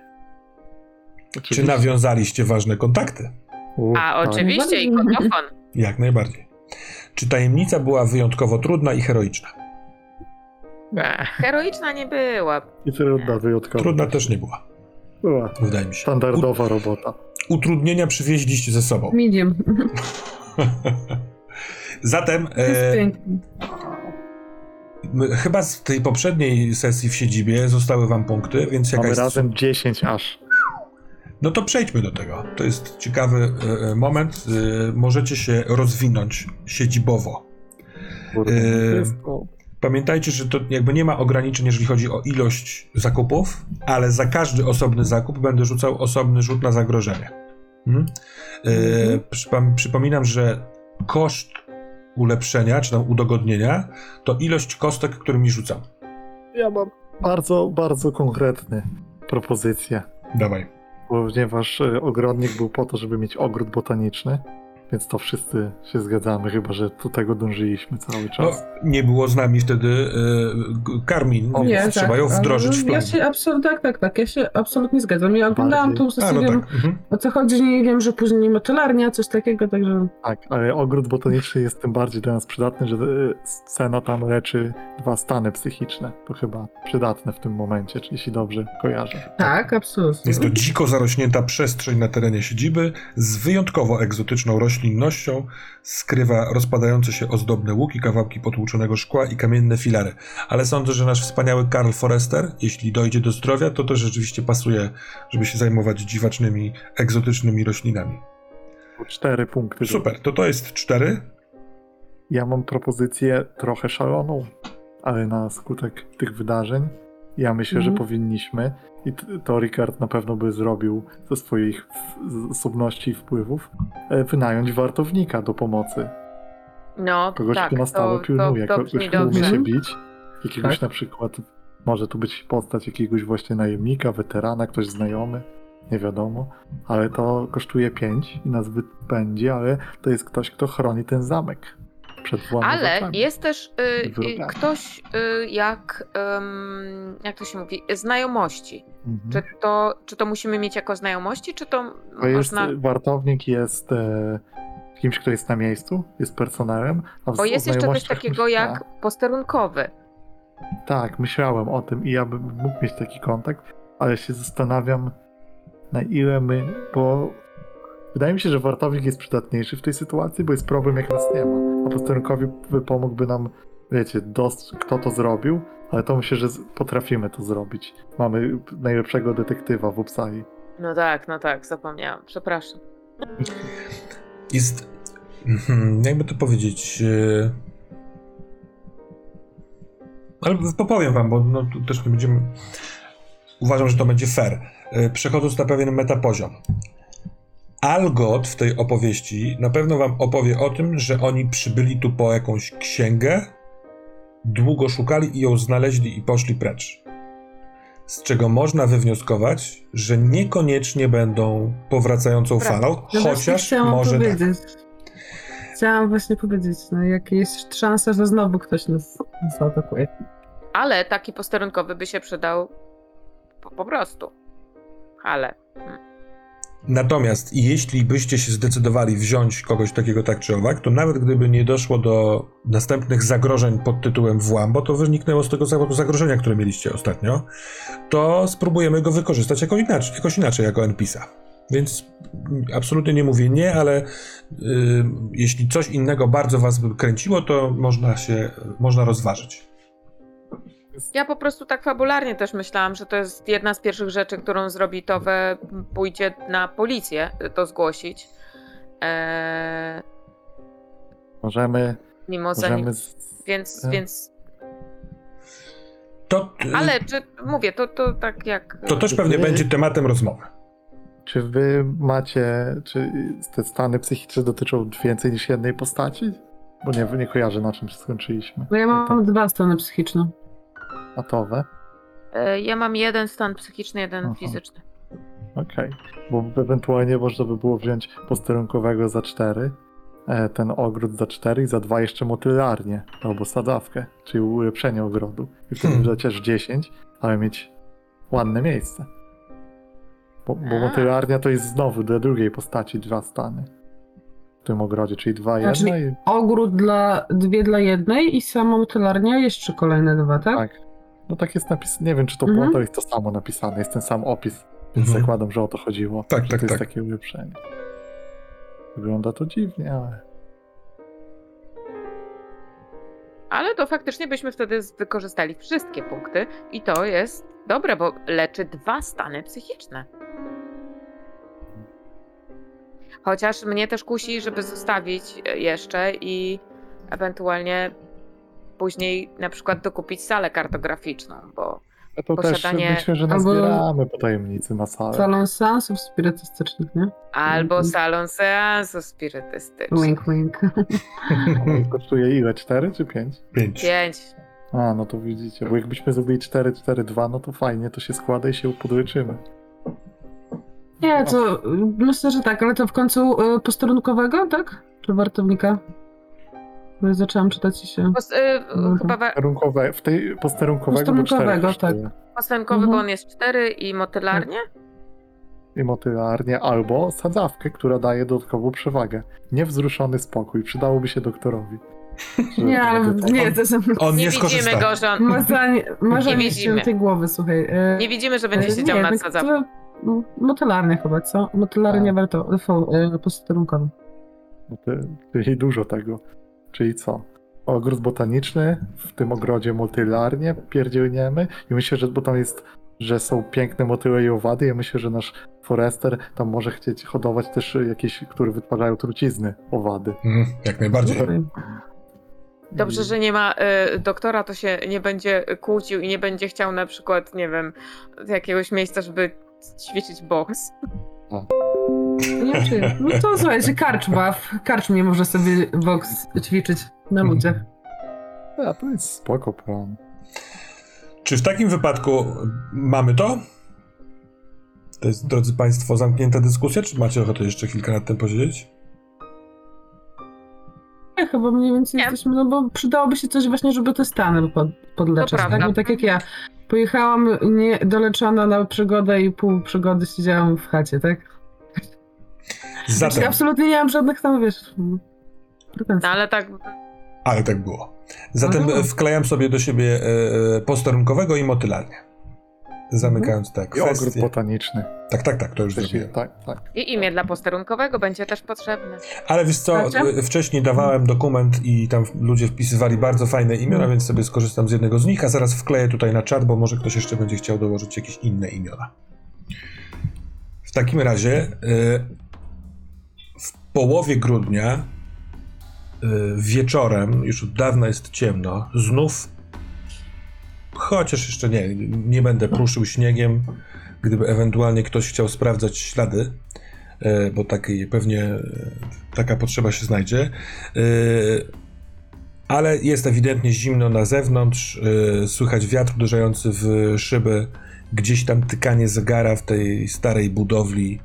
Czy nawiązaliście ważne kontakty? U, A tak. oczywiście, i kodofon. Jak najbardziej. Czy tajemnica była wyjątkowo trudna i heroiczna? Heroiczna nie była. I trudna wyjątkowo. Trudna też nie była, Była. wydaje mi się. Standardowa robota. U, utrudnienia przywieźliście ze sobą. Medium. Zatem To jest e, chyba z tej poprzedniej sesji w siedzibie zostały wam punkty, więc Mamy jakaś razem 10 aż. No to przejdźmy do tego. To jest ciekawy e, e, moment. E, możecie się rozwinąć siedzibowo. To. Pamiętajcie, że to jakby nie ma ograniczeń, jeżeli chodzi o ilość zakupów, ale za każdy osobny zakup będę rzucał osobny rzut na zagrożenie. Mhm. E, Mhm. przypom- przypominam, że koszt ulepszenia czy tam udogodnienia to ilość kostek, którymi rzucam. Ja mam bardzo, bardzo konkretne propozycje. Dawaj. ponieważ e, ogrodnik był po to, żeby mieć ogród botaniczny, więc to wszyscy się zgadzamy, chyba że do tego dążyliśmy cały No, czas. nie było z nami wtedy y, Karmin, O, więc trzeba ją ale wdrożyć w plan. Ja się absolutnie, tak, tak, tak, ja się absolutnie zgadzam. Ja oglądałam tą sesję, no wiem tak. Mhm. o co chodzi, wiem, że później motelarnia, coś takiego, także... Tak, ale ogród botaniczny jest tym bardziej dla nas przydatny, że e, scena tam leczy dwa stany psychiczne. To chyba przydatne w tym momencie, jeśli dobrze kojarzę. Tak, absolutnie. Jest to dziko zarośnięta przestrzeń na terenie siedziby z wyjątkowo egzotyczną roślinnością. Skrywa rozpadające się ozdobne łuki, kawałki potłuczonego szkła i kamienne filary. Ale sądzę, że nasz wspaniały Karl Forrester, jeśli dojdzie do zdrowia, to też rzeczywiście pasuje, żeby się zajmować dziwacznymi, egzotycznymi roślinami. Cztery punkty. Super, to to jest cztery. Ja mam propozycję trochę szaloną, ale na skutek tych wydarzeń ja myślę, że Mhm. powinniśmy i to Ricard na pewno by zrobił ze swoich zasobności i wpływów e, wynająć wartownika do pomocy. No, Kogoś, tak, kto na stałe to, pilnuje, to, to kogoś, kto umie się bić. Jakiegoś Tak. na przykład, może tu być postać jakiegoś właśnie najemnika, weterana, ktoś znajomy, nie wiadomo, ale to kosztuje 5 i nas będzie, ale to jest ktoś, kto chroni ten zamek Ale jest też y, y, ktoś, y, jak, jak to się mówi, znajomości. Mhm. Czy to, czy to musimy mieć jako znajomości, czy to, To jest, można... wartownik jest e, kimś, kto jest na miejscu, jest personelem. A Bo jest jeszcze coś takiego jak posterunkowy. Tak, myślałem o tym i ja bym mógł mieć taki kontakt, ale się zastanawiam, na ile my, bo wydaje mi się, że wartownik jest przydatniejszy w tej sytuacji, bo jest problem, jak nas nie ma. A posterunkowi pomógłby nam, wiecie, kto to zrobił, ale to myślę, że z- potrafimy to zrobić. Mamy najlepszego detektywa w Upsali. No tak, no tak, zapomniałam, przepraszam. Jest. mhm, Jakby to powiedzieć. e, Ale popowiem wam, bo no, tu też nie będziemy. Uważam, że to będzie fair. E, Przechodząc na pewien metapoziom. Algot w tej opowieści na pewno wam opowie o tym, że oni przybyli tu po jakąś księgę, długo szukali i ją znaleźli i poszli precz. Z czego można wywnioskować, że niekoniecznie będą powracającą Prawda. falą, No chociaż chciałam może tak. powiedzieć. Chciałam właśnie powiedzieć, no jak jest szansa, że znowu ktoś nas zaatakuje. Ale taki posterunkowy by się przydał po, po prostu. Ale. Natomiast jeśli byście się zdecydowali wziąć kogoś takiego tak czy owak, to nawet gdyby nie doszło do następnych zagrożeń pod tytułem włam, bo to wyniknęło z tego zagro- zagrożenia, które mieliście ostatnio, to spróbujemy go wykorzystać jako inaczej, jakoś inaczej, jako NPC-a. Więc absolutnie nie mówię nie, ale y, jeśli coś innego bardzo was by kręciło, to można się, można rozważyć. Ja po prostu tak fabularnie też myślałam, że to jest jedna z pierwszych rzeczy, którą zrobi Towe, pójdzie na policję to zgłosić. Eee, Możemy, mimo możemy z... Więc, e. więc. To, y, Ale czy mówię, to, to tak jak. to też pewnie Wy- będzie tematem rozmowy. Czy wy macie, czy te stany psychiczne dotyczą więcej niż jednej postaci? Bo nie, nie kojarzę na czym skończyliśmy. No ja mam dwa stany psychiczne. Atowe? E, Ja mam jeden stan psychiczny, jeden Aha. fizyczny. Okej. Bo ewentualnie można by było wziąć posterunkowego za 4, ten ogród za 4 i za 2 jeszcze motylarnię albo sadzawkę, czyli ulepszenie ogrodu. I wtedy Hmm. chociaż 10, ale mieć ładne miejsce. Bo, bo motylarnia to jest znowu dla drugiej postaci dwa stany w tym ogrodzie, czyli dwa Znaczy- jedno i Ogród dla dwie dla jednej i sama motylarnia jeszcze kolejne dwa, tak? tak. No tak jest napisane. Nie wiem, czy to Mhm. było, to jest to samo napisane, jest ten sam opis. Więc Mhm. zakładam, że o to chodziło. Tak, tak, to jest tak. takie ulepszenie. Wygląda to dziwnie, ale. Ale to faktycznie byśmy wtedy wykorzystali wszystkie punkty i to jest dobre, bo leczy dwa stany psychiczne. Chociaż mnie też kusi, żeby zostawić e, jeszcze i ewentualnie później na przykład dokupić salę kartograficzną, bo A to Posiadanie- też myślę, że nazbieramy po tajemnicy na salę. Salon seansów spirytystycznych, nie? albo Mhm. salon seansów spirytystycznych. Wink, wink. Kosztuje ile? 4 czy 5? Pięć. Pięć. A, no to widzicie, bo jakbyśmy zrobili 4, 4, 2, no to fajnie, to się składa i się podleczymy. Nie, to myślę, że tak, ale to w końcu y, posterunkowego, tak? Czy wartownika? Bo zaczęłam czytać i się... Pos, y, Mhm. chyba we, Posterunkowe, w tej posterunkowego, do Posterunkowego, tak. postępkowy, Mhm. bo on jest cztery i motylarnie. I motylarnie, albo sadzawkę, która daje dodatkową przewagę. Niewzruszony spokój. Przydałoby się doktorowi. Nie, ale nie, to jest... On nie, nie widzimy go, że on, Marzanie, marzanie widzimy. świętej głowy, słuchaj. y, nie widzimy, że będzie y, siedział nie, nad tak sadzawką. to, no, Motylarnie chyba, co? Motylarnie Tak. warto, y, posterunkowy. No to- Czyli dużo tego. Czyli co? Ogród botaniczny, w tym ogrodzie motylarnie pierdzielniemy i myślę, że bo tam jest, że są piękne motyły i owady ja myślę, że nasz forester tam może chcieć hodować też jakieś, które wytwarzają trucizny, owady. Mhm, jak najbardziej. Dobrze, że nie ma y, doktora, to się nie będzie kłócił i nie będzie chciał na przykład, nie wiem, z jakiegoś miejsca, żeby ćwiczyć boks. Nie wiem, czy... No to słuchajcie, karczma. W karczmie może sobie boks ćwiczyć na Mhm. ludziach. A to jest spoko plan. Czy w takim wypadku mamy to? To jest, drodzy Państwo, zamknięta dyskusja, czy macie ochotę jeszcze chwilkę nad tym posiedzieć? Nie, chyba mniej więcej Nie. jesteśmy, no bo przydałoby się coś właśnie, żeby te stany pod, podleczyć, To tak? prawda. Bo tak jak ja pojechałam niedoleczona na przygodę i pół przygody siedziałam w chacie, tak? Zatem, Ja absolutnie nie mam żadnych tam, wiesz, pretensji. No ale tak, ale tak było. Zatem Mhm. e, wklejam sobie do siebie e, e, posterunkowego i motylarnię. Zamykając te I ogród botaniczny. Tak, tak, tak, to już zrobiłem. tak, tak. i imię dla posterunkowego będzie też potrzebne. Ale wiesz co, Macie? e, wcześniej dawałem dokument i tam ludzie wpisywali bardzo fajne imiona, więc sobie skorzystam z jednego z nich, a zaraz wkleję tutaj na czat, bo może ktoś jeszcze będzie chciał dołożyć jakieś inne imiona. W takim razie połowie grudnia e, wieczorem, już od dawna jest ciemno, znów chociaż jeszcze nie, nie będę pruszył śniegiem, gdyby ewentualnie ktoś chciał sprawdzać ślady, e, bo taki, pewnie e, taka potrzeba się znajdzie. Ale jest ewidentnie zimno na zewnątrz, słychać wiatr uderzający w szyby, gdzieś tam tykanie zegara w tej starej budowli.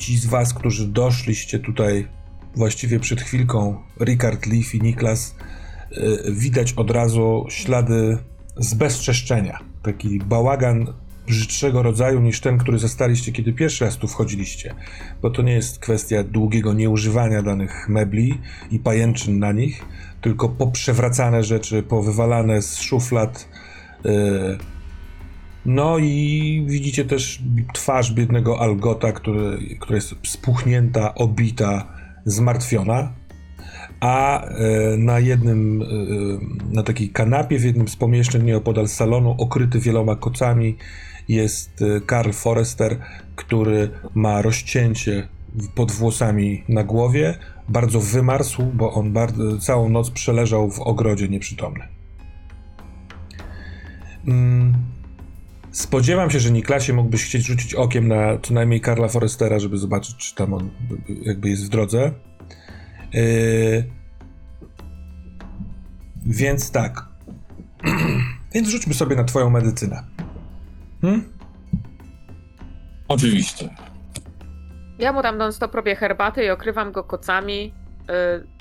Ci z Was, którzy doszliście tutaj właściwie przed chwilką, Richard, Leaf i Niklas, e, widać od razu ślady zbezczeszczenia. Taki bałagan brzydszego rodzaju niż ten, który zastaliście, kiedy pierwszy raz tu wchodziliście. Bo to nie jest kwestia długiego nieużywania danych mebli i pajęczyn na nich, tylko poprzewracane rzeczy, powywalane z szuflad. yy. No i widzicie też twarz biednego Algota, który, która jest spuchnięta, obita, zmartwiona. A e, na jednym, e, na takiej kanapie w jednym z pomieszczeń nieopodal salonu, okryty wieloma kocami, jest e, Karl Forrester, który ma rozcięcie pod włosami na głowie. Bardzo wymarsł, bo on bardzo, całą noc przeleżał w ogrodzie nieprzytomny. Mm, Spodziewam się, że Niklasie mógłbyś chcieć rzucić okiem na co najmniej Karla Forrestera, żeby zobaczyć, czy tam on jakby jest w drodze. Yy, więc tak. więc rzućmy sobie na twoją medycynę. Hmm? Oczywiście. Ja mu tam non stop robię herbatę i okrywam go kocami. Y,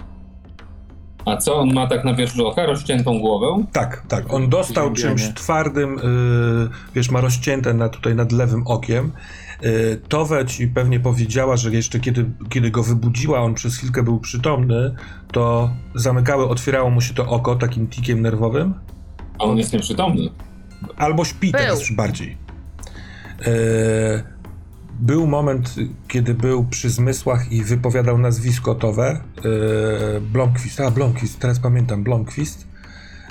A co on ma tak na wierzchu oka? Rozciętą głowę? Tak, tak. On dostał czymś twardym, yy, wiesz, ma rozcięte na, tutaj nad lewym okiem. Yy, Towe ci pewnie powiedziała, że jeszcze kiedy, kiedy go wybudziła, on przez chwilkę był przytomny, to zamykały, otwierało mu się to oko takim tikiem nerwowym. A on jest nieprzytomny. Albo śpi teraz już bardziej. E, był moment, kiedy był przy zmysłach i wypowiadał nazwisko Towe. E, Blomqvist, a Blomqvist, teraz pamiętam, Blomqvist.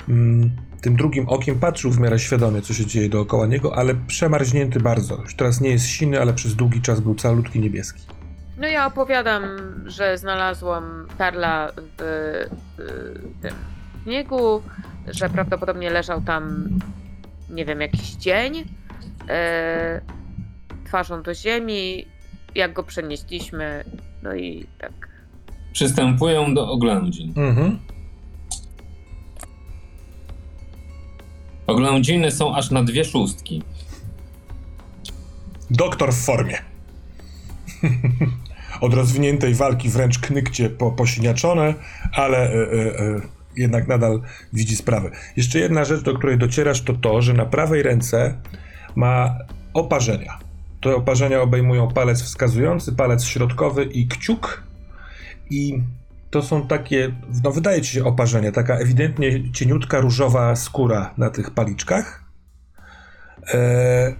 Mm, tym drugim okiem patrzył w miarę świadomie, co się dzieje dookoła niego, ale przemarznięty bardzo. Już teraz nie jest siny, ale przez długi czas był calutki niebieski. no ja opowiadam, że znalazłam Karla w, w tym śniegu, że prawdopodobnie leżał tam, nie wiem, jakiś dzień, y, twarzą do ziemi, jak go przenieśliśmy, no i tak. Przystępują do oględzin. Mhm. Oględziny są aż na dwie szóstki. Doktor w formie. Od rozwiniętej walki wręcz knykcie po, posiniaczone, ale e, e, e, jednak nadal widzi sprawę. Jeszcze jedna rzecz, do której docierasz, to to, że na prawej ręce ma oparzenia. Te oparzenia obejmują palec wskazujący, palec środkowy i kciuk. I to są takie, no wydaje ci się oparzenia, taka ewidentnie cieniutka różowa skóra na tych paliczkach. E,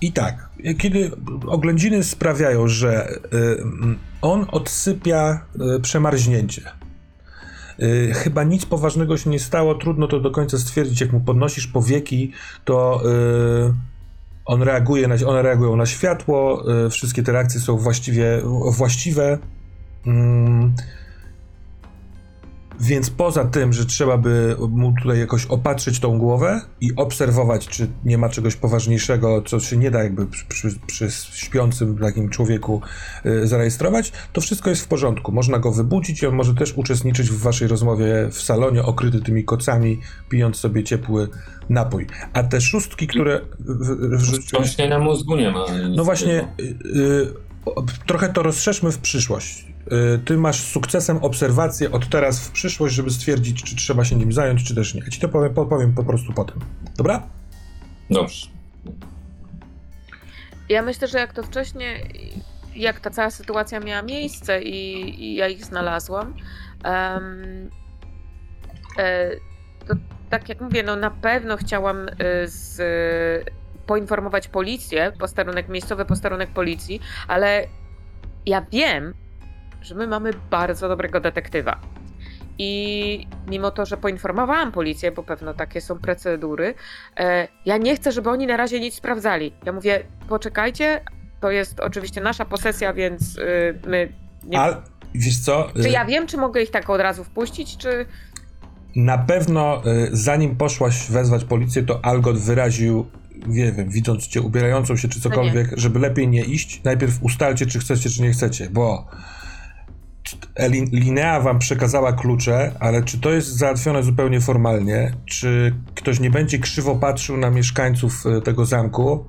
I tak, kiedy oględziny sprawiają, że e, on odsypia e, przemarznięcie. Chyba nic poważnego się nie stało, trudno to do końca stwierdzić. Jak mu podnosisz powieki, to on reaguje na, one reagują na światło, e, wszystkie te reakcje są właściwie właściwe. Mm, więc poza tym, że trzeba by mu tutaj jakoś opatrzyć tą głowę i obserwować, czy nie ma czegoś poważniejszego, co się nie da jakby przy, przy, przy śpiącym takim człowieku y, zarejestrować, to wszystko jest w porządku. Można go wybudzić i on może też uczestniczyć w waszej rozmowie w salonie, okryty tymi kocami, pijąc sobie ciepły napój. A te szóstki, które... W, w, Wstrząśnienia mózgu nie ma. no właśnie, y, y, trochę to rozszerzmy w przyszłość. Y, Ty masz z sukcesem obserwację od teraz w przyszłość, żeby stwierdzić, czy trzeba się nim zająć, czy też nie. Ja ci to powiem, podpowiem po prostu potem. Dobra? Dobrze. Ja myślę, że jak to wcześniej, jak ta cała sytuacja miała miejsce i, i ja ich znalazłam, em, e, to tak jak mówię, no na pewno chciałam e, z, poinformować policję, posterunek, miejscowy posterunek policji, ale ja wiem, że my mamy bardzo dobrego detektywa. I mimo to, że poinformowałam policję, bo pewno takie są procedury, e, ja nie chcę, żeby oni na razie nic sprawdzali. Ja mówię, poczekajcie, to jest oczywiście nasza posesja, więc y, my. Nie... A wiesz co? Czy Y, ja wiem, czy mogę ich tak od razu wpuścić, czy. Na pewno, y, zanim poszłaś wezwać policję, to Algot wyraził, nie wiem, widząc cię ubierającą się czy cokolwiek, żeby lepiej nie iść. Najpierw ustalcie, czy chcecie, czy nie chcecie, bo Linea wam przekazała klucze, ale czy to jest załatwione zupełnie formalnie? Czy ktoś nie będzie krzywo patrzył na mieszkańców y, tego zamku?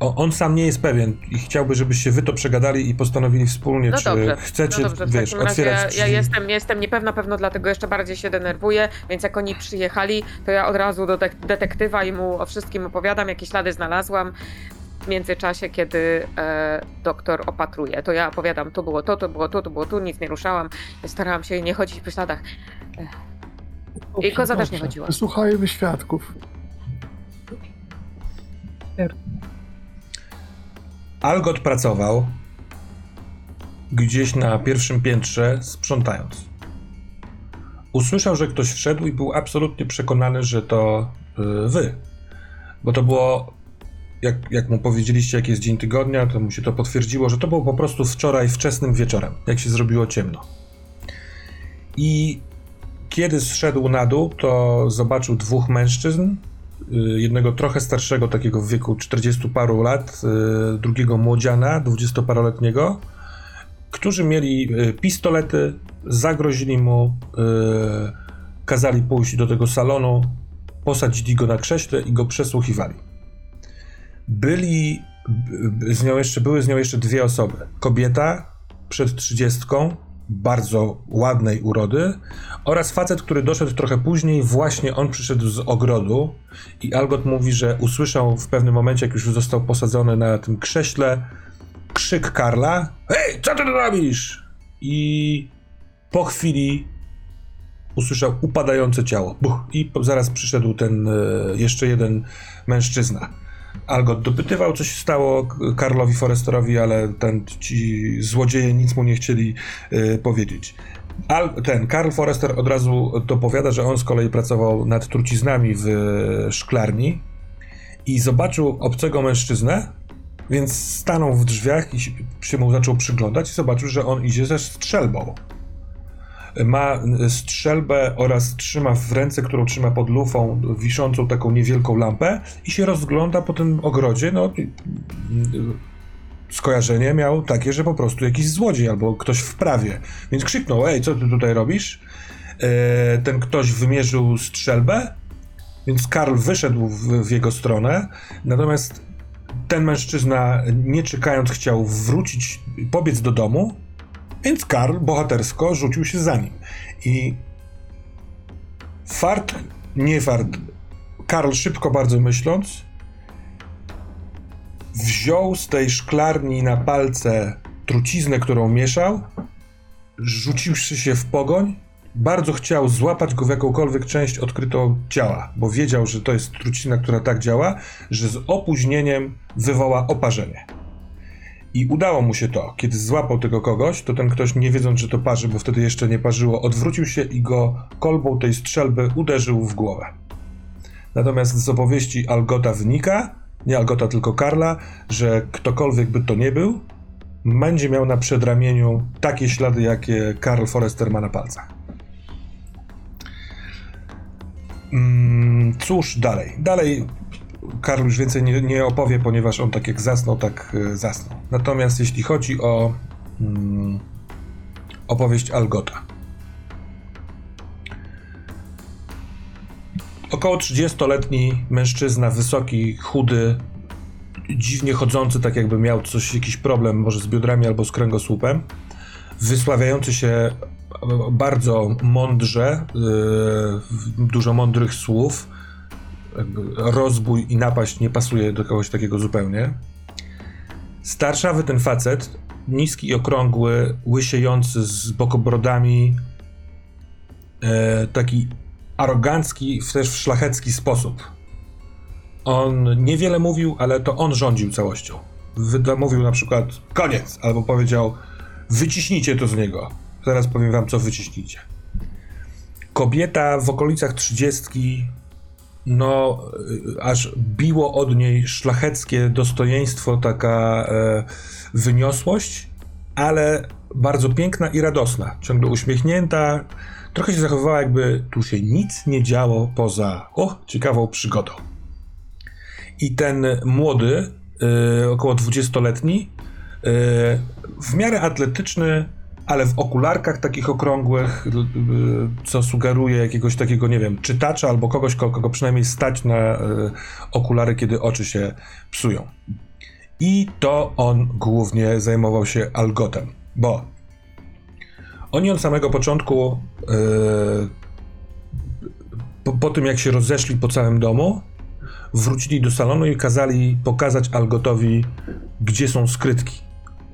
O- On sam nie jest pewien i chciałby, żebyście wy to przegadali i postanowili wspólnie, No czy dobrze, chcecie, no dobrze, w wiesz, takim otwierać ja, jestem, jestem niepewna, pewno dlatego jeszcze bardziej się denerwuję, więc jak oni przyjechali, to ja od razu do detektywa i mu o wszystkim opowiadam, jakie ślady znalazłam w międzyczasie, kiedy e, doktor opatruje. To ja opowiadam, to było to, to było to, to było tu, nic nie ruszałam, starałam się nie chodzić po śladach. I koza też nie Dobrze. chodziła. Wysłuchajmy świadków. Algot pracował gdzieś na pierwszym piętrze, sprzątając. Usłyszał, że ktoś wszedł i był absolutnie przekonany, że to y, wy. Bo to było, jak, jak mu powiedzieliście, jaki jest dzień tygodnia, to mu się to potwierdziło, że to było po prostu wczoraj wczesnym wieczorem, jak się zrobiło ciemno. I kiedy zszedł na dół, to zobaczył dwóch mężczyzn, y, jednego trochę starszego, takiego w wieku 40 paru lat, y, drugiego młodziana, 20-paroletniego, którzy mieli y, pistolety, zagrozili mu, kazali pójść do tego salonu, posadzili go na krześle i go przesłuchiwali. Byli z nią jeszcze, były z nią jeszcze dwie osoby. Kobieta przed trzydziestką, bardzo ładnej urody, oraz facet, który doszedł trochę później, właśnie on przyszedł z ogrodu i Algot mówi, że usłyszał w pewnym momencie, jak już został posadzony na tym krześle, krzyk Karla: Hej, co ty robisz? I po chwili usłyszał upadające ciało. Buch, I zaraz przyszedł ten e, jeszcze jeden mężczyzna. Algot dopytywał, co się stało Karlowi Foresterowi, ale ten, ci złodzieje nic mu nie chcieli e, powiedzieć. Al, ten Karl Forrester od razu dopowiada, że on z kolei pracował nad truciznami w szklarni i zobaczył obcego mężczyznę, więc stanął w drzwiach i się mu zaczął przyglądać i zobaczył, że on idzie ze strzelbą. Ma strzelbę oraz trzyma w ręce, którą trzyma pod lufą, wiszącą taką niewielką lampę i się rozgląda po tym ogrodzie. No, i- skojarzenie miał takie, że po prostu jakiś złodziej albo ktoś w prawie. Więc krzyknął, ej, co ty tutaj robisz? E, ten ktoś wymierzył strzelbę, więc Karl wyszedł w, w jego stronę, natomiast ten mężczyzna, nie czekając, chciał wrócić, pobiec do domu, więc Karl bohatersko rzucił się za nim. I fart, nie fart, Karl szybko bardzo myśląc, wziął z tej szklarni na palce truciznę, którą mieszał, rzuciwszy się w pogoń, bardzo chciał złapać go w jakąkolwiek część odkrytą ciała, bo wiedział, że to jest trucizna, która tak działa, że z opóźnieniem wywoła oparzenie. I udało mu się to. Kiedy złapał tego kogoś, to ten ktoś, nie wiedząc, że to parzy, bo wtedy jeszcze nie parzyło, odwrócił się i go kolbą tej strzelby uderzył w głowę. Natomiast z opowieści Algota wynika, nie Algota, tylko Karla, że ktokolwiek by to nie był, będzie miał na przedramieniu takie ślady, jakie Karl Forrester ma na palcach. Mm, cóż dalej? Dalej Karl już więcej nie, nie opowie, ponieważ on tak jak zasnął, tak y, zasnął. Natomiast jeśli chodzi o mm, opowieść Algota. Około 30-letni mężczyzna, wysoki, chudy, dziwnie chodzący, tak jakby miał coś, jakiś problem, może z biodrami albo z kręgosłupem, wysławiający się bardzo mądrze, yy, dużo mądrych słów. Rozbój i napaść nie pasuje do kogoś takiego zupełnie. Starszawy ten facet, niski i okrągły, łysiejący z bokobrodami, yy, taki arogancki, też w szlachecki sposób. On niewiele mówił, ale to on rządził całością. Wyda- Mówił na przykład koniec, albo powiedział wyciśnijcie to z niego. Zaraz powiem wam, co wyciśnijcie. Kobieta w okolicach trzydziestki, no, y, aż biło od niej szlacheckie dostojeństwo, taka e, wyniosłość, ale bardzo piękna i radosna. Ciągle uśmiechnięta, trochę się zachowywała, jakby tu się nic nie działo poza, o, ciekawą przygodą. I ten młody, y, około 20-letni, y, w miarę atletyczny, ale w okularkach takich okrągłych, y, co sugeruje jakiegoś takiego, nie wiem, czytacza albo kogoś, ko- kogo przynajmniej stać na y, okulary, kiedy oczy się psują. I to on głównie zajmował się Algotem, bo oni od samego początku, y, po, po tym jak się rozeszli po całym domu, wrócili do salonu i kazali pokazać Algotowi, gdzie są skrytki.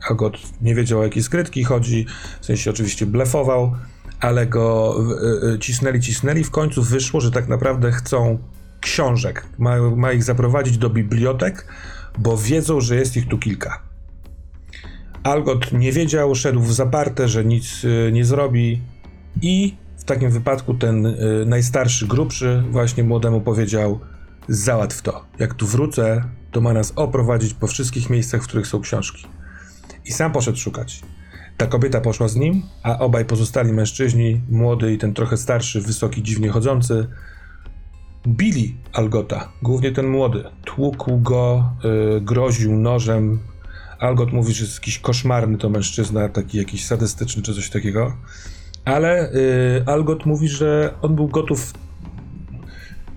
Algot nie wiedział, o jakie skrytki chodzi, w sensie oczywiście blefował, ale go y, y, cisnęli, cisnęli. W końcu wyszło, że tak naprawdę chcą książek. Ma, ma ich zaprowadzić do bibliotek, bo wiedzą, że jest ich tu kilka. Algot nie wiedział, szedł w zaparte, że nic y, nie zrobi i w takim wypadku ten najstarszy, grubszy właśnie młodemu powiedział załatw to. Jak tu wrócę, to ma nas oprowadzić po wszystkich miejscach, w których są książki. I sam poszedł szukać. Ta kobieta poszła z nim, a obaj pozostali mężczyźni, młody i ten trochę starszy, wysoki, dziwnie chodzący, bili Algota, głównie ten młody. Tłukł go, y, groził nożem. Algot mówi, że jest jakiś koszmarny to mężczyzna, taki jakiś sadystyczny czy coś takiego. Ale y, Algot mówi, że on był gotów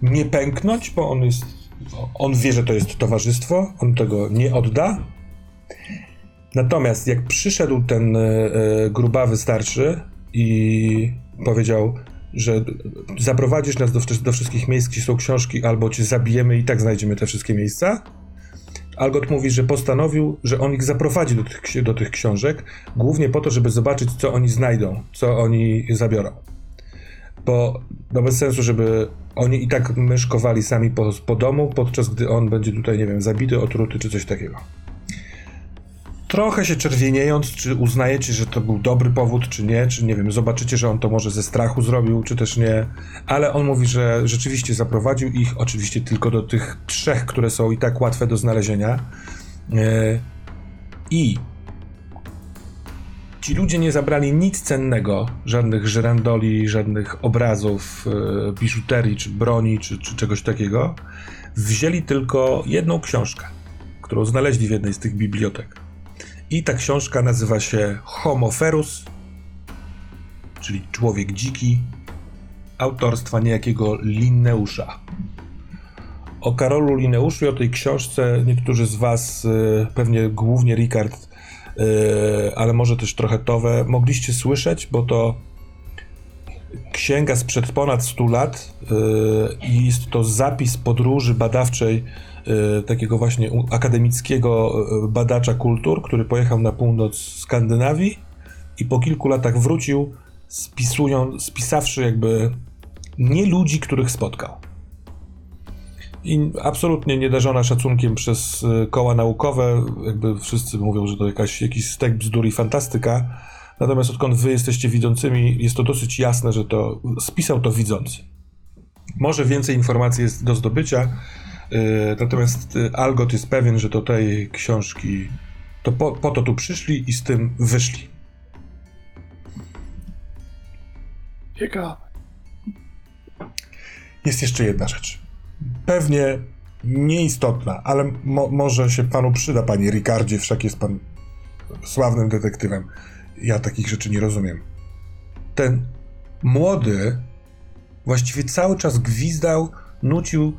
nie pęknąć, bo on jest. On wie, że to jest towarzystwo, on tego nie odda. Natomiast jak przyszedł ten e, e, grubawy starszy i powiedział, że zaprowadzisz nas do, do wszystkich miejsc, gdzie są książki, albo cię zabijemy i tak znajdziemy te wszystkie miejsca. Algot mówi, że postanowił, że on ich zaprowadzi do tych, do tych książek, głównie po to, żeby zobaczyć, co oni znajdą, co oni zabiorą. Bo no bez sensu, żeby oni i tak myszkowali sami po, po domu, podczas gdy on będzie tutaj, nie wiem, zabity, otruty czy coś takiego. Trochę się czerwieniejąc, czy uznajecie, że to był dobry powód, czy nie, czy nie wiem, zobaczycie, że on to może ze strachu zrobił, czy też nie, ale on mówi, że rzeczywiście zaprowadził ich, oczywiście tylko do tych trzech, które są i tak łatwe do znalezienia. E, I ci ludzie nie zabrali nic cennego, żadnych żyrandoli, żadnych obrazów, e, biżuterii, czy broni, czy, czy czegoś takiego. Wzięli tylko jedną książkę, którą znaleźli w jednej z tych bibliotek. I ta książka nazywa się Homo Ferus, czyli Człowiek Dziki, autorstwa niejakiego Linneusza. O Karolu Lineuszu i o tej książce niektórzy z Was, y, pewnie głównie Rikard, y, ale może też trochę Towe, mogliście słyszeć, bo to księga sprzed ponad 100 lat y, i jest to zapis podróży badawczej takiego właśnie akademickiego y, badacza kultur, który pojechał na północ Skandynawii i po kilku latach wrócił, spisując, spisawszy jakby nie ludzi, których spotkał. I absolutnie niedarzona szacunkiem przez y, koła naukowe, jakby wszyscy mówią, że to jakaś, jakiś stek bzdur i fantastyka. Natomiast odkąd wy jesteście widzącymi, jest to dosyć jasne, że to spisał to widzący. Może więcej informacji jest do zdobycia, natomiast y, Algot jest pewien, że do tej książki to po, po to tu przyszli i z tym wyszli. Ciekawe. Jest jeszcze jedna rzecz. Pewnie nieistotna, ale mo- może się panu przyda, panie Ricardzie, wszak jest pan sławnym detektywem. Ja takich rzeczy nie rozumiem. Ten młody właściwie cały czas gwizdał, nucił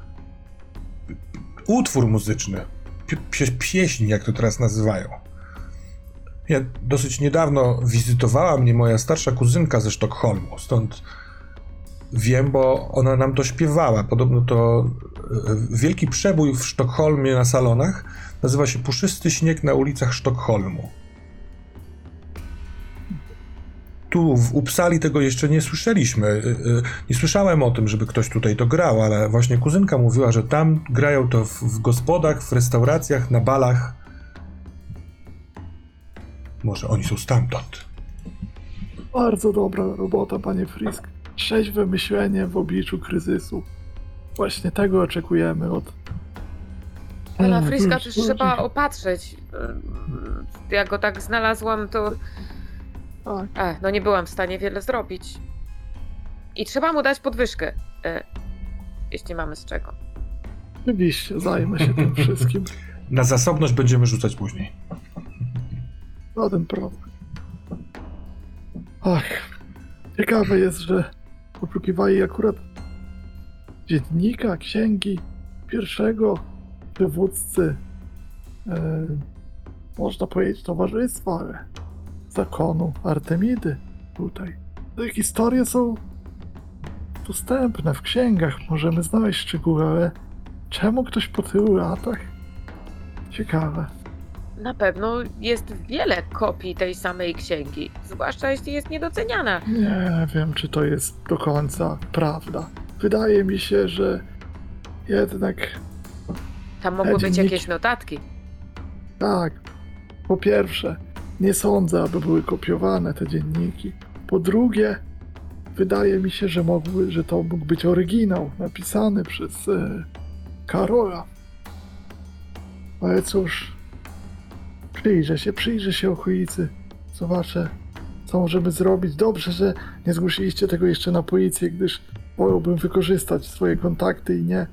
utwór muzyczny, pie- pie- pieśń, jak to teraz nazywają. Ja dosyć niedawno wizytowała mnie moja starsza kuzynka ze Sztokholmu, stąd Wiem, bo ona nam to śpiewała. Podobno to e, wielki przebój w Sztokholmie na salonach nazywa się Puszysty śnieg na ulicach Sztokholmu. Tu w Uppsali tego jeszcze nie słyszeliśmy. E, e, Nie słyszałem o tym, żeby ktoś tutaj to grał, ale właśnie kuzynka mówiła, że tam grają to w, w gospodach, w restauracjach, na balach. Może oni są stamtąd. Bardzo dobra robota, panie Frisk. Trzeźwe myślenie w obliczu kryzysu. Właśnie tego oczekujemy od... Pana Mm, Friska też już, trzeba już. opatrzyć. Y, Jak go tak znalazłam, to Ech, no nie byłam w stanie wiele zrobić. I trzeba mu dać podwyżkę. E, jeśli mamy z czego. oczywiście, zajmę się tym wszystkim. Na zasobność będziemy rzucać później. Żaden problem. Ach, ciekawe jest, że poszukiwali akurat dziennika, księgi pierwszego przywódcy, e, można powiedzieć, towarzystwa, ale zakonu Artemidy tutaj. Te historie są dostępne w księgach, możemy znaleźć szczegóły, ale czemu ktoś po tylu latach? Ciekawe. Na pewno jest wiele kopii tej samej księgi, zwłaszcza jeśli jest niedoceniana. Nie wiem, czy to jest do końca prawda. Wydaje mi się, że jednak Tam mogły być jakieś notatki. tak. Po pierwsze, nie sądzę, aby były kopiowane te dzienniki. Po drugie, wydaje mi się, że, mogły, że to mógł być oryginał napisany przez e, Karola. Ale cóż, przyjrzę się, przyjrzę się okolicy. Zobaczę, co możemy zrobić. Dobrze, że nie zgłosiliście tego jeszcze na policję, gdyż wolałbym wykorzystać swoje kontakty i nie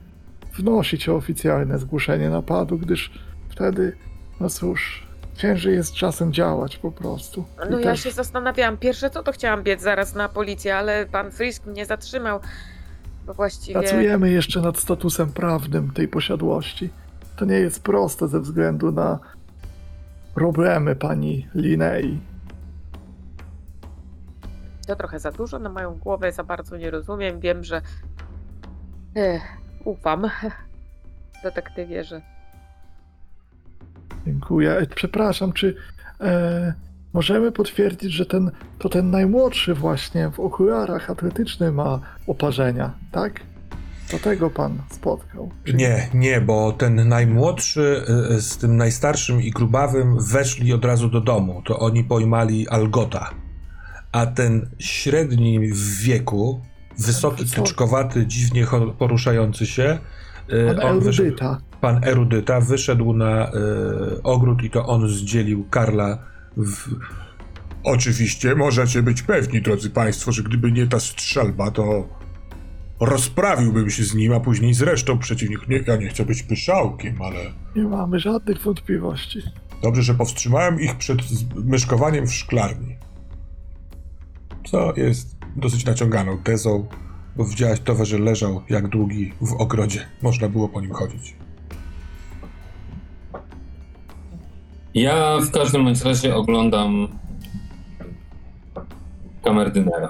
wnosić o oficjalne zgłoszenie napadu, gdyż wtedy, no cóż, ciężej jest czasem działać po prostu. I No ja też- się zastanawiałam. Pierwsze co to chciałam biec zaraz na policję, ale pan Frisk mnie zatrzymał. Bo właściwie. Pracujemy jeszcze nad statusem prawnym tej posiadłości. To nie jest proste ze względu na problemy pani Linei. To trochę za dużo na moją głowę, za bardzo nie rozumiem. Wiem, że. Ech, ufam detektywie, że. Dziękuję. E, Przepraszam, czy e, możemy potwierdzić, że ten, to ten najmłodszy właśnie w okularach atletyczny ma oparzenia, tak? Do tego pan spotkał. czy Nie, nie, bo ten najmłodszy y, z tym najstarszym i grubawym weszli od razu do domu. To oni pojmali Algota. A ten średni w wieku, wysoki, tyczkowaty, dziwnie poruszający się, on erudyta. Pan erudyta wyszedł na y, ogród i to on zdzielił Karla w... Oczywiście możecie być pewni, drodzy państwo, że gdyby nie ta strzelba, to rozprawiłbym się z nim, a później z resztą przeciwników. Nie, ja nie chcę być pyszałkiem, ale Nie mamy żadnych wątpliwości. dobrze, że powstrzymałem ich przed myszkowaniem w szklarni. Co jest dosyć naciąganą tezą, Bo widziałaś to, że leżał jak długi w ogrodzie. Można było po nim chodzić. Ja w każdym razie oglądam kamerdynera.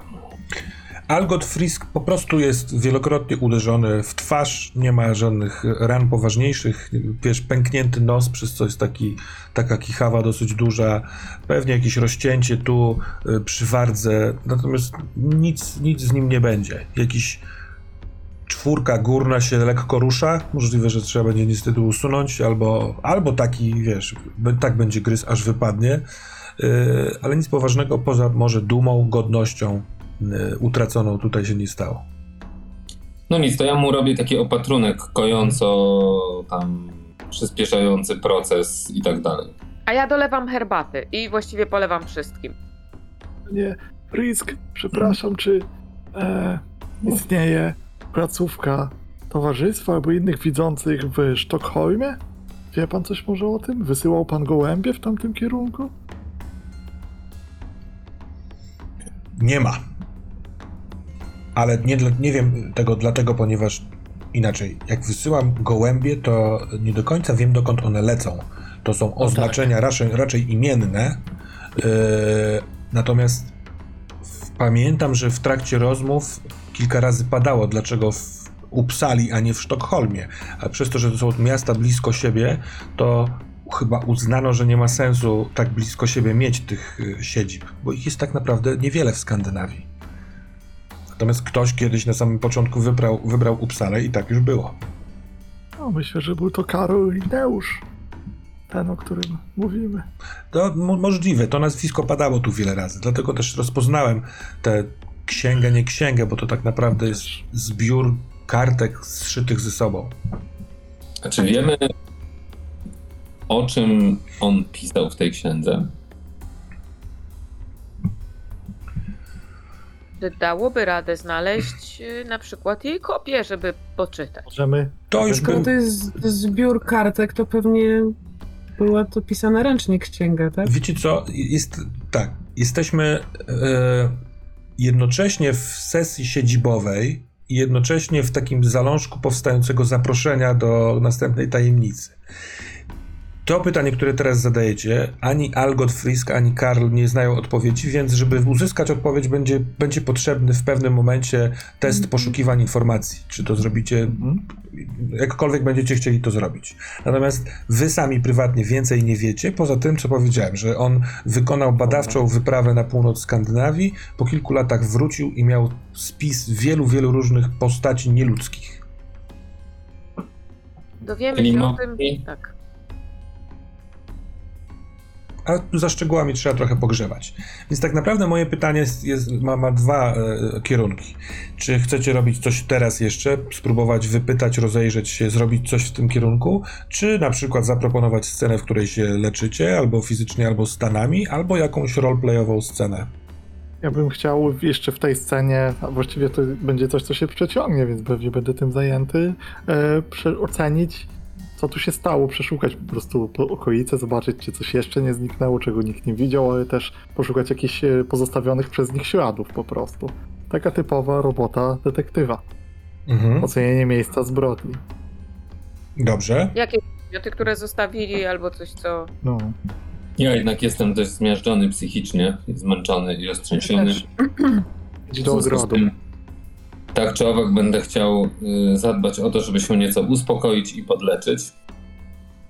Algot Frisk po prostu jest wielokrotnie uderzony w twarz, nie ma żadnych ran poważniejszych, wiesz, pęknięty nos, przez co jest taki, taka kichawa dosyć duża, pewnie jakieś rozcięcie tu y, przy wardze, natomiast nic, nic z nim nie będzie. Jakiś czwórka górna się lekko rusza, możliwe, że trzeba będzie niestety usunąć, albo, albo taki, wiesz, tak będzie gryz, aż wypadnie, y, ale nic poważnego poza może dumą, godnością y, utraconą tutaj się nie stało. No nic, to ja mu robię taki opatrunek kojąco tam przyspieszający proces i tak dalej. A ja dolewam herbaty i właściwie polewam wszystkim. Nie, Frisk, przepraszam, czy e, istnieje placówka towarzystwa albo innych widzących w Sztokholmie? Wie pan coś może o tym? Wysyłał pan gołębie w tamtym kierunku? Nie ma. Ale nie, nie wiem tego dlatego, ponieważ inaczej, jak wysyłam gołębie, to nie do końca wiem, dokąd one lecą. To są oznaczenia raczej, raczej imienne. Yy, natomiast pamiętam, że w trakcie rozmów kilka razy padało, dlaczego w Uppsali, a nie w Sztokholmie. A przez to, że to są miasta blisko siebie, to chyba uznano, że nie ma sensu tak blisko siebie mieć tych y, siedzib, bo ich jest tak naprawdę niewiele w Skandynawii. Natomiast ktoś kiedyś na samym początku wybrał, wybrał Uppsalę i tak już było. No, myślę, że był to Karol Lineusz. Ten, o którym mówimy. To mo- możliwe, to nazwisko padało tu wiele razy, dlatego też rozpoznałem tę księgę, nie księgę, bo to tak naprawdę jest zbiór kartek zszytych ze sobą. A czy wiemy, o czym on pisał w tej księdze? Dałoby radę znaleźć y, na przykład jej kopię, żeby poczytać? Możemy. To już Skoro bym, to jest zbiór kartek, to pewnie była to pisana ręcznie księga, tak? Wiecie co, jest tak, jesteśmy e, jednocześnie w sesji siedzibowej i jednocześnie w takim zalążku powstającego zaproszenia do następnej tajemnicy. To pytanie, które teraz zadajecie, ani Algot Frisk, ani Karl nie znają odpowiedzi, więc żeby uzyskać odpowiedź, będzie, będzie potrzebny w pewnym momencie test poszukiwań informacji. Czy to zrobicie Mhm. jakkolwiek będziecie chcieli to zrobić. Natomiast wy sami prywatnie więcej nie wiecie, poza tym, co powiedziałem, że on wykonał badawczą wyprawę na północ Skandynawii, po kilku latach wrócił i miał spis wielu, wielu różnych postaci nieludzkich. Dowiemy Czyli się o tym. Tak. A za szczegółami trzeba trochę pogrzebać. Więc tak naprawdę moje pytanie jest, jest, ma, ma dwa e, kierunki. Czy chcecie robić coś teraz jeszcze, spróbować wypytać, rozejrzeć się, zrobić coś w tym kierunku, czy na przykład zaproponować scenę, w której się leczycie, albo fizycznie, albo stanami, albo jakąś roleplayową scenę? Ja bym chciał jeszcze w tej scenie, a właściwie to będzie coś, co się przeciągnie, więc pewnie będę tym zajęty, e, ocenić, co tu się stało, przeszukać po prostu po okolice, zobaczyć, czy coś jeszcze nie zniknęło, czego nikt nie widział, ale też poszukać jakichś e, pozostawionych przez nich śladów po prostu. Taka typowa robota detektywa. Mhm. Ocenienie miejsca zbrodni. Dobrze. Jakie przedmioty, które zostawili, albo coś, co. No. Ja jednak jestem dość zmiażdżony psychicznie, zmęczony i roztrzęsiony. Idź do ogrodu. tym, Tak czy owak będę chciał y, zadbać o to, żeby się nieco uspokoić i podleczyć,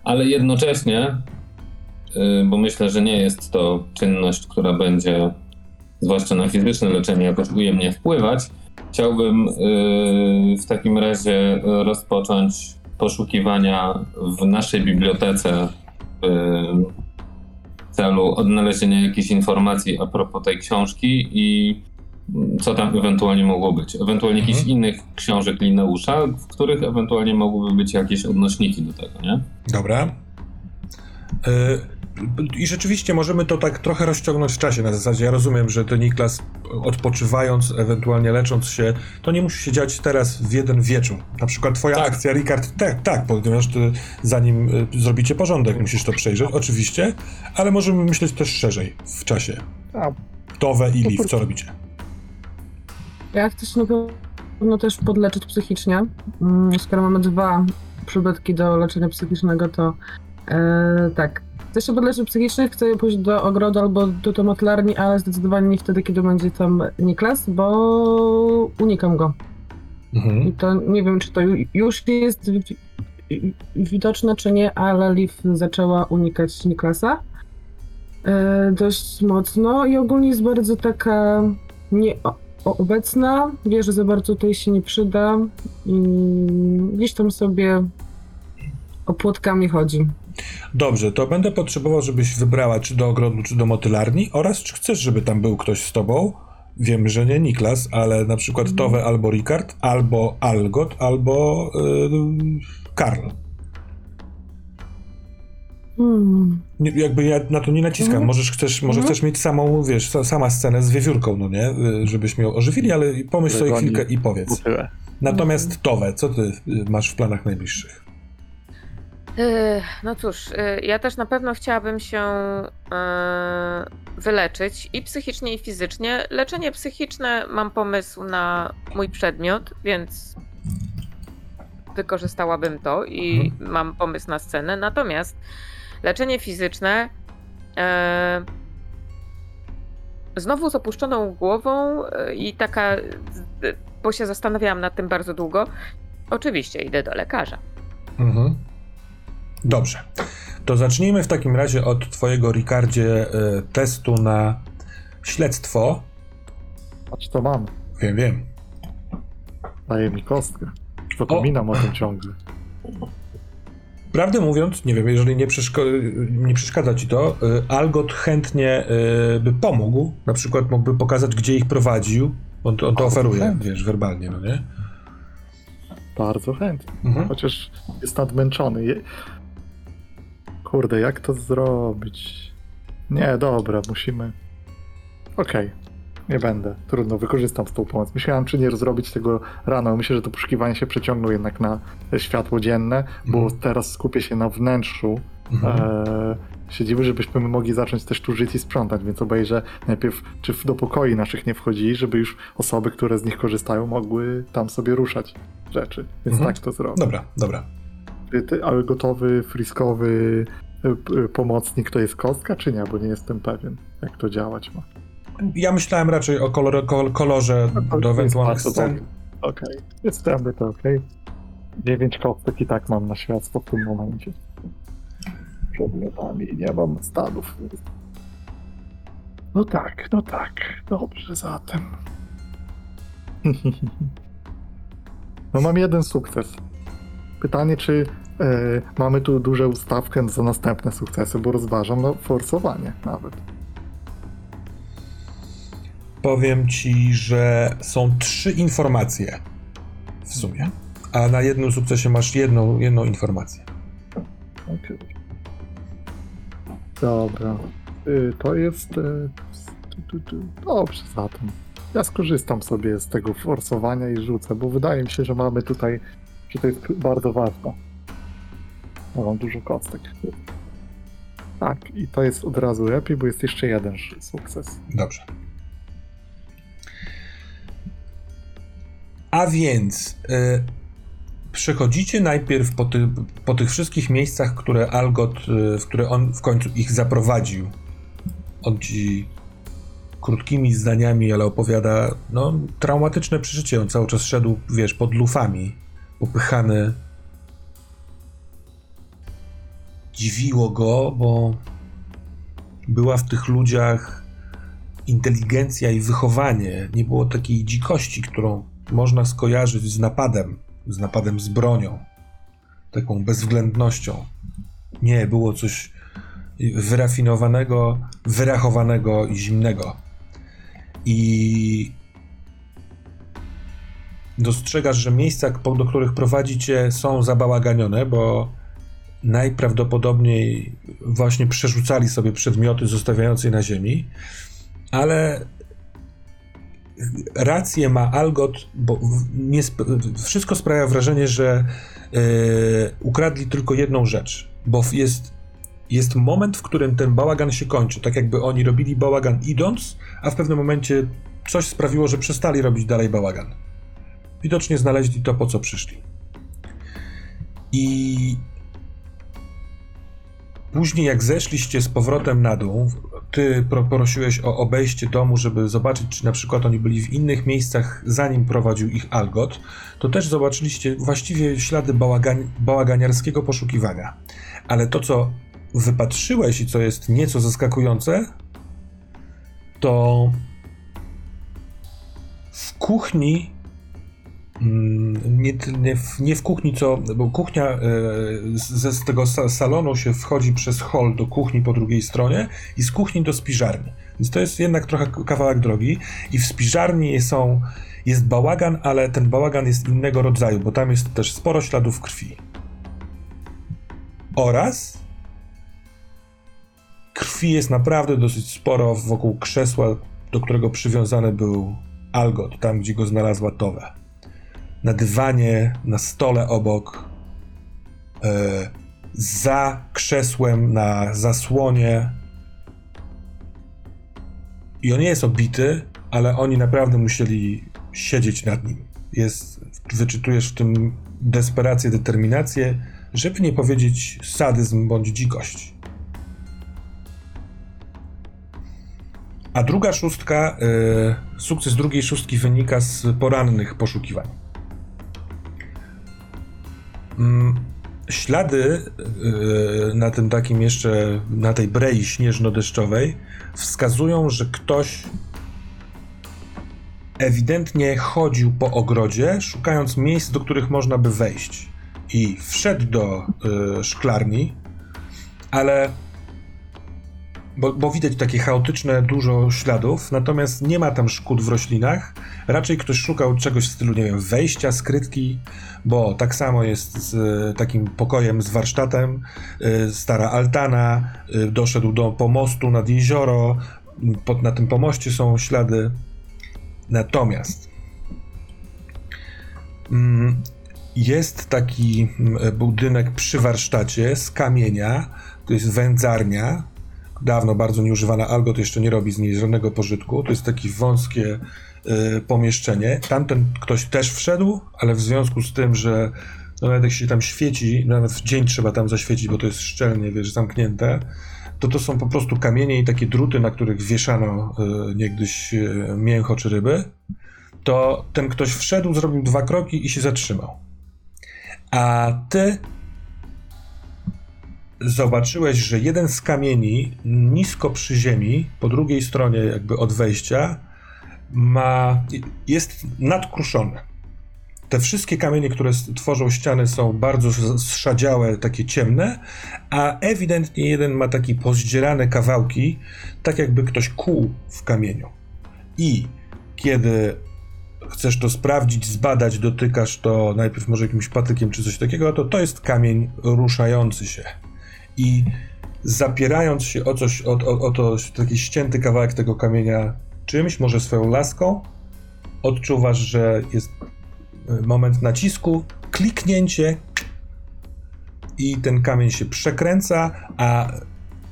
ale jednocześnie, y, bo myślę, że nie jest to czynność, która będzie, zwłaszcza na fizyczne leczenie, jakoś ujemnie wpływać, chciałbym y, w takim razie rozpocząć poszukiwania w naszej bibliotece w celu odnalezienia jakichś informacji a propos tej książki i co tam ewentualnie mogło być. Ewentualnie jakichś Mhm. innych książek Lineusza, w których ewentualnie mogłyby być jakieś odnośniki do tego, nie? Dobra. Y, I rzeczywiście możemy to tak trochę rozciągnąć w czasie. Na zasadzie ja rozumiem, że ty Niklas odpoczywając, ewentualnie lecząc się, to nie musi się dziać teraz w jeden wieczór. Na przykład twoja Tak. akcja, Ricard, tak, tak, ponieważ ty zanim y, zrobicie porządek, musisz to przejrzeć, oczywiście, ale możemy myśleć też szerzej w czasie. Towe i Liv, co robicie? Ja chcę się na no też podleczyć psychicznie. Mm, Skoro mamy dwa przybytki do leczenia psychicznego, to e, tak. Chcę się podleczyć psychicznie, chcę pójść do ogrodu albo do tomotlarni, ale zdecydowanie nie wtedy, kiedy będzie tam Niklas, bo unikam go. I Mhm. to nie wiem, czy to ju- już jest wi- widoczne, czy nie, ale Liv zaczęła unikać Niklasa e, dość mocno i ogólnie jest bardzo taka nieobecna. Wie, że za bardzo tutaj się nie przyda i gdzieś tam sobie opłotkami chodzi. Dobrze, to będę potrzebował, żebyś wybrała czy do ogrodu, czy do motylarni oraz czy chcesz, żeby tam był ktoś z tobą. Wiem, że nie Niklas, ale na przykład Mhm. Tove albo Ricard, albo Algot, albo yy, Karl. Hmm. Nie, jakby ja na to nie naciskam. Mhm. Możesz chcesz, może Mhm. chcesz mieć samą, wiesz, sa- sama scenę z wiewiórką, no nie? Y, Żebyśmy ją ożywili, ale pomyśl sobie Wygoni. chwilkę i powiedz. Natomiast Tove, co ty y, masz w planach najbliższych? Yy, No cóż, ja też na pewno chciałabym się wyleczyć i psychicznie, i fizycznie. Leczenie psychiczne mam pomysł na mój przedmiot, więc wykorzystałabym to i mam pomysł na scenę. Natomiast leczenie fizyczne yy, znowu z opuszczoną głową yy, i taka, bo się zastanawiałam nad tym bardzo długo. Oczywiście idę do lekarza. Mhm. Dobrze. To zacznijmy w takim razie od twojego, Ricardzie, y, testu na śledztwo. Patrz, to mam. Wiem, wiem. Daje mi kostkę. Zapominam o, tym ciągle. Prawdę mówiąc, nie wiem, jeżeli nie, przeszko- nie przeszkadza ci to, y, Algot chętnie y, by pomógł. Na przykład mógłby pokazać, gdzie ich prowadził. On, to- on to oferuje, chętnie. wiesz, werbalnie, no nie? Bardzo chętnie. Mhm. Chociaż jest nadmęczony. Kurde, jak to zrobić? Nie, dobra, musimy. Okej, nie będę. Trudno, wykorzystam tą pomoc. Myślałem, czy nie zrobić tego rano. Myślę, że to poszukiwanie się przeciągną jednak na e, światło dzienne, bo Mhm. teraz skupię się na wnętrzu. Mhm. Eee, siedzimy, żebyśmy mogli zacząć też tu żyć i sprzątać, więc obejrzę najpierw, czy w- do pokoi naszych nie wchodzili, żeby już osoby, które z nich korzystają, mogły tam sobie ruszać rzeczy. Więc Mhm. tak to zrobię. Dobra, dobra. Ty, ale gotowy, friskowy y, pomocnik to jest kostka, czy nie? Bo nie jestem pewien, jak to działać ma. Ja myślałem raczej o kolor, kol, kolorze No do jest ewentualnych scen. Okej, jestem to okej. Dziewięć kostek i tak mam na światło w tym momencie. Przedmiotami nie mam stanów. No tak, no tak. Dobrze zatem. No mam jeden sukces. Pytanie, czy e, mamy tu dużą ustawkę za następne sukcesy, bo rozważam no, forsowanie nawet. Powiem ci, że są trzy informacje w sumie, a na jednym sukcesie masz jedną, jedną informację. Okej. Dobra. Y, to jest. y, tu, tu, tu. Dobrze, zatem. Ja skorzystam sobie z tego forsowania i rzucę, bo wydaje mi się, że mamy tutaj, że to jest bardzo ważne. Ja mam dużo kostek. Tak, i to jest od razu lepiej, bo jest jeszcze jeden sukces. Dobrze. A więc y, przechodzicie najpierw po, ty, po tych wszystkich miejscach, które Algot, y, w które on w końcu ich zaprowadził. On ci krótkimi zdaniami, ale opowiada no, traumatyczne przeżycie. On cały czas szedł, wiesz, pod lufami, popychany. Dziwiło go, bo była w tych ludziach inteligencja i wychowanie. Nie było takiej dzikości, którą można skojarzyć z napadem, z napadem z bronią, taką bezwzględnością. Nie, było coś wyrafinowanego, wyrachowanego i zimnego. I dostrzegasz, że miejsca, do których prowadzicie, są zabałaganione, bo najprawdopodobniej właśnie przerzucali sobie przedmioty, zostawiając je na ziemi, ale rację ma Algot, bo sp- wszystko sprawia wrażenie, że e, ukradli tylko jedną rzecz, bo jest, jest moment, w którym ten bałagan się kończy, tak jakby oni robili bałagan idąc, a w pewnym momencie coś sprawiło, że przestali robić dalej bałagan. Widocznie znaleźli to, po co przyszli. I później, jak zeszliście z powrotem na dół, ty pro- prosiłeś o obejście domu, żeby zobaczyć, czy na przykład oni byli w innych miejscach, zanim prowadził ich Algot, to też zobaczyliście właściwie ślady bałagan- bałaganiarskiego poszukiwania. Ale to, co wypatrzyłeś i co jest nieco zaskakujące, to w kuchni nie, ty- nie, w, nie w kuchni, co. Bo kuchnia e, ze z tego sa, salonu się wchodzi przez hol do kuchni po drugiej stronie i z kuchni do spiżarni. Więc to jest jednak trochę kawałek drogi. I w spiżarni są, jest bałagan, ale ten bałagan jest innego rodzaju, bo tam jest też sporo śladów krwi. Oraz krwi jest naprawdę dosyć sporo wokół krzesła, do którego przywiązany był Algot, tam gdzie go znalazła Towe. Na dywanie, na stole obok, e, za krzesłem, na zasłonie. I on nie jest obity, ale oni naprawdę musieli siedzieć nad nim. Jest, wyczytujesz w tym desperację, determinację, żeby nie powiedzieć sadyzm bądź dzikość. A druga szóstka, y, sukces drugiej szóstki wynika z porannych poszukiwań. Mm, Ślady y, na tym takim jeszcze, na tej brei śnieżno-deszczowej wskazują, że ktoś ewidentnie chodził po ogrodzie, szukając miejsc, do których można by wejść. I wszedł do y, szklarni, ale bo, bo widać takie chaotyczne dużo śladów, natomiast nie ma tam szkód w roślinach. Raczej ktoś szukał czegoś w stylu, nie wiem, wejścia, skrytki, bo tak samo jest z e, takim pokojem z warsztatem. E, stara altana, e, doszedł do pomostu nad jezioro, pod, na tym pomoście są ślady. Natomiast mm, jest taki budynek przy warsztacie z kamienia, to jest wędzarnia, dawno bardzo nieużywana Algot jeszcze nie robi z niej żadnego pożytku. To jest takie wąskie y, pomieszczenie. Tamten ktoś też wszedł, ale w związku z tym, że no nawet jak się tam świeci, nawet w dzień trzeba tam zaświecić, bo to jest szczelnie, wiesz, zamknięte, to to są po prostu kamienie i takie druty, na których wieszano y, niegdyś y, mięcho czy ryby. To ten ktoś wszedł, zrobił dwa kroki i się zatrzymał. A ty zobaczyłeś, że jeden z kamieni nisko przy ziemi, po drugiej stronie jakby od wejścia, ma, jest nadkruszony. Te wszystkie kamienie, które tworzą ściany są bardzo zszadziałe, takie ciemne, a ewidentnie jeden ma takie pozdzierane kawałki, tak jakby ktoś kłuł w kamieniu. I kiedy chcesz to sprawdzić, zbadać, dotykasz to najpierw może jakimś patykiem czy coś takiego, to to jest kamień ruszający się i zapierając się o coś, o, o, o to taki ścięty kawałek tego kamienia czymś, może swoją laską, odczuwasz, że jest y, moment nacisku, kliknięcie i ten kamień się przekręca, a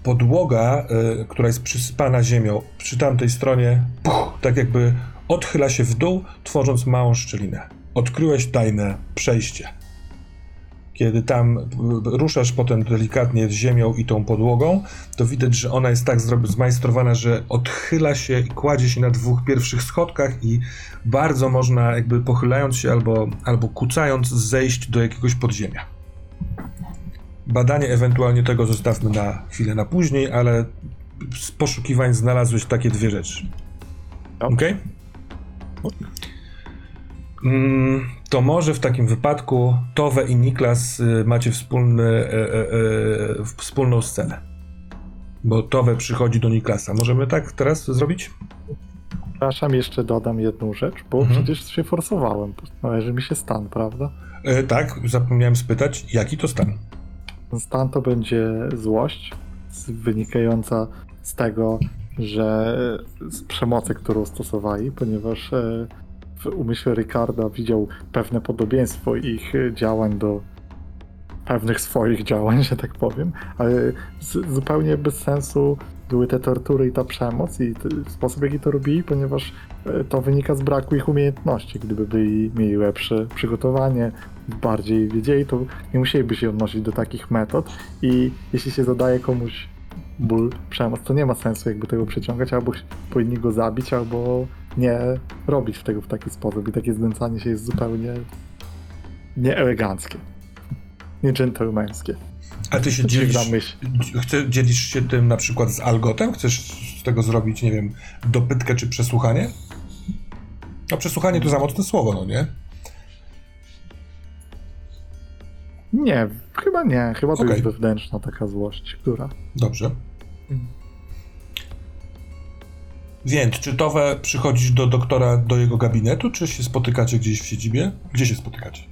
podłoga, y, która jest przysypana ziemią przy tamtej stronie, puch, tak jakby odchyla się w dół, tworząc małą szczelinę. Odkryłeś tajne przejście kiedy tam ruszasz potem delikatnie ziemią i tą podłogą, to widać, że ona jest tak zmajstrowana, że odchyla się i kładzie się na dwóch pierwszych schodkach i bardzo można jakby pochylając się albo, albo kucając zejść do jakiegoś podziemia. Badanie ewentualnie tego zostawmy na chwilę na później, ale z poszukiwań znalazłeś takie dwie rzeczy. Dobrze. Ok? Mm, to może w takim wypadku Towe i Niklas y, macie wspólny, e, e, e, wspólną scenę. Bo Towe przychodzi do Niklasa. Możemy tak teraz zrobić? Przepraszam, jeszcze dodam jedną rzecz, bo Mhm. przecież się forsowałem. Należy mi się stan, prawda? E, tak, zapomniałem spytać, jaki to stan? Stan to będzie złość wynikająca z tego, że z przemocy, którą stosowali, ponieważ e, w umyśle Ricarda widział pewne podobieństwo ich e, działań do pewnych swoich działań, że tak powiem, ale z, zupełnie bez sensu były te tortury i ta przemoc i sposób, jaki to robili, ponieważ e, to wynika z braku ich umiejętności. Gdyby byli, mieli lepsze przygotowanie, bardziej wiedzieli, to nie musieliby się odnosić do takich metod i jeśli się zadaje komuś ból, przemoc, to nie ma sensu jakby tego przeciągać, albo powinni go zabić, albo nie robić tego w taki sposób i takie znęcanie się jest zupełnie nieeleganckie, nie dżentelmeńskie. A ty się dzielisz, dziwna myśl. chce, dzielisz się tym na przykład z Algotem? Chcesz z tego zrobić, nie wiem, dopytkę czy przesłuchanie? No przesłuchanie to za mocne słowo, no nie? Nie, chyba nie. Chyba to Okej. jest wewnętrzna taka złość, która. Dobrze. Więc, czy Towe przychodzisz do doktora, do jego gabinetu, czy się spotykacie gdzieś w siedzibie? Gdzie się spotykacie?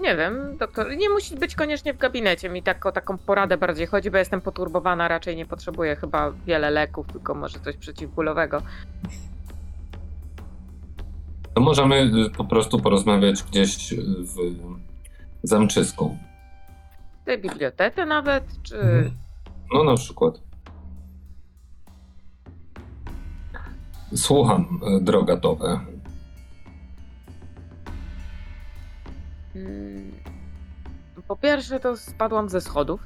Nie wiem, doktor. Nie musi być koniecznie w gabinecie. Mi tak o taką poradę bardziej chodzi, bo jestem poturbowana, raczej nie potrzebuję chyba wiele leków, tylko może coś przeciwbólowego. To możemy y, po prostu porozmawiać gdzieś y, w zamczysku. W tej bibliotece nawet, czy... Mhm. No na przykład. Słucham, y, droga Towe. Mm, Po pierwsze, to spadłam ze schodów.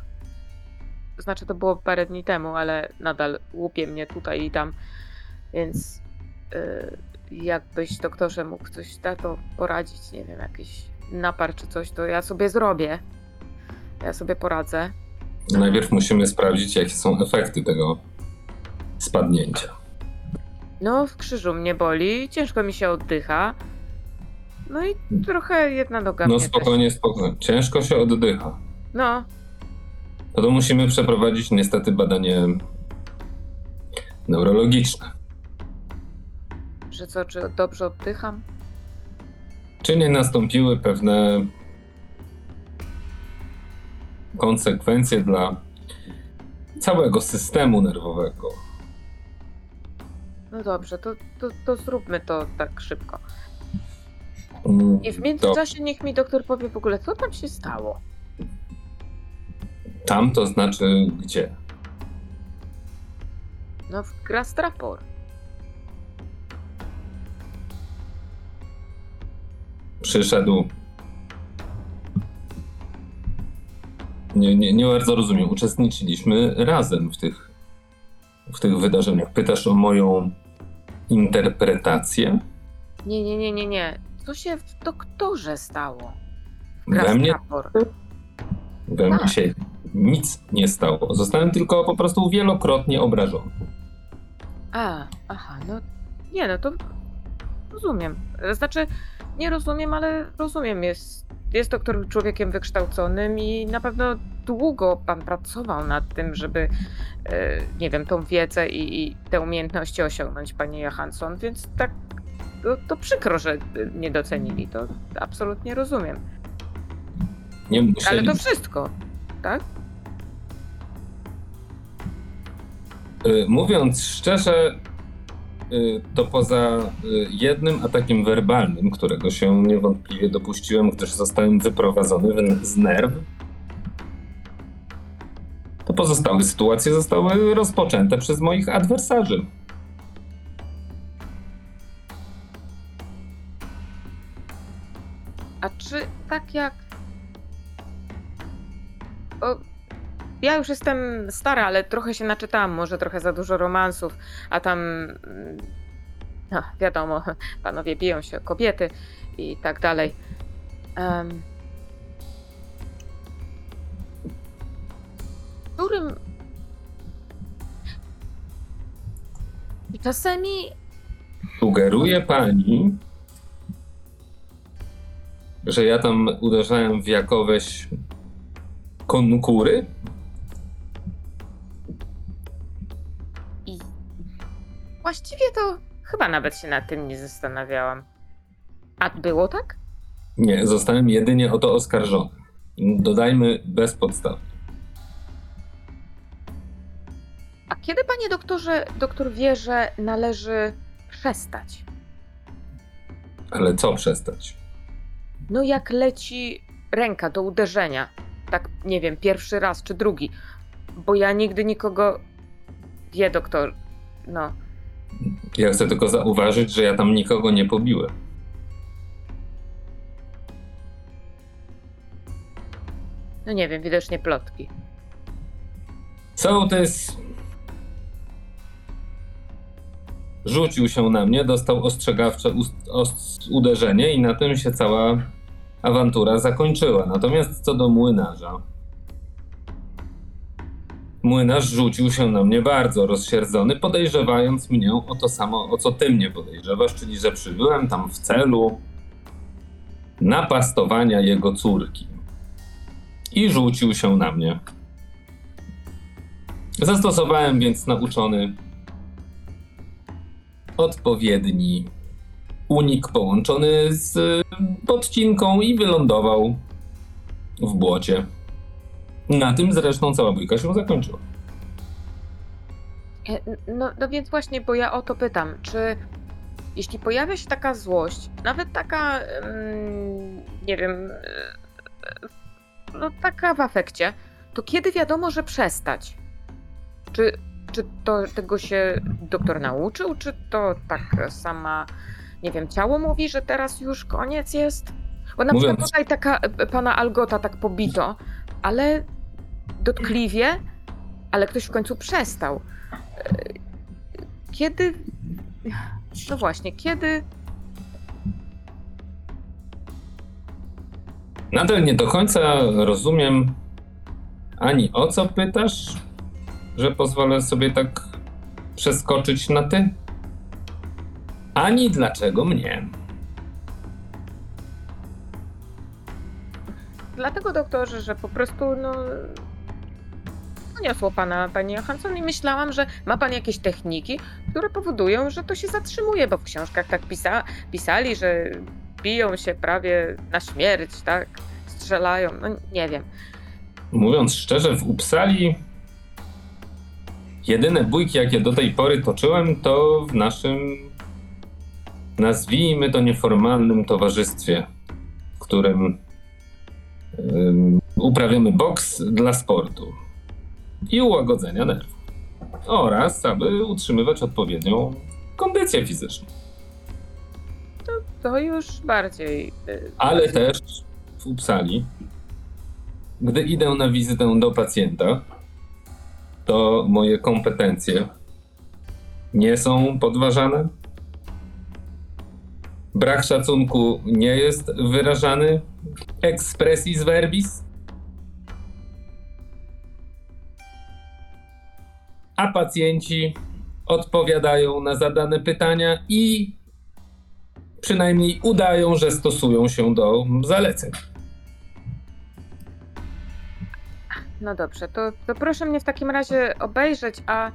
Znaczy, to było parę dni temu, ale nadal łupie mnie tutaj i tam. Więc y, jakbyś doktorze mógł coś na to poradzić, nie wiem, jakiś napar czy coś, to ja sobie zrobię. Ja sobie poradzę. Najpierw musimy sprawdzić, jakie są efekty tego spadnięcia. No, w krzyżu mnie boli, ciężko mi się oddycha. No i trochę jedna noga No mnie spokojnie, spokojnie. Ciężko się oddycha. Też. No, No to musimy przeprowadzić niestety badanie neurologiczne. że co, czy dobrze oddycham? Czy nie nastąpiły pewne konsekwencje dla całego systemu nerwowego? No dobrze, to, to, to zróbmy to tak szybko. Mm, I w międzyczasie niech mi doktor powie w ogóle, co tam się stało. tam to znaczy gdzie? No, w Grastrapor. Przyszedł. Nie, nie, nie bardzo rozumiem. Uczestniczyliśmy razem w tych, w tych wydarzeniach. Pytasz o moją interpretację? Nie, nie, nie, nie, nie. Co się w doktorze stało? We mnie. We mnie Tak. się nic nie stało. Zostałem tylko po prostu wielokrotnie obrażony. A, aha, no nie, no to rozumiem. Znaczy, nie rozumiem, ale rozumiem. Jest, jest doktor człowiekiem wykształconym i na pewno długo pan pracował nad tym, żeby, e, nie wiem, tą wiedzę i, i te umiejętności osiągnąć, panie Johansson, więc tak, to, to przykro, że nie docenili. To absolutnie rozumiem. Nie Ale musieli... to wszystko, tak? Y, Mówiąc szczerze, to poza jednym atakiem werbalnym, którego się niewątpliwie dopuściłem, gdyż zostałem wyprowadzony z nerw, to pozostałe sytuacje zostały rozpoczęte przez moich adwersarzy. A czy tak jak. O, ja już jestem stara, ale trochę się naczytałam, może trochę za dużo romansów, a tam. No, wiadomo, panowie biją się o kobiety i tak dalej. Em, którym. Czasami Sugeruje pani, że ja tam uderzałem w jakoweś konkury? I właściwie to chyba nawet się nad tym nie zastanawiałam. A było tak? Nie, zostałem jedynie o to oskarżony. Dodajmy bez podstaw. A kiedy, panie doktorze, doktor wie, że należy przestać? Ale co przestać? No jak leci ręka do uderzenia, tak nie wiem, pierwszy raz czy drugi, bo ja nigdy nikogo... Wie, doktor, no... Ja chcę tylko zauważyć, że ja tam nikogo nie pobiłem. No nie wiem, widocznie plotki. Sołtys rzucił się na mnie, dostał ostrzegawcze uderzenie i na tym się cała awantura zakończyła. Natomiast co do młynarza. Młynarz rzucił się na mnie bardzo rozsierdzony, podejrzewając mnie o to samo, o co ty mnie podejrzewasz, czyli że przybyłem tam w celu napastowania jego córki. I rzucił się na mnie. Zastosowałem więc nauczony odpowiedni unik połączony z podcinką i wylądował w błocie. Na tym zresztą cała bójka się zakończyła. E, No, no więc właśnie, bo ja o to pytam, czy jeśli pojawia się taka złość, nawet taka, mm, nie wiem, e, no taka w afekcie, to kiedy wiadomo, że przestać? Czy, czy to tego się doktor nauczył, czy to tak sama, nie wiem, ciało mówi, że teraz już koniec jest? Bo na przykład tutaj taka e, pana Algota tak pobito, ale dotkliwie, ale ktoś w końcu przestał. E, Kiedy. No właśnie, kiedy. Nadal nie do końca rozumiem ani o co pytasz, że pozwolę sobie tak przeskoczyć na ty, ani dlaczego mnie. Dlatego, doktorze, że po prostu, no. Niosło pana, panie Johansson, i myślałam, że ma pan jakieś techniki, które powodują, że to się zatrzymuje, bo w książkach tak pisa pisali, że biją się prawie na śmierć, tak? Strzelają, no nie wiem. Mówiąc szczerze, w Uppsali jedyne bójki, jakie do tej pory toczyłem, to w naszym, nazwijmy to nieformalnym towarzystwie, w którym ym, uprawiamy boks dla sportu i ułagodzenia nerwów oraz aby utrzymywać odpowiednią kondycję fizyczną. To już bardziej. y, Ale też w Uppsali, gdy idę na wizytę do pacjenta, to moje kompetencje nie są podważane. Brak szacunku nie jest wyrażany expressis verbis. A pacjenci odpowiadają na zadane pytania i przynajmniej udają, że stosują się do zaleceń. No dobrze, to, to proszę mnie w takim razie obejrzeć, a,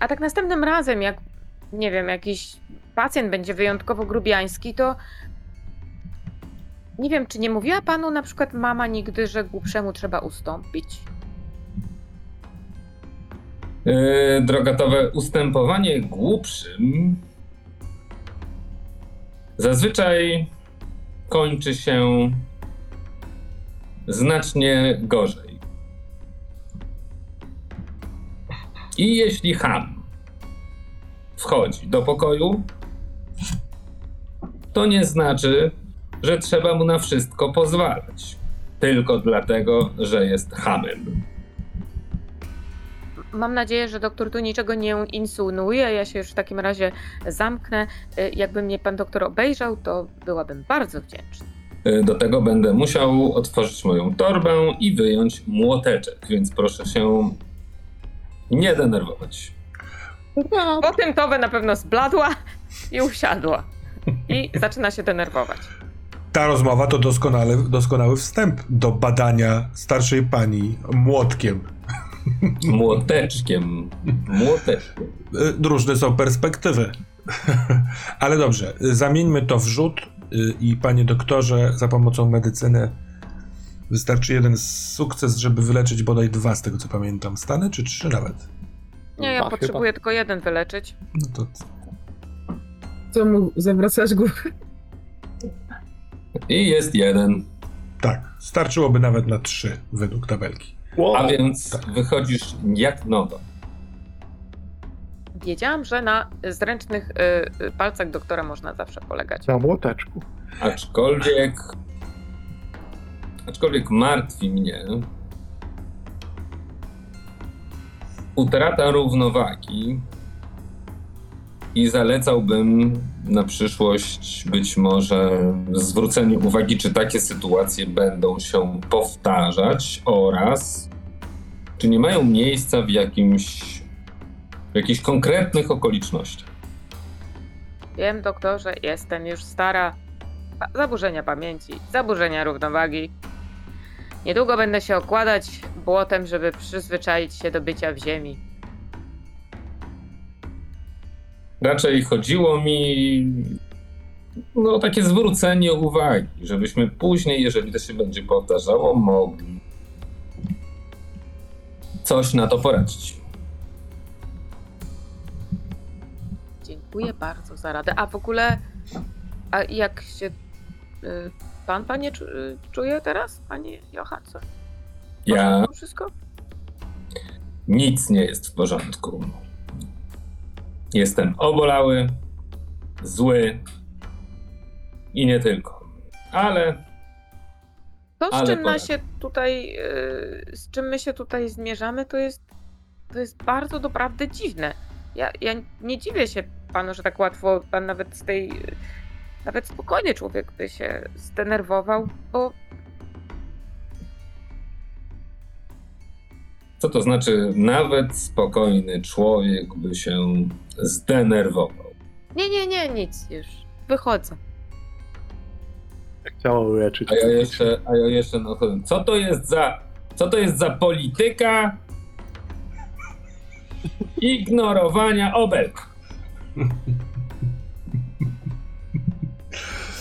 a tak następnym razem, jak nie wiem, jakiś pacjent będzie wyjątkowo grubiański, to nie wiem, czy nie mówiła panu na przykład mama nigdy, że głupszemu trzeba ustąpić? Yy, drogatowe ustępowanie głupszym zazwyczaj kończy się znacznie gorzej. I jeśli ham wchodzi do pokoju, to nie znaczy, że trzeba mu na wszystko pozwalać. Tylko dlatego, że jest hamem. Mam nadzieję, że doktor tu niczego nie insynuuje. Ja się już w takim razie zamknę. Y, Jakby mnie pan doktor obejrzał, to byłabym bardzo wdzięczna. Y, Do tego będę musiał otworzyć moją torbę i wyjąć młoteczek, więc proszę się nie denerwować. Potem Towe na pewno zbladła i usiadła. I zaczyna się denerwować. Ta rozmowa to doskonały, doskonały wstęp do badania starszej pani młotkiem. Młoteczkiem. Młoteczkiem. Y, Różne są perspektywy. Ale dobrze, zamieńmy to w rzut y, i panie doktorze, za pomocą medycyny wystarczy jeden sukces, żeby wyleczyć bodaj dwa, z tego co pamiętam. Stany czy trzy nawet? Nie, ja Dwa potrzebuję tylko jeden wyleczyć. No to Co mu zawracasz głowę? I jest jeden. tak, starczyłoby nawet na trzy według tabelki. Wow. A więc wychodzisz jak nowa. Wiedziałam, że na zręcznych y, y, palcach doktora można zawsze polegać. Na młoteczku. Aczkolwiek. Aczkolwiek martwi mnie. Utrata równowagi. I zalecałbym na przyszłość być może zwrócenie uwagi, czy takie sytuacje będą się powtarzać oraz czy nie mają miejsca w jakimś w jakichś konkretnych okolicznościach. Wiem, doktorze, jestem już stara. Zaburzenia pamięci, zaburzenia równowagi. Niedługo będę się okładać błotem, żeby przyzwyczaić się do bycia w ziemi. Raczej chodziło mi no, o takie zwrócenie uwagi, żebyśmy później, jeżeli to się będzie powtarzało, mogli coś na to poradzić. Dziękuję bardzo za radę. A w ogóle, a jak się y, pan, panie, y, czuje teraz, panie Johansson? Ja Wszystko? nic nie jest w porządku. Jestem obolały, zły i nie tylko. Ale To, z Ale czym, się tutaj, y, z czym my się tutaj zmierzamy, to jest, to jest bardzo doprawdy dziwne. Ja, ja nie dziwię się panu, że tak łatwo pan nawet z tej, nawet spokojny człowiek by się zdenerwował, bo co to znaczy, nawet spokojny człowiek by się zdenerwował. nie, nie, nie, nic już. Wychodzę. Chciała uleczyć. A ja jeszcze, a ja jeszcze no, co to jest za, co to jest za polityka ignorowania obelg?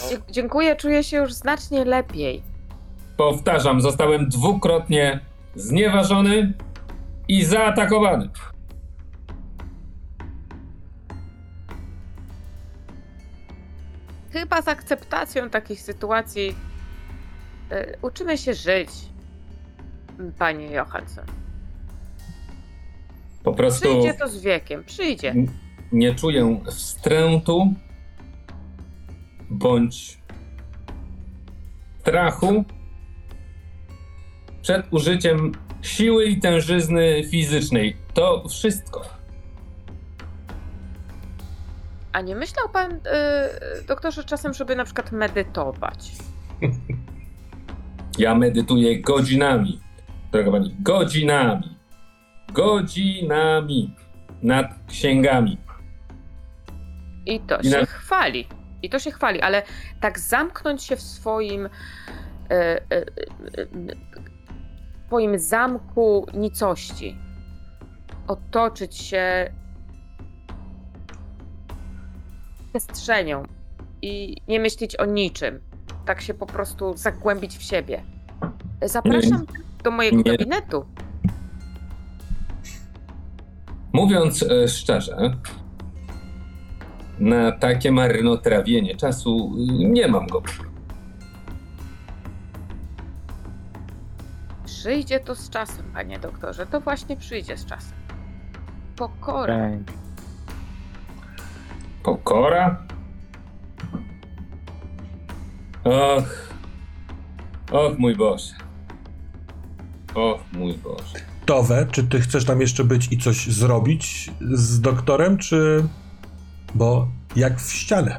Dzie- dziękuję, czuję się już znacznie lepiej. Powtarzam, zostałem dwukrotnie znieważony i zaatakowany. Chyba z akceptacją takich sytuacji y, uczymy się żyć, panie Johansson. Po prostu Przyjdzie to z wiekiem, przyjdzie. nie czuję wstrętu bądź strachu przed użyciem siły i tężyzny fizycznej. To wszystko. A nie myślał pan, y, doktorze, czasem, żeby na przykład medytować? Ja medytuję godzinami. Droga pani, godzinami. Godzinami nad księgami. I to I się na- chwali. I to się chwali, ale tak zamknąć się w swoim, y, y, y, swoim zamku nicości, otoczyć się przestrzenią i nie myśleć o niczym, tak się po prostu zagłębić w siebie. Zapraszam do mojego nie. gabinetu. Mówiąc e, szczerze, na takie marnotrawienie czasu y, nie mam go. Przyjdzie to z czasem, panie doktorze. To właśnie przyjdzie z czasem. Pokora. Pokora? Och. Och mój Boże. Och mój Boże. Towe, czy ty chcesz tam jeszcze być i coś zrobić z doktorem, czy... Bo jak w ścianę.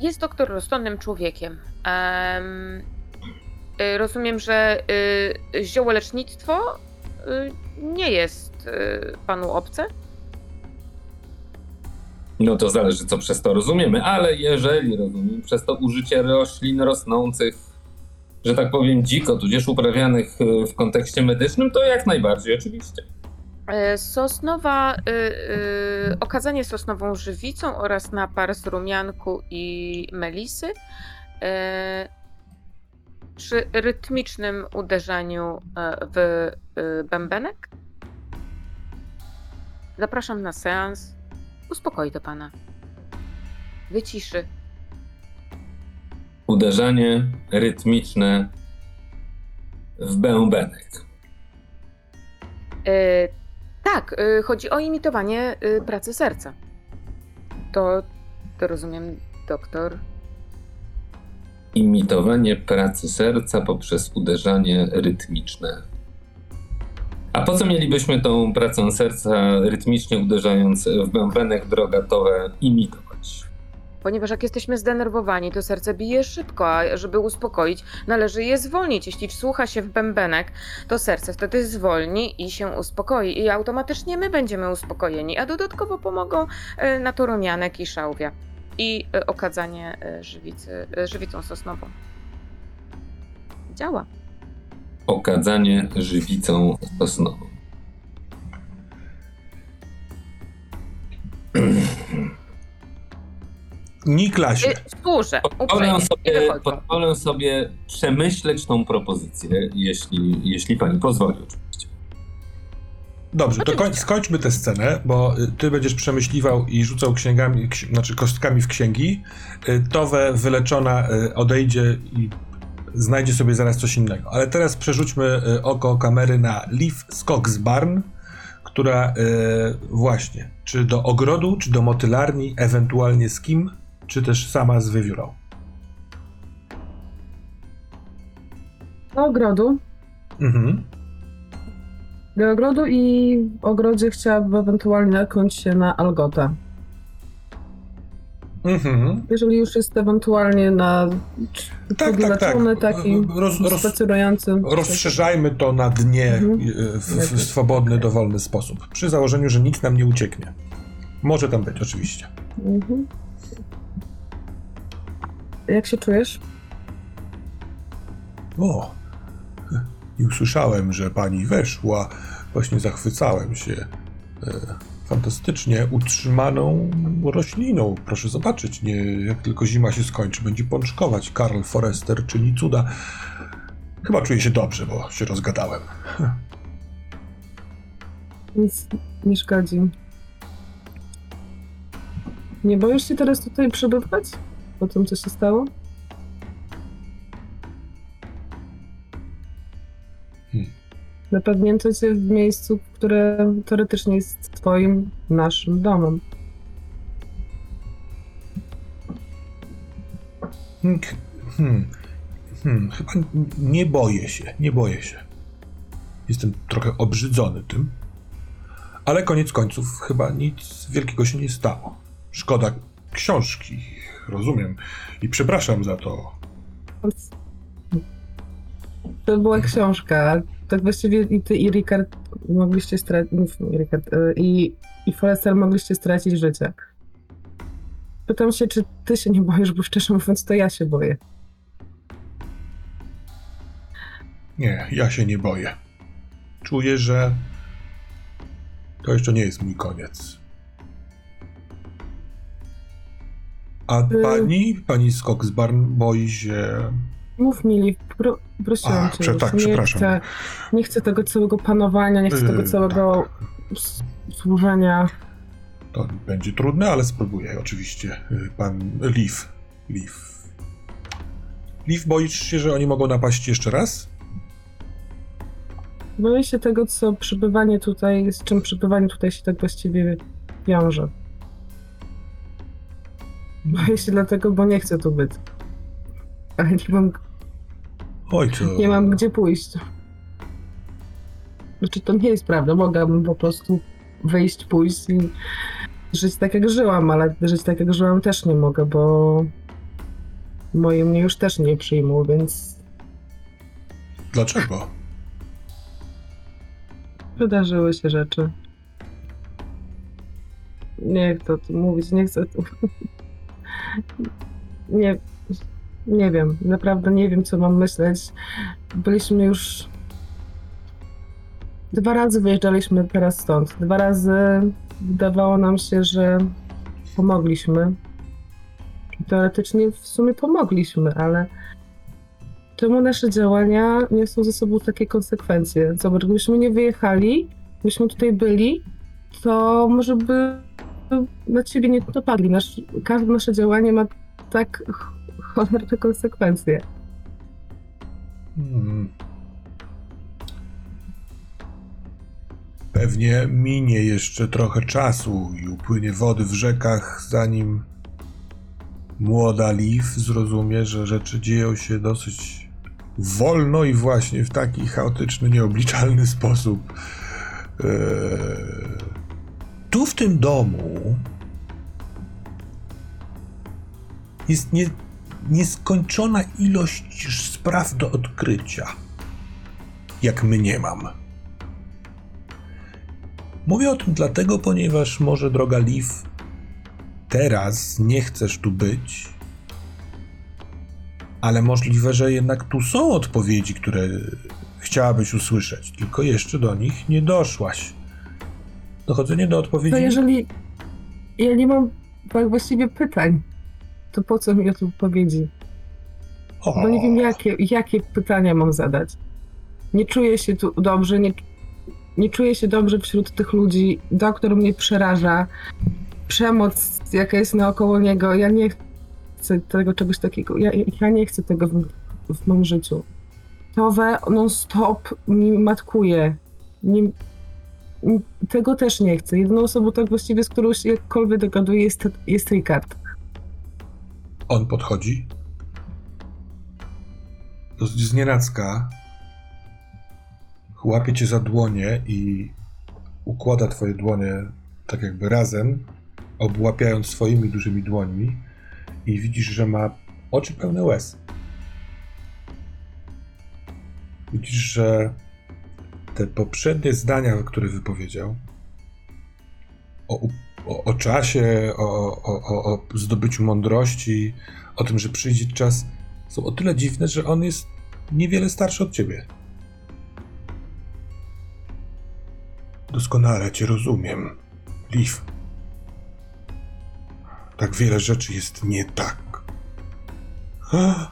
Jest doktor rozsądnym człowiekiem. Em, y, rozumiem, że y, ziołolecznictwo y, nie jest y, panu obce? No to zależy, co przez to rozumiemy, ale jeżeli rozumiem przez to użycie roślin rosnących, że tak powiem, dziko, tudzież uprawianych y, w kontekście medycznym, to jak najbardziej oczywiście. E, Sosnowa, y, y, okazanie sosnową żywicą oraz napar z rumianku i melisy e, przy rytmicznym uderzaniu e, w bębenek. Zapraszam na seans. Uspokoi to pana. Wyciszy. Uderzanie rytmiczne w bębenek. E, tak, e, chodzi o imitowanie e, pracy serca. To, to rozumiem, doktor. Imitowanie pracy serca poprzez uderzanie rytmiczne. A po co mielibyśmy tą pracę serca rytmicznie uderzając w bębenek drogatowe imitować? Ponieważ jak jesteśmy zdenerwowani, to serce bije szybko, a żeby uspokoić, należy je zwolnić. Jeśli słucha się w bębenek, to serce wtedy zwolni i się uspokoi i automatycznie my będziemy uspokojeni, a dodatkowo pomogą e, na to rumianek i szałwia i e, okadzanie e, żywicy, żywicą sosnową. Działa. Okadzanie żywicą sosnową. Niklasie, Y, Służę, Pozwolę sobie, pozwolę sobie przemyśleć tą propozycję, jeśli, jeśli pani pozwoli oczywiście. dobrze, to koń, skończmy tę scenę, bo y, ty będziesz przemyśliwał i rzucał księgami, ksi, znaczy kostkami w księgi. Y, Towe wyleczona odejdzie i znajdzie sobie zaraz coś innego. Ale teraz przerzućmy y, oko kamery na Leaf Skogsbarn, która y, właśnie, czy do ogrodu, czy do motylarni, ewentualnie z kim, czy też sama z wiewiórą. Do ogrodu. Mhm. Do ogrodu i w ogrodzie chciałabym ewentualnie natknąć się na Algota. Mhm. Jeżeli już jest ewentualnie na Tak, tak, tak. taki Roz, roz, spacerujący. rozszerzajmy to na dnie Mhm. y, w, w swobodny, dowolny sposób. Przy założeniu, że nic nam nie ucieknie. Może tam być, oczywiście. Mhm. Jak się czujesz? O, i usłyszałem, że pani weszła. Właśnie zachwycałem się e, fantastycznie utrzymaną rośliną. Proszę zobaczyć, nie, jak tylko zima się skończy, będzie pączkować. Karl Forrester czyni cuda. Chyba czuję się dobrze, bo się rozgadałem. Nic nie szkodzi. Nie boisz się teraz tutaj przebywać? Po tym, co się stało? Napadnięto cię w miejscu, które teoretycznie jest twoim, naszym domem. Hmm, hmm, hmm, chyba nie boję się, nie boję się. Jestem trochę obrzydzony tym, ale koniec końców chyba nic wielkiego się nie stało. Szkoda książki, rozumiem, i przepraszam za to. To była książka, tak właściwie i ty i Ricard mogliście stracić, Ricard, y, i, i Forrester mogliście stracić życie. Pytam się, czy ty się nie boisz, bo szczerze mówiąc, to ja się boję. Nie, ja się nie boję. Czuję, że to jeszcze nie jest mój koniec. A Y- pani, pani Skogsbarn boi się Mów mi, pro, prosiłam A, cię. prze- tak, nie przepraszam. Chcę, nie chcę tego całego panowania, nie chcę tego Yy, całego s- służenia. To będzie trudne, ale spróbuję oczywiście. Y, Pan Leaf. Leaf. Leaf, boisz się, że oni mogą napaść jeszcze raz? Boję się tego, co przebywanie tutaj, z czym przebywanie tutaj się tak właściwie wiąże. Boję się dlatego, bo nie chcę tu być. Ale nie mam, Oj, to... nie mam gdzie pójść. Znaczy, to nie jest prawda. Mogłabym po prostu wyjść, pójść i żyć tak, jak żyłam, ale żyć tak, jak żyłam też nie mogę, bo moje mnie już też nie przyjmą, więc Dlaczego? wydarzyły się rzeczy. Nie chcę o tym mówić, nie chcę tu. Nie, nie wiem, naprawdę nie wiem, co mam myśleć. Byliśmy już. Dwa razy wyjeżdżaliśmy teraz stąd. Dwa razy wydawało nam się, że pomogliśmy. Teoretycznie w sumie pomogliśmy, ale czemu nasze działania niosą ze sobą takie konsekwencje? Zobacz, gdybyśmy nie wyjechali, gdybyśmy tutaj byli, to może by na ciebie nie dopadli. Nasz, każde nasze działanie ma tak cholerne konsekwencje. Hmm. Pewnie minie jeszcze trochę czasu i upłynie wody w rzekach, zanim młoda Liv zrozumie, że rzeczy dzieją się dosyć wolno i właśnie w taki chaotyczny, nieobliczalny sposób. Eee, Tu w tym domu jest nie, nieskończona ilość spraw do odkrycia, jak my nie mam. Mówię o tym dlatego, ponieważ może droga Liv, teraz nie chcesz tu być, ale możliwe, że jednak tu są odpowiedzi, które chciałabyś usłyszeć, tylko jeszcze do nich nie doszłaś. Dochodzenie do odpowiedzi. To jeżeli ja nie mam właściwie pytań, to po co mi o tym odpowiedzi? Bo nie wiem, jakie, jakie pytania mam zadać. Nie czuję się tu dobrze, nie, nie czuję się dobrze wśród tych ludzi. Doktor mnie przeraża. Przemoc, jaka jest naokoło niego. Ja nie chcę tego czegoś takiego. Ja, ja nie chcę tego w, w moim życiu. Towe non-stop mi matkuje. Nie, tego też nie chcę. Jedyną osobą tak właściwie, z którą się jakkolwiek dogaduję jest, jest Ricard. On podchodzi. Dosyć znienacka. Łapie cię za dłonie i układa twoje dłonie tak jakby razem, obłapiając swoimi dużymi dłońmi i widzisz, że ma oczy pełne łez. Widzisz, że te poprzednie zdania, które wypowiedział o, o, o czasie, o, o, o, zdobyciu mądrości, o tym, że przyjdzie czas, są o tyle dziwne, że on jest niewiele starszy od ciebie. Doskonale cię rozumiem, Liv. Tak wiele rzeczy jest nie tak.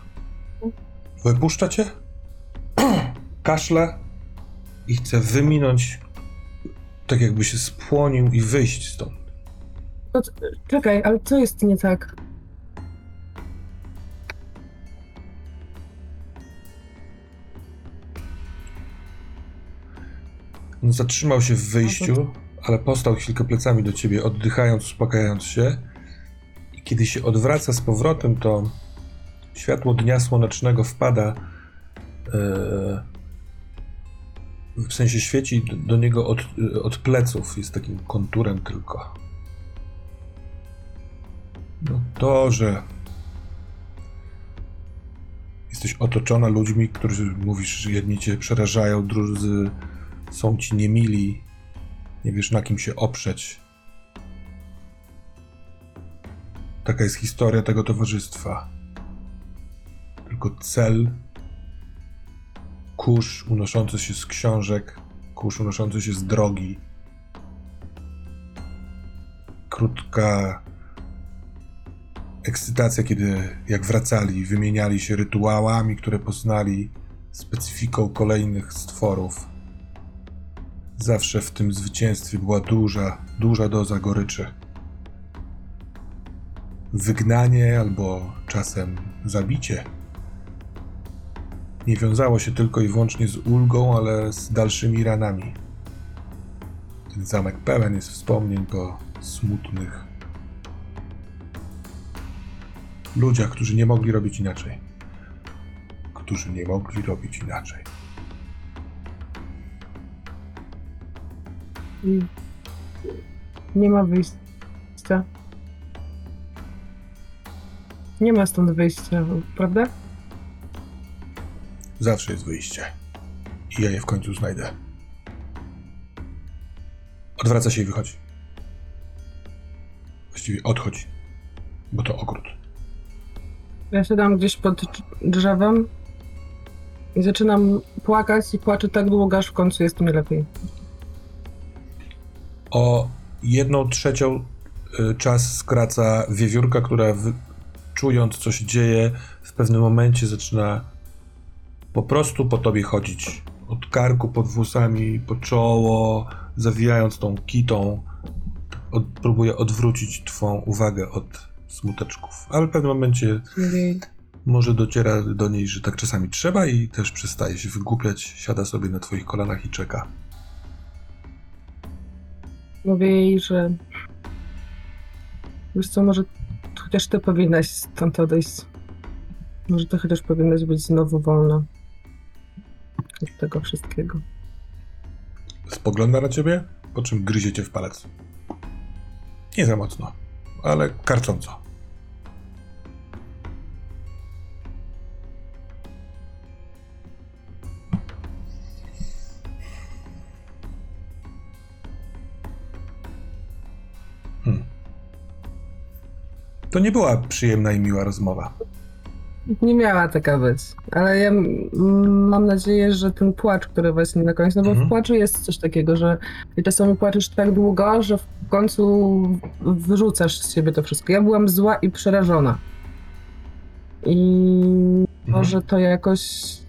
Wypuszcza cię? Kaszle i chce wyminąć, tak jakby się spłonił i wyjść stąd. No, c- czekaj, ale co jest nie tak? On zatrzymał się w wyjściu, ale postał chwilkę plecami do ciebie, oddychając, uspokajając się. I kiedy się odwraca z powrotem, to światło dnia słonecznego wpada. e, w sensie świeci do, do niego od, od pleców, jest takim konturem tylko. No to, że jesteś otoczona ludźmi, którzy mówisz, że jedni cię przerażają, drudzy są ci niemili, nie wiesz na kim się oprzeć. Taka jest historia tego towarzystwa. Tylko cel, kurz unoszący się z książek, kurz unoszący się z drogi. Krótka ekscytacja, kiedy jak wracali, wymieniali się rytuałami, które poznali, specyfiką kolejnych stworów. Zawsze w tym zwycięstwie była duża, duża doza goryczy. Wygnanie albo czasem zabicie nie wiązało się tylko i wyłącznie z ulgą, ale z dalszymi ranami. Ten zamek pełen jest wspomnień po smutnych ludziach, którzy nie mogli robić inaczej. Którzy nie mogli robić inaczej. I nie ma wyjścia. Nie ma stąd wyjścia, prawda? Zawsze jest wyjście. I ja je w końcu znajdę. Odwraca się i wychodzi. Właściwie odchodzi, bo to ogród. Ja siadam gdzieś pod drz- drzewem i zaczynam płakać i płaczę tak długo, aż w końcu jest mi lepiej. O jedną trzecią y, czas skraca wiewiórka, która wy, czując co się dzieje, w pewnym momencie zaczyna po prostu po tobie chodzić. Od karku, pod włosami, po czoło, zawijając tą kitą. Od, próbuje odwrócić twą uwagę od smuteczków. Ale w pewnym momencie może dociera do niej, że tak czasami trzeba i też przestaje się wygłupiać, siada sobie na twoich kolanach i czeka. mówię jej, że wiesz co, może chociaż ty powinnaś stąd odejść. Może ty chociaż powinnaś być znowu wolna od tego wszystkiego. Spogląda na ciebie, po czym gryzie cię w palec. Nie za mocno, ale karcząco. Hmm. To nie była przyjemna i miła rozmowa. Nie miała taka być, ale ja mam nadzieję, że ten płacz, który właśnie na końcu, no bo Mhm. w płaczu jest coś takiego, że czasami płaczesz tak długo, że w końcu wyrzucasz z siebie to wszystko. Ja byłam zła i przerażona. I może to jakoś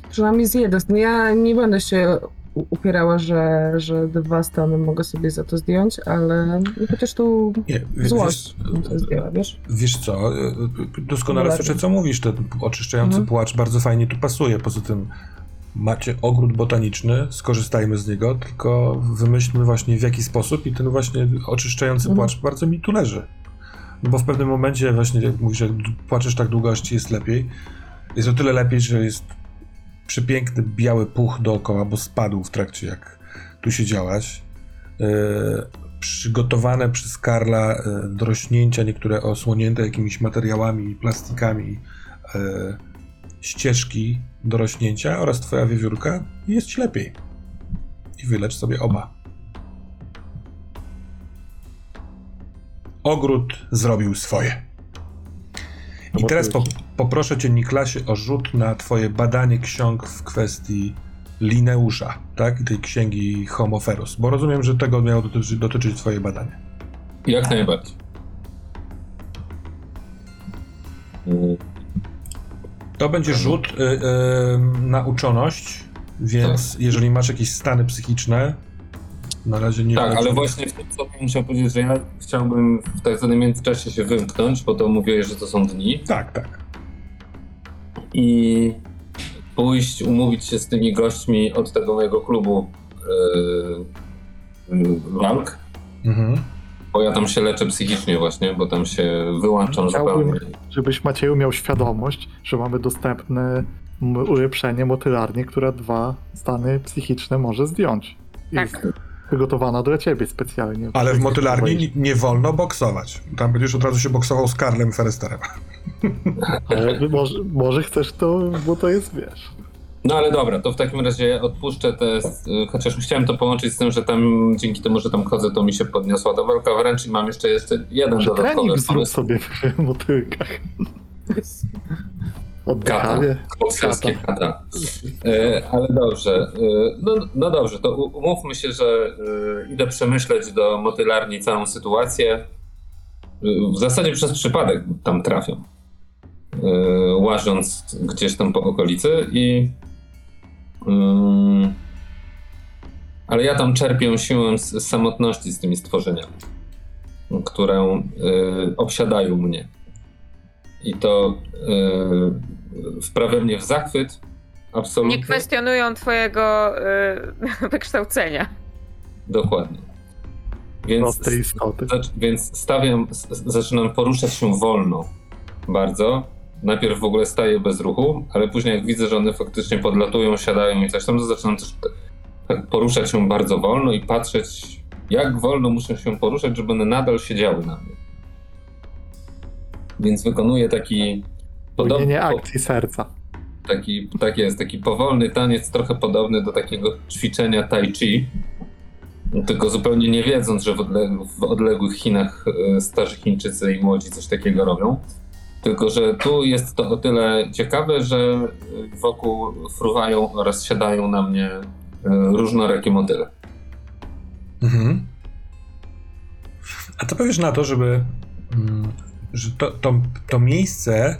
przynajmniej z jednej strony. Ja nie będę się upierała, że, że dwa strony mogę sobie za to zdjąć, ale chociaż tu Nie, wiesz, złość to zdjęła, wiesz? Wiesz co, y, y, doskonale słyszę, co mówisz. Ten oczyszczający Mhm. płacz bardzo fajnie tu pasuje. Poza tym macie ogród botaniczny, skorzystajmy z niego, tylko wymyślmy właśnie w jaki sposób i ten właśnie oczyszczający Mhm. płacz bardzo mi tu leży. No bo w pewnym momencie właśnie, jak mówisz, jak płaczesz tak długo, aż ci jest lepiej, jest o tyle lepiej, że jest przepiękny biały puch dookoła, bo spadł w trakcie jak tu siedziałaś. Yy, przygotowane przez Karla yy, do rośnięcia, niektóre osłonięte jakimiś materiałami, plastikami, yy, ścieżki do rośnięcia oraz twoja wiewiórka i jest ci lepiej. I wylecz sobie oba. Ogród zrobił swoje. I No teraz po, poproszę cię, Niklasie, o rzut na twoje badanie ksiąg w kwestii Lineusza, tak? I tej księgi Homoferus, bo rozumiem, że tego miało dotyczyć, dotyczyć twoje badanie. Jak najbardziej. To będzie rzut y, y, na uczoność, więc jeżeli masz jakieś stany psychiczne, na razie nie Tak, ale właśnie w tym co muszę powiedzieć, że ja chciałbym w tak zwanym międzyczasie się wymknąć, bo to mówiłeś, że to są dni Tak, tak. I pójść, umówić się z tymi gośćmi od tego mojego klubu yy, yy, walk, Mhm. bo ja tam się leczę psychicznie właśnie, bo tam się wyłączam Chciałbym- zupełnie. Żebyś Macieju miał świadomość, że mamy dostępne ulepszenie motylarni, która dwa stany psychiczne może zdjąć. Tak. Jest przygotowana dla ciebie specjalnie. Ale w motylarni nie wolno boksować. Tam będziesz od razu się boksował z Karlem Feresterem. Ale może, może chcesz to, bo to jest, wiesz... No ale dobra, to w takim razie odpuszczę te, chociaż chciałem to połączyć z tym, że tam dzięki temu, że tam chodzę, to mi się podniosła ta walka wręcz i mam jeszcze, jeszcze jeden Może dodatkowy trening zrób pomysł. sobie w motylkach. Kata, Oddychanie. bokserskie kata. E, ale dobrze, e, no, no dobrze, to umówmy się, że e, idę przemyśleć do motylarni całą sytuację. W zasadzie przez przypadek tam trafiam. E, łażąc gdzieś tam po okolicy i mm, ale ja tam czerpię siłę z, z samotności z tymi stworzeniami, które y, obsiadają mnie. I to y, wprawia mnie w zachwyt. Absolutnie. Nie kwestionują twojego y, wykształcenia. Dokładnie. Więc, więc stawiam, zaczynam poruszać się wolno. Bardzo. Najpierw w ogóle staję bez ruchu, ale później jak widzę, że one faktycznie podlatują, siadają i coś tam, to zaczynam też tak poruszać się bardzo wolno i patrzeć, jak wolno muszę się poruszać, żeby one nadal siedziały na mnie. Więc wykonuję taki Płynienie po- akcji serca. taki, tak jest, taki powolny taniec, trochę podobny do takiego ćwiczenia tai chi. Tylko zupełnie nie wiedząc, że w odległych Chinach e, starzy Chińczycy i młodzi coś takiego robią. Tylko, że tu jest to o tyle ciekawe, że wokół fruwają oraz siadają na mnie e, różnorakie modele. Mhm. A co powiesz na to, żeby. mm, że to, to, to miejsce,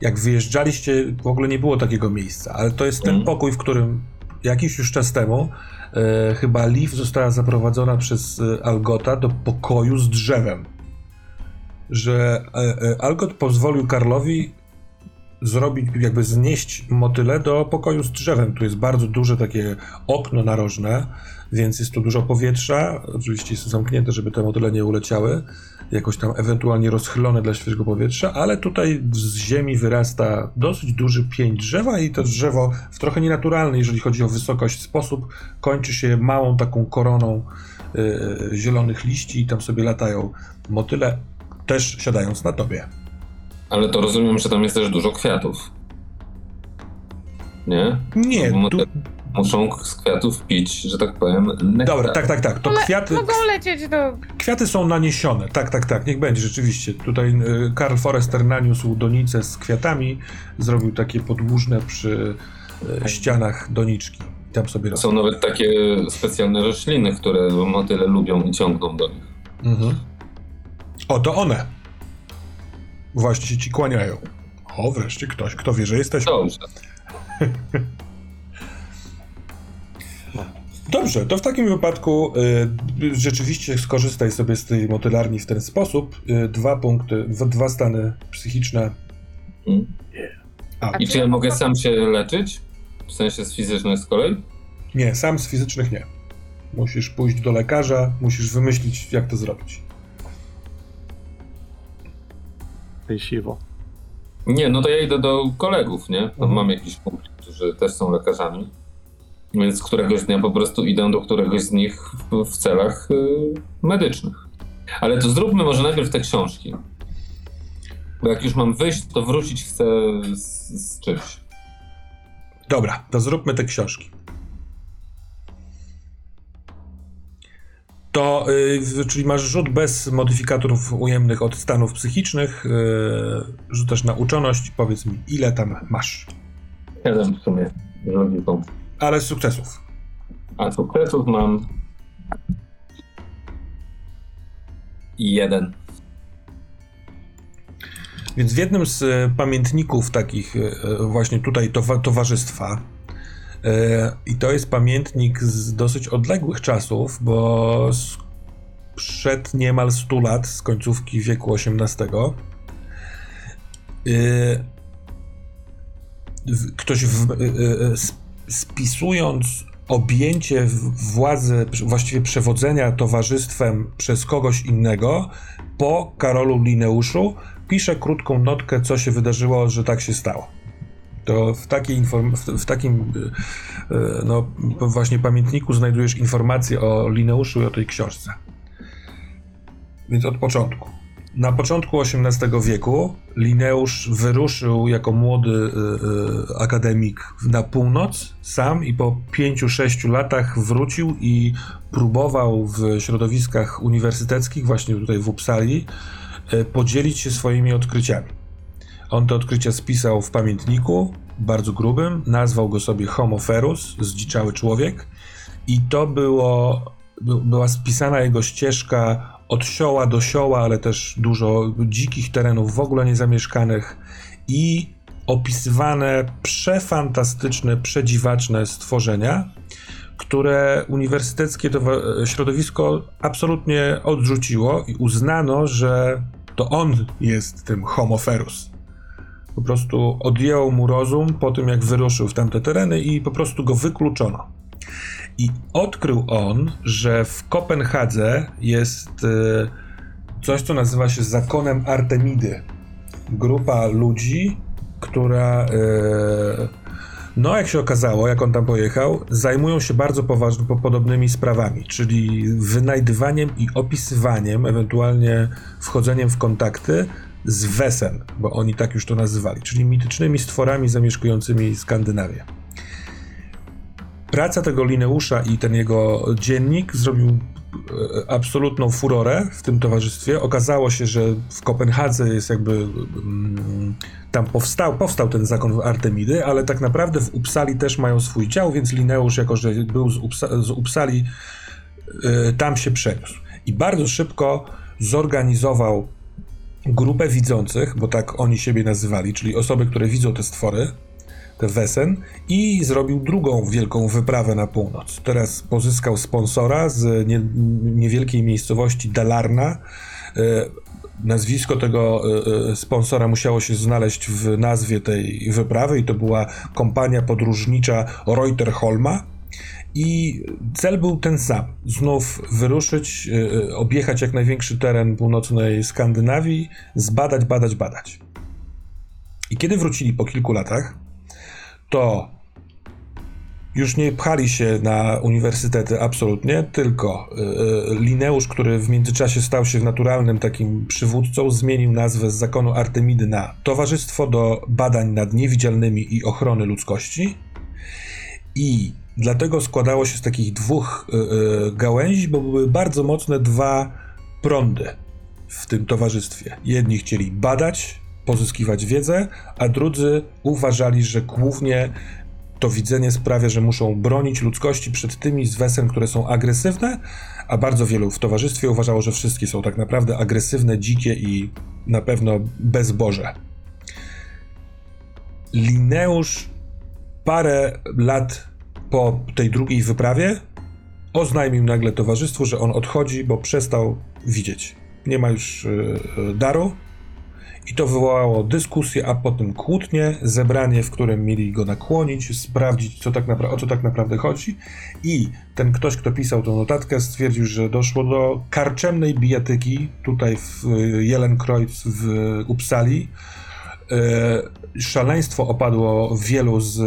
jak wyjeżdżaliście, w ogóle nie było takiego miejsca, ale to jest ten Mhm. pokój, w którym jakiś już czas temu e, chyba Liv została zaprowadzona przez e, Algota do pokoju z drzewem. Że e, e, Algot pozwolił Karlowi zrobić, jakby znieść motyle do pokoju z drzewem. Tu jest bardzo duże takie okno narożne, więc jest tu dużo powietrza. Oczywiście to zamknięte, żeby te motyle nie uleciały. Jakoś tam ewentualnie rozchylone dla świeżego powietrza, ale tutaj z ziemi wyrasta dosyć duży pień drzewa i to drzewo w trochę nienaturalny, jeżeli chodzi o wysokość, sposób kończy się małą taką koroną yy, zielonych liści i tam sobie latają motyle, też siadając na tobie. Ale to rozumiem, że tam jest też dużo kwiatów. Nie? Nie, Bo tu, Muszą z kwiatów pić, że tak powiem, nektar. Dobra, tak, tak, tak. To Ale kwiaty, mogą lecieć do... kwiaty są naniesione. Tak, tak, tak. Niech będzie rzeczywiście. Tutaj y, Karl Forrester naniósł donicę z kwiatami, zrobił takie podłużne przy y, ścianach doniczki. Tam sobie. Są nawet takie specjalne rośliny, które motyle lubią i ciągną do nich. Mhm. O, to one. Właśnie się ci kłaniają. O, wreszcie ktoś, kto wie, że jesteś. Dobrze. Dobrze, to w takim wypadku y, rzeczywiście skorzystaj sobie z tej motylarni w ten sposób. Y, dwa punkty, w- dwa stany psychiczne. Mm. A, I czy ja mogę sam się leczyć? W sensie z fizycznych z kolei? nie, sam z fizycznych nie. Musisz pójść do lekarza, musisz wymyślić, jak to zrobić. Siwo. Nie, no to ja idę do kolegów, nie? Tam Mhm. mam jakiś punkt, którzy też są lekarzami. Więc któregoś dnia po prostu idę do któregoś z nich w, w celach y, medycznych. Ale to zróbmy może najpierw te książki. Bo jak już mam wyjść, to wrócić chcę z, z czymś. Dobra, to zróbmy te książki. To, y, czyli masz rzut bez modyfikatorów ujemnych od stanów psychicznych. Y, rzucasz na uczoność. Powiedz mi, ile tam masz? Siedem w sumie rządziką. Ale z sukcesów. A sukcesów mam... Jeden. Więc w jednym z e, pamiętników takich e, właśnie tutaj towa- towarzystwa i to jest pamiętnik z dosyć odległych czasów, bo sprzed niemal 100 lat, z końcówki wieku XVIII. e, Ktoś w, e, e, sp- spisując objęcie władzy, właściwie przewodzenia towarzystwem przez kogoś innego po Karolu Lineuszu, pisze krótką notkę, co się wydarzyło, że tak się stało. To w, takiej inform- w, w takim y, no, właśnie pamiętniku znajdujesz informacje o Lineuszu i o tej książce. Więc od początku. Na początku XVIII wieku Lineusz wyruszył jako młody y, y, akademik na północ sam i po 5-6 latach wrócił i próbował w środowiskach uniwersyteckich, właśnie tutaj w Uppsali, y, podzielić się swoimi odkryciami. On te odkrycia spisał w pamiętniku, bardzo grubym, nazwał go sobie Homo ferus, zdziczały człowiek, i to było, by- była spisana jego ścieżka od sioła do sioła, ale też dużo dzikich terenów, w ogóle niezamieszkanych. I opisywane przefantastyczne, przedziwaczne stworzenia, które uniwersyteckie środowisko absolutnie odrzuciło i uznano, że to on jest tym Homo ferus. Po prostu odjęło mu rozum po tym, jak wyruszył w tamte tereny i po prostu go wykluczono. I odkrył on, że w Kopenhadze jest e, coś, co nazywa się zakonem Artemidy. Grupa ludzi, która, e, no jak się okazało, jak on tam pojechał, zajmują się bardzo poważnie, po- podobnymi sprawami, czyli wynajdywaniem i opisywaniem, ewentualnie wchodzeniem w kontakty z Wesen, bo oni tak już to nazywali, czyli mitycznymi stworami zamieszkującymi Skandynawię. Praca tego Lineusza i ten jego dziennik zrobił e, absolutną furorę w tym towarzystwie. Okazało się, że w Kopenhadze jest jakby mm, tam powstał, powstał ten zakon Artemidy, ale tak naprawdę w Uppsali też mają swój dział, więc Lineusz, jako że był z, Upsa, z Uppsali, e, tam się przeniósł. I bardzo szybko zorganizował grupę widzących, bo tak oni siebie nazywali, czyli osoby, które widzą te stwory, te Wesen i zrobił drugą wielką wyprawę na północ. Teraz pozyskał sponsora z nie, niewielkiej miejscowości Dalarna. E, Nazwisko tego e, e, sponsora musiało się znaleźć w nazwie tej wyprawy i to była kompania podróżnicza Reuterholma. I cel był ten sam. Znów wyruszyć, e, e, objechać jak największy teren północnej Skandynawii, zbadać, badać, badać. I kiedy wrócili po kilku latach, to już nie pchali się na uniwersytety absolutnie, tylko y, Lineusz, który w międzyczasie stał się naturalnym takim przywódcą, zmienił nazwę z zakonu Artemidy na Towarzystwo do Badań nad Niewidzialnymi i Ochrony Ludzkości. I dlatego składało się z takich dwóch y, y, gałęzi, bo były bardzo mocne dwa prądy w tym towarzystwie. Jedni chcieli badać, pozyskiwać wiedzę, a drudzy uważali, że głównie to widzenie sprawia, że muszą bronić ludzkości przed tymi z wesen, które są agresywne, a bardzo wielu w towarzystwie uważało, że wszystkie są tak naprawdę agresywne, dzikie i na pewno bezboże. Lineusz parę lat po tej drugiej wyprawie oznajmił nagle towarzystwu, że on odchodzi, bo przestał widzieć. Nie ma już yy, daru, i to wywołało dyskusję, a potem kłótnie, zebranie, w którym mieli go nakłonić, sprawdzić, co tak o co tak naprawdę chodzi. I ten ktoś, kto pisał tą notatkę, stwierdził, że doszło do karczemnej bijatyki tutaj w y, Jelenkreuz w Uppsali. E, Szaleństwo opadło wielu z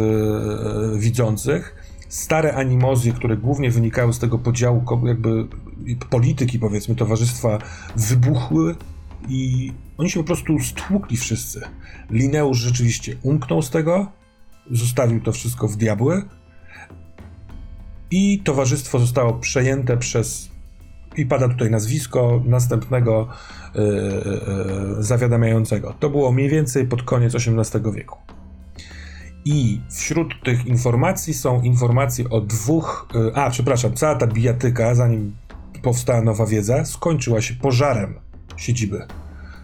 widzących. Stare animozje, które głównie wynikały z tego podziału, jakby polityki, powiedzmy, towarzystwa, wybuchły i oni się po prostu stłukli wszyscy. Lineusz rzeczywiście umknął z tego, zostawił to wszystko w diabły i towarzystwo zostało przejęte przez i pada tutaj nazwisko następnego yy, yy, zawiadamiającego. To było mniej więcej pod koniec XVIII wieku. I wśród tych informacji są informacje o dwóch. Yy, a, przepraszam, cała ta bijatyka, zanim powstała nowa wiedza, skończyła się pożarem siedziby.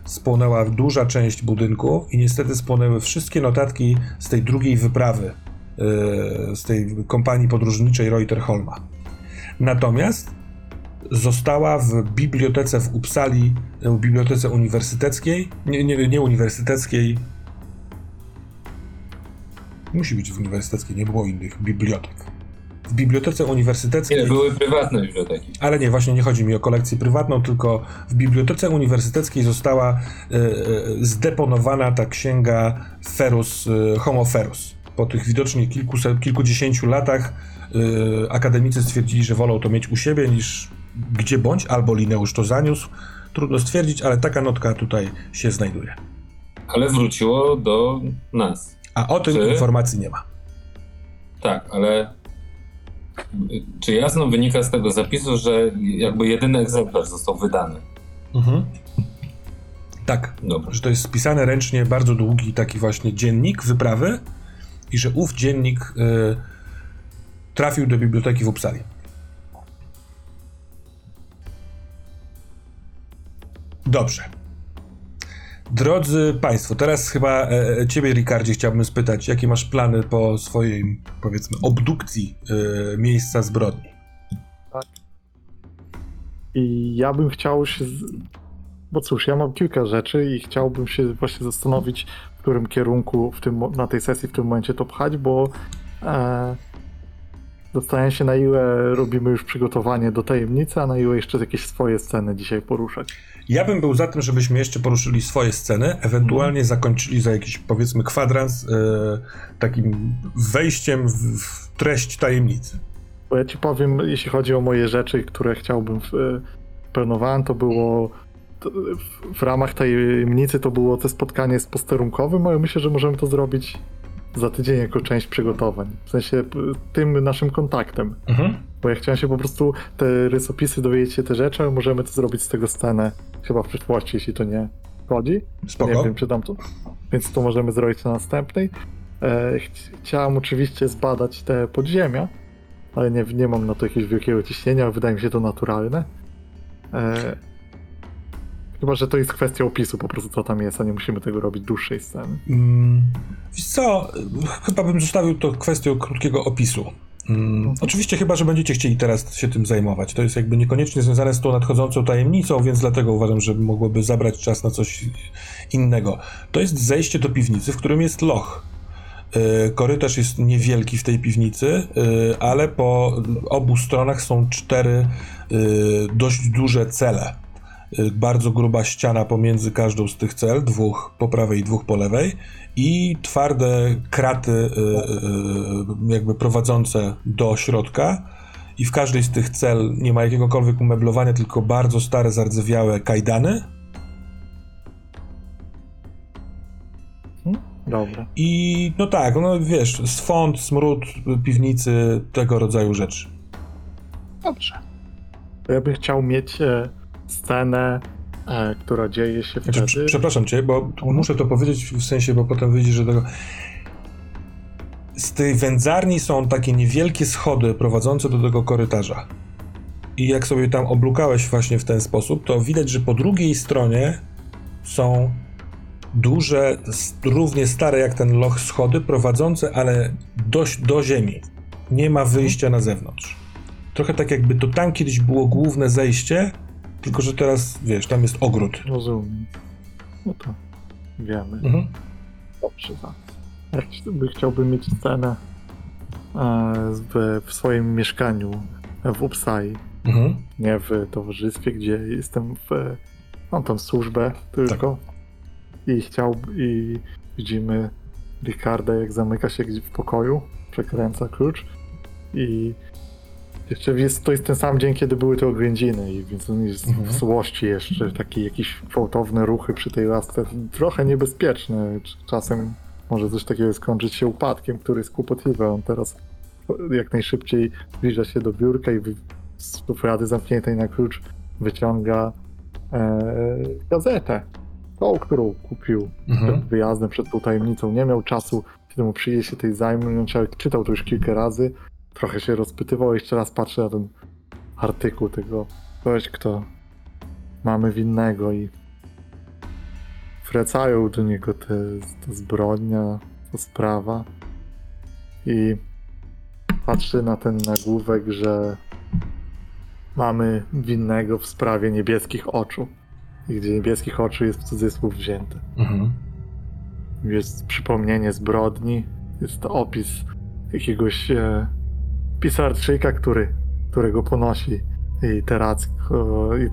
Spłonęła duża część budynku i niestety spłonęły wszystkie notatki z tej drugiej wyprawy, yy, z tej kompanii podróżniczej Reuterholma. Natomiast została w bibliotece w Uppsali, w bibliotece uniwersyteckiej, nie, nie, nie uniwersyteckiej, musi być w uniwersyteckiej, nie było innych bibliotek. W bibliotece uniwersyteckiej... Nie, były prywatne biblioteki. Ale nie, właśnie nie chodzi mi o kolekcję prywatną, tylko w bibliotece uniwersyteckiej została e, e, zdeponowana ta księga Ferus, e, Homo Ferus. Po tych widocznie kilkuset, kilkudziesięciu latach akademicy stwierdzili, że wolą to mieć u siebie niż gdzie bądź, albo Lineusz to zaniósł. Trudno stwierdzić, ale taka notka tutaj się znajduje. Ale wróciło do nas. A o tym Czy- informacji nie ma. Tak, ale czy jasno wynika z tego zapisu, że jakby jedyny egzemplarz został wydany? Mhm. Tak, Dobra. że to jest spisane ręcznie bardzo długi taki właśnie dziennik wyprawy i że ów dziennik y, trafił do biblioteki w Uppsali. Dobrze. Drodzy Państwo, teraz chyba e, e, Ciebie, Ricardzie, chciałbym spytać, jakie masz plany po swojej, powiedzmy, obdukcji e, miejsca zbrodni? I ja bym chciał się. Z... Bo cóż, ja mam kilka rzeczy i chciałbym się właśnie zastanowić, w którym kierunku w tym, na tej sesji w tym momencie to pchać, bo e, zastanawiam się, na ile robimy już przygotowanie do tajemnicy, a na ile jeszcze jakieś swoje sceny dzisiaj poruszać. Ja bym był za tym, żebyśmy jeszcze poruszyli swoje sceny, ewentualnie zakończyli za jakiś, powiedzmy, kwadrans e, takim wejściem w, w treść tajemnicy. Bo ja ci powiem, jeśli chodzi o moje rzeczy, które chciałbym, w, e, planowałem, to było w, w ramach tajemnicy to było to spotkanie z posterunkowym, ale myślę, że możemy to zrobić za tydzień jako część przygotowań. W sensie tym naszym kontaktem. Mhm. Bo ja chciałem się po prostu te rysopisy dowiedzieć się te rzeczy, ale możemy to zrobić z tego scenę chyba w przyszłości, jeśli to nie chodzi. Spoko. Nie wiem, czy dam to. Więc to możemy zrobić na następnej. E, ch- chciałem oczywiście zbadać te podziemia, ale nie, nie mam na to jakiegoś wielkiego ciśnienia, wydaje mi się to naturalne. E, Chyba, że to jest kwestia opisu po prostu, co tam jest, a nie musimy tego robić dłuższej sceny. Mm, co, chyba bym zostawił to kwestią krótkiego opisu. Mm, oczywiście chyba, że będziecie chcieli teraz się tym zajmować. To jest jakby niekoniecznie związane z tą nadchodzącą tajemnicą, więc dlatego uważam, że mogłoby zabrać czas na coś innego. To jest zejście do piwnicy, w którym jest loch. Yy, Korytarz jest niewielki w tej piwnicy, yy, ale po obu stronach są cztery yy, dość duże cele. Bardzo gruba ściana pomiędzy każdą z tych cel, dwóch po prawej i dwóch po lewej, i twarde kraty, yy, yy, jakby prowadzące do środka. I w każdej z tych cel nie ma jakiegokolwiek umeblowania, tylko bardzo stare, zardzewiałe kajdany. Dobra. I no tak, no wiesz, swąd, smród, piwnicy, tego rodzaju rzeczy. Dobrze. To ja bym chciał mieć e, scenę, e, która dzieje się Znaczy, wtedy. prze- przepraszam cię, bo muszę to powiedzieć w sensie, bo potem wyjdzie, że tego. Z tej wędzarni są takie niewielkie schody prowadzące do tego korytarza. I jak sobie tam oblukałeś właśnie w ten sposób, to widać, że po drugiej stronie są duże, równie stare jak ten loch schody prowadzące, ale dość do ziemi. Nie ma wyjścia na zewnątrz. Trochę tak jakby to tam kiedyś było główne zejście, tylko że teraz, wiesz, tam jest ogród. Rozumiem. No to wiemy. Mhm. Dobrze, tak. Chciałbym mieć scenę e, w, w swoim mieszkaniu w Upsai, Mhm. nie w towarzystwie, gdzie jestem w. Mam tam służbę tylko. I chciał. I widzimy Ricarda, jak zamyka się gdzieś w pokoju, przekręca klucz. I jeszcze jest, to jest ten sam dzień, kiedy były te oględziny, i więc on jest Mhm. w złości jeszcze, takie jakieś gwałtowne ruchy przy tej lasce, trochę niebezpieczne. Czasem może coś takiego skończyć się upadkiem, który jest kłopotliwy. On teraz jak najszybciej zbliża się do biurka i z szuflady zamkniętej na klucz wyciąga e, gazetę. Tą, którą kupił Mhm. przed wyjazdem, przed tą tajemnicą. Nie miał czasu się temu przyjrzeć się tej. Człowiek czytał to już kilka razy. Trochę się rozpytywał. Jeszcze raz patrzy na ten artykuł tego ktoś, kto mamy winnego i wracają do niego te, te zbrodnia, ta sprawa i patrzy na ten nagłówek, że mamy winnego w sprawie niebieskich oczu. I gdzie niebieskich oczu jest w cudzysłów wzięte. Mhm. Jest przypomnienie zbrodni, jest to opis jakiegoś e, pisarczyka, który, którego ponosi i, teracko, i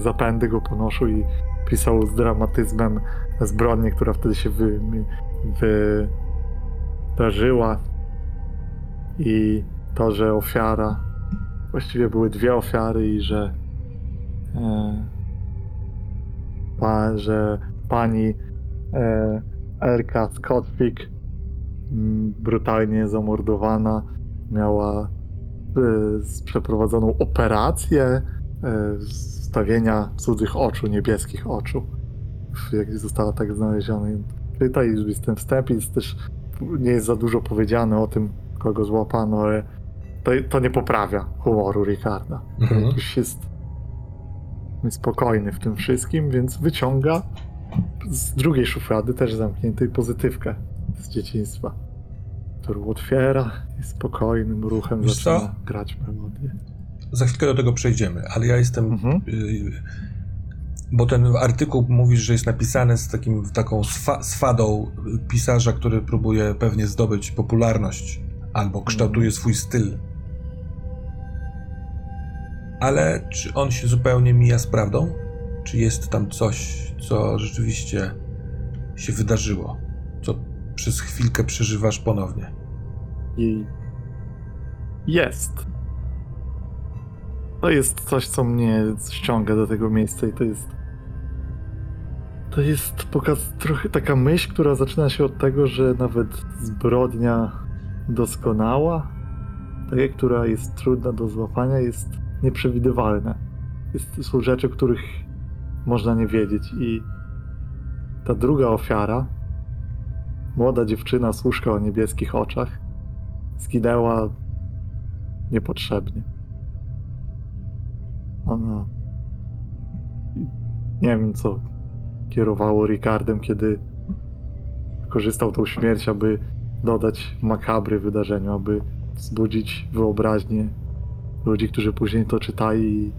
zapędy go ponoszą i pisał z dramatyzmem zbrodnię, która wtedy się wy, wydarzyła. I to, że ofiara właściwie były dwie ofiary i że e, pa, że pani e, Elka Scottwick brutalnie zamordowana miała z- przeprowadzoną operację e, stawienia cudzych oczu, niebieskich oczu. Jak została tak znaleziona. Tutaj już jest ten wstęp jest też nie jest za dużo powiedziane o tym, kogo złapano, ale to, to nie poprawia humoru Ricarda. Mhm. Jakiś jest spokojny w tym wszystkim, więc wyciąga z drugiej szuflady też zamkniętej pozytywkę z dzieciństwa, którą otwiera i spokojnym ruchem Wiesz zaczyna co? grać melodię. Za chwilkę do tego przejdziemy, ale ja jestem. Mhm. y, bo ten artykuł mówisz, że jest napisany z takim, taką swa, swadą pisarza, który próbuje pewnie zdobyć popularność albo kształtuje swój styl. Ale czy on się zupełnie mija z prawdą? Czy jest tam coś, co rzeczywiście się wydarzyło? Co przez chwilkę przeżywasz ponownie? I jest. To jest coś, co mnie ściąga do tego miejsca i to jest to jest pokaz, trochę taka myśl, która zaczyna się od tego, że nawet zbrodnia doskonała, taka, która jest trudna do złapania, jest nieprzewidywalna. Jest, są rzeczy, których można nie wiedzieć i ta druga ofiara, młoda dziewczyna z o niebieskich oczach, zginęła niepotrzebnie. Ona nie wiem co kierowało Ricardem, kiedy korzystał tą śmierć, aby dodać makabry wydarzeniu, aby wzbudzić wyobraźnię ludzi, którzy później to czytali i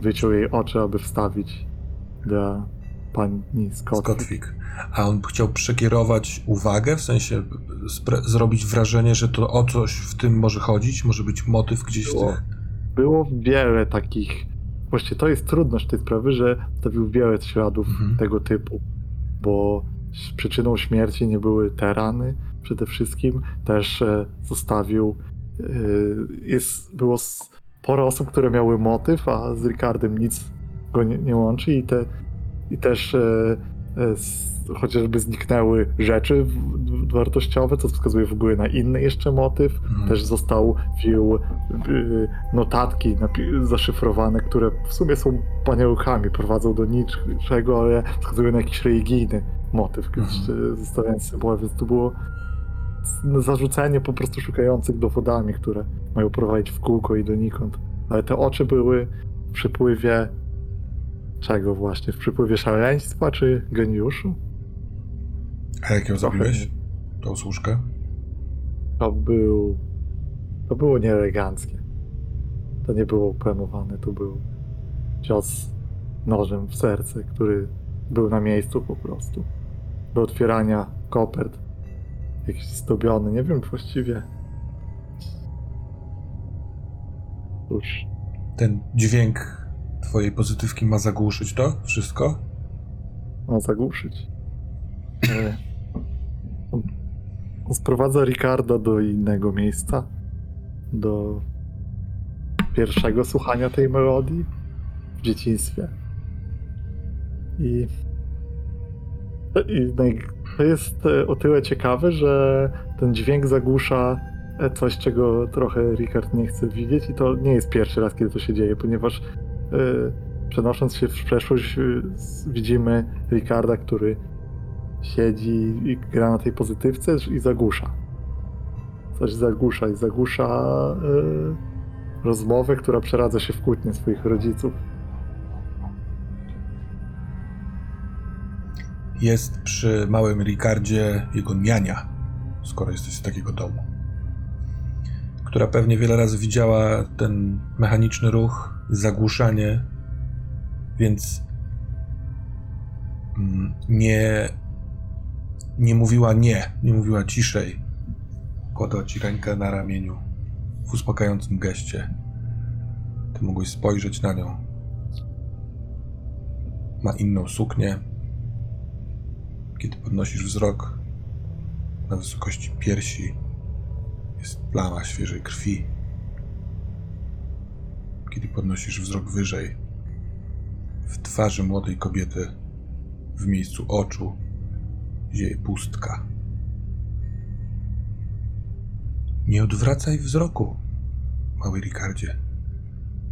wyciął jej oczy, aby wstawić dla pani Scott. Scottwick. A on chciał przekierować uwagę, w sensie zrobić wrażenie, że to o coś w tym może chodzić, może być motyw gdzieś w Było. tych... Było wiele takich. Właściwie to jest trudność tej sprawy, że stawił wiele śladów Mhm. tego typu, bo przyczyną śmierci nie były te rany przede wszystkim. Też e, zostawił. e, jest, było sporo osób, które miały motyw, a z Ricardem nic go nie, nie łączy i, te, i też e, e, chociażby zniknęły rzeczy wartościowe, co wskazuje w ogóle na inny jeszcze motyw. Mhm. Też został wziął y, notatki zaszyfrowane, które w sumie są paniełkami, prowadzą do niczego, ale wskazują na jakiś religijny motyw, y, zostawiając symbole, więc to było zarzucenie po prostu szukających dowodami, które mają prowadzić w kółko i donikąd. Ale te oczy były w przypływie czego właśnie? W przypływie szaleństwa czy geniuszu? A jak ją zabiłeś? Tą służkę? To był. To było nieeleganckie. To nie było planowane, to był cios nożem w serce, który był na miejscu po prostu. Do otwierania kopert. Jakiś zdobiony, nie wiem właściwie. Cóż, Ten dźwięk twojej pozytywki ma zagłuszyć to wszystko? ma zagłuszyć. E, sprowadza Ricarda do innego miejsca. Do pierwszego słuchania tej melodii w dzieciństwie. I, i to jest e, o tyle ciekawe, że ten dźwięk zagłusza e, coś, czego trochę Ricard nie chce widzieć i to nie jest pierwszy raz, kiedy to się dzieje, ponieważ przenosząc się w przeszłość s- widzimy Ricarda, który siedzi i gra na tej pozytywce i zagłusza. Coś zagłusza i zagłusza e, rozmowę, która przeradza się w kłótnię swoich rodziców. Jest przy małym Ricardzie jego niania, skoro jesteś z takiego domu. Która pewnie wiele razy widziała ten mechaniczny ruch, zagłuszanie, więc mm, nie, nie mówiła nie, nie mówiła ciszej. Kładła ci rękę na ramieniu w uspokajającym geście. Ty mogłeś spojrzeć na nią. Ma inną suknię, kiedy podnosisz wzrok na wysokości piersi, jest plama świeżej krwi. Kiedy podnosisz wzrok wyżej, w twarzy młodej kobiety, w miejscu oczu, zieje pustka. Nie odwracaj wzroku, mały Ricardzie.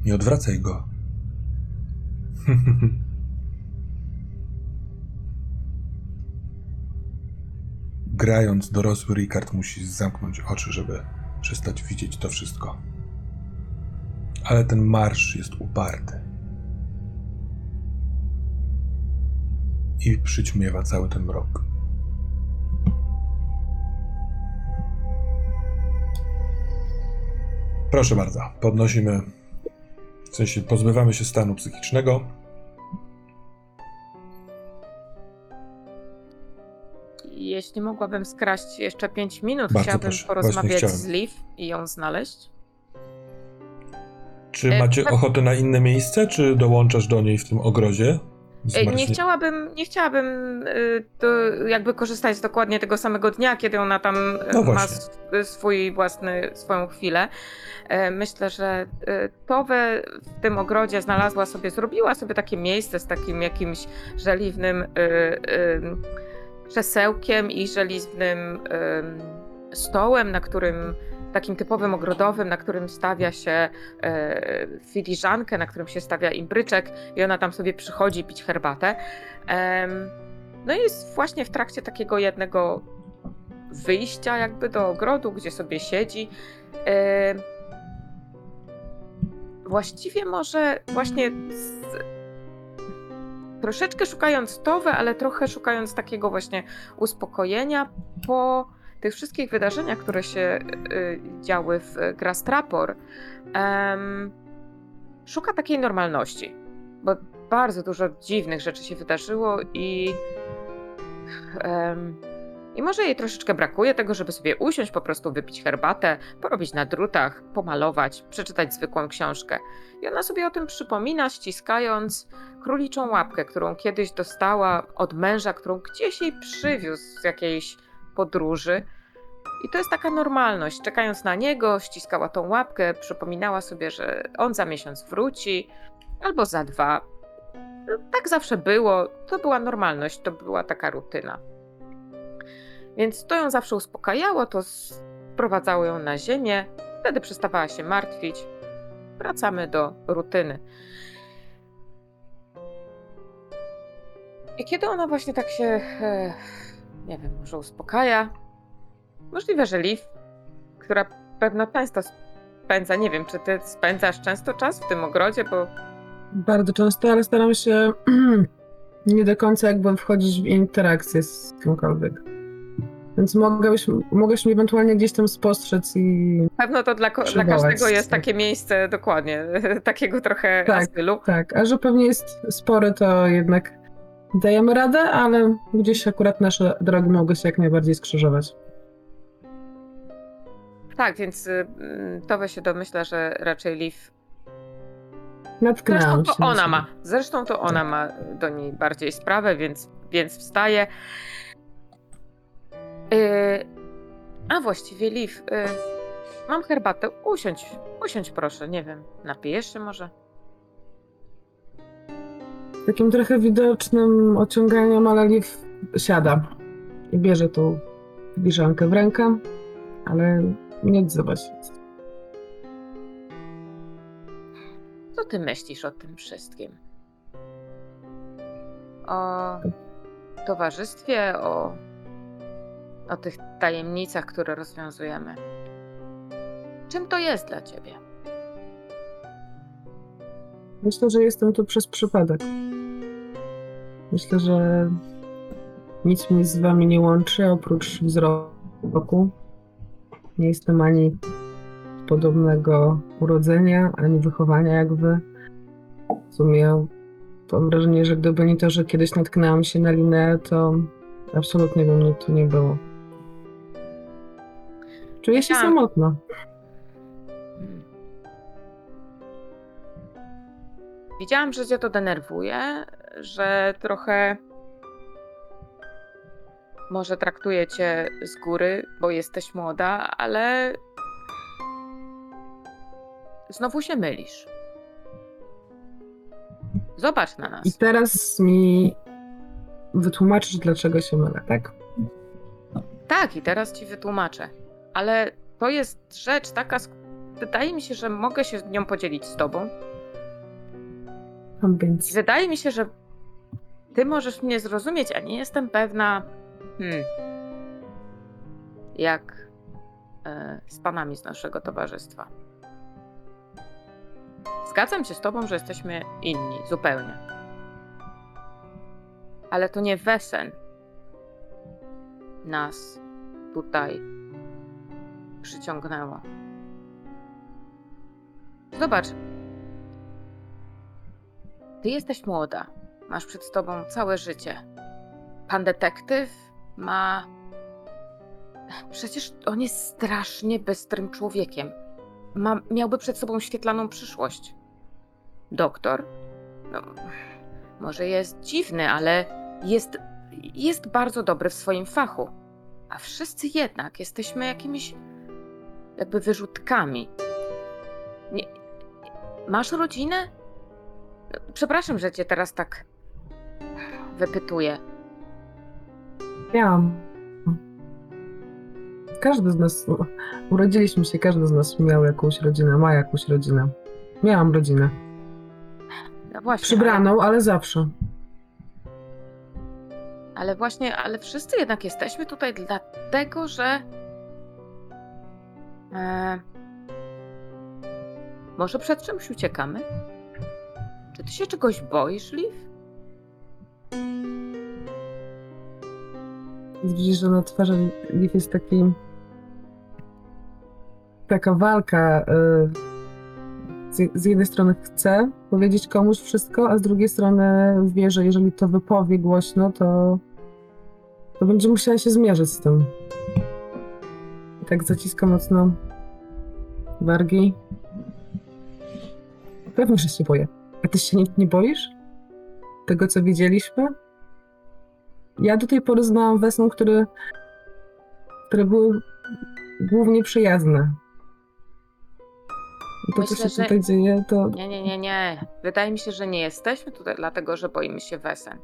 Nie odwracaj go. Grając, dorosły Ricard musi zamknąć oczy, żeby przestać widzieć to wszystko. Ale ten marsz jest uparty. I przyćmiewa cały ten mrok. Proszę bardzo, podnosimy. W sensie pozbywamy się stanu psychicznego. Jeśli mogłabym skraść jeszcze 5 minut, Bardzo chciałabym proszę, porozmawiać właśnie chciałem. z Liv i ją znaleźć. Czy E, macie tak. ochotę na inne miejsce, czy dołączasz do niej w tym ogrodzie? E, Zmarznie- Nie chciałabym, nie chciałabym to jakby korzystać dokładnie tego samego dnia, kiedy ona tam e, No ma swój własny, swoją chwilę. E, Myślę, że Towe w tym ogrodzie znalazła sobie, zrobiła sobie takie miejsce z takim jakimś żeliwnym krzesełkiem i żeliwnym stołem, na którym takim typowym ogrodowym, na którym stawia się e, filiżankę, na którym się stawia imbryczek i ona tam sobie przychodzi pić herbatę. Em, No i jest właśnie w trakcie takiego jednego wyjścia jakby do ogrodu, gdzie sobie siedzi. Em, Właściwie może właśnie z... troszeczkę szukając towy, ale trochę szukając takiego właśnie uspokojenia po tych wszystkich wydarzeniach, które się y, działy w Grastrapor, em, szuka takiej normalności, bo bardzo dużo dziwnych rzeczy się wydarzyło i em, i może jej troszeczkę brakuje tego, żeby sobie usiąść, po prostu wypić herbatę, porobić na drutach, pomalować, przeczytać zwykłą książkę. I ona sobie o tym przypomina, ściskając króliczą łapkę, którą kiedyś dostała od męża, którą gdzieś jej przywiózł z jakiejś podróży. I to jest taka normalność. Czekając na niego, ściskała tą łapkę, przypominała sobie, że on za miesiąc wróci, albo za dwa. No, Tak zawsze było. To była normalność, to była taka rutyna. Więc to ją zawsze uspokajało, to sprowadzało ją na ziemię, wtedy przestawała się martwić. Wracamy do rutyny. I kiedy ona właśnie tak się, e, nie wiem, może uspokaja, możliwe, że Liv, która pewno często spędza, nie wiem, czy ty spędzasz często czas w tym ogrodzie, bo Bardzo często, ale staram się nie do końca jakby wchodzić w interakcję z kimkolwiek. Więc mogłeś, mogłeś mnie ewentualnie gdzieś tam spostrzec i pewno to dla, dla każdego jest tak. takie miejsce dokładnie, takiego trochę Tak. azylu. tak, a że pewnie jest spory, to jednak dajemy radę, ale gdzieś akurat nasze drogi mogły się jak najbardziej skrzyżować. Tak, więc y, mm, to się domyśla, że raczej Liv Zresztą to na ona ma. Zresztą to ona ma do niej bardziej sprawę, więc, więc wstaje. Yy, a właściwie, Liv, yy, mam herbatę. Usiądź, usiądź proszę, nie wiem. Napijesz się może? Takim trochę widocznym ociąganiem, ale Liv siada i bierze tą filiżankę w rękę, ale nie odzywa się. Co ty myślisz o tym wszystkim? O towarzystwie, o, o tych tajemnicach, które rozwiązujemy. Czym to jest dla ciebie? Myślę, że jestem tu przez przypadek. Myślę, że nic mnie z wami nie łączy oprócz wzroku. Nie jestem ani podobnego urodzenia, ani wychowania jak wy. W sumie mam wrażenie, że gdyby nie to, że kiedyś natknęłam się na linę, to absolutnie by mnie tu nie było. Czuję się Tak. samotna. Widziałam, że cię to denerwuje, że trochę może traktuje cię z góry, bo jesteś młoda, ale znowu się mylisz. Zobacz na I nas. teraz mi wytłumaczysz, dlaczego się mylę, tak? Tak, i teraz ci wytłumaczę. Ale to jest rzecz taka, wydaje mi się, że mogę się nią podzielić z tobą. I Więc wydaje mi się, że ty możesz mnie zrozumieć, a nie jestem pewna, hmm, jak e, z panami z naszego towarzystwa. Zgadzam się z tobą, że jesteśmy inni, zupełnie. Ale to nie Wesen nas tutaj przyciągnęło. Zobacz, ty jesteś młoda, masz przed tobą całe życie. Pan detektyw ma. Przecież on jest strasznie bystrym człowiekiem. Ma, miałby przed sobą świetlaną przyszłość. Doktor? No, może jest dziwny, ale jest, jest bardzo dobry w swoim fachu. A wszyscy jednak jesteśmy jakimiś jakby wyrzutkami. Nie, masz rodzinę? Przepraszam, że cię teraz tak wypytuję. miałam. Każdy z nas, urodziliśmy się, każdy z nas miał jakąś rodzinę, ma jakąś rodzinę. Miałam rodzinę. No właśnie. Przybraną, ale zawsze. Ale, ale właśnie, ale wszyscy jednak jesteśmy tutaj dlatego, że. E, może przed czymś uciekamy? Czy ty się czegoś boisz, Liv? Widzisz, że na twarzy Liv jest taki... taka walka. Y, z jednej strony chce powiedzieć komuś wszystko, a z drugiej strony wie, że jeżeli to wypowie głośno, to, to będzie musiała się zmierzyć z tym. I tak zaciska mocno wargi. Pewnie, że się boję. A ty się nie boisz? Tego, co widzieliśmy? Ja do tej pory znałam wesną, które, które były głównie przyjazne. I to, Myślę, co się że- tutaj dzieje, to... Nie, nie, nie, nie. Wydaje mi się, że nie jesteśmy tutaj dlatego, że boimy się wesen.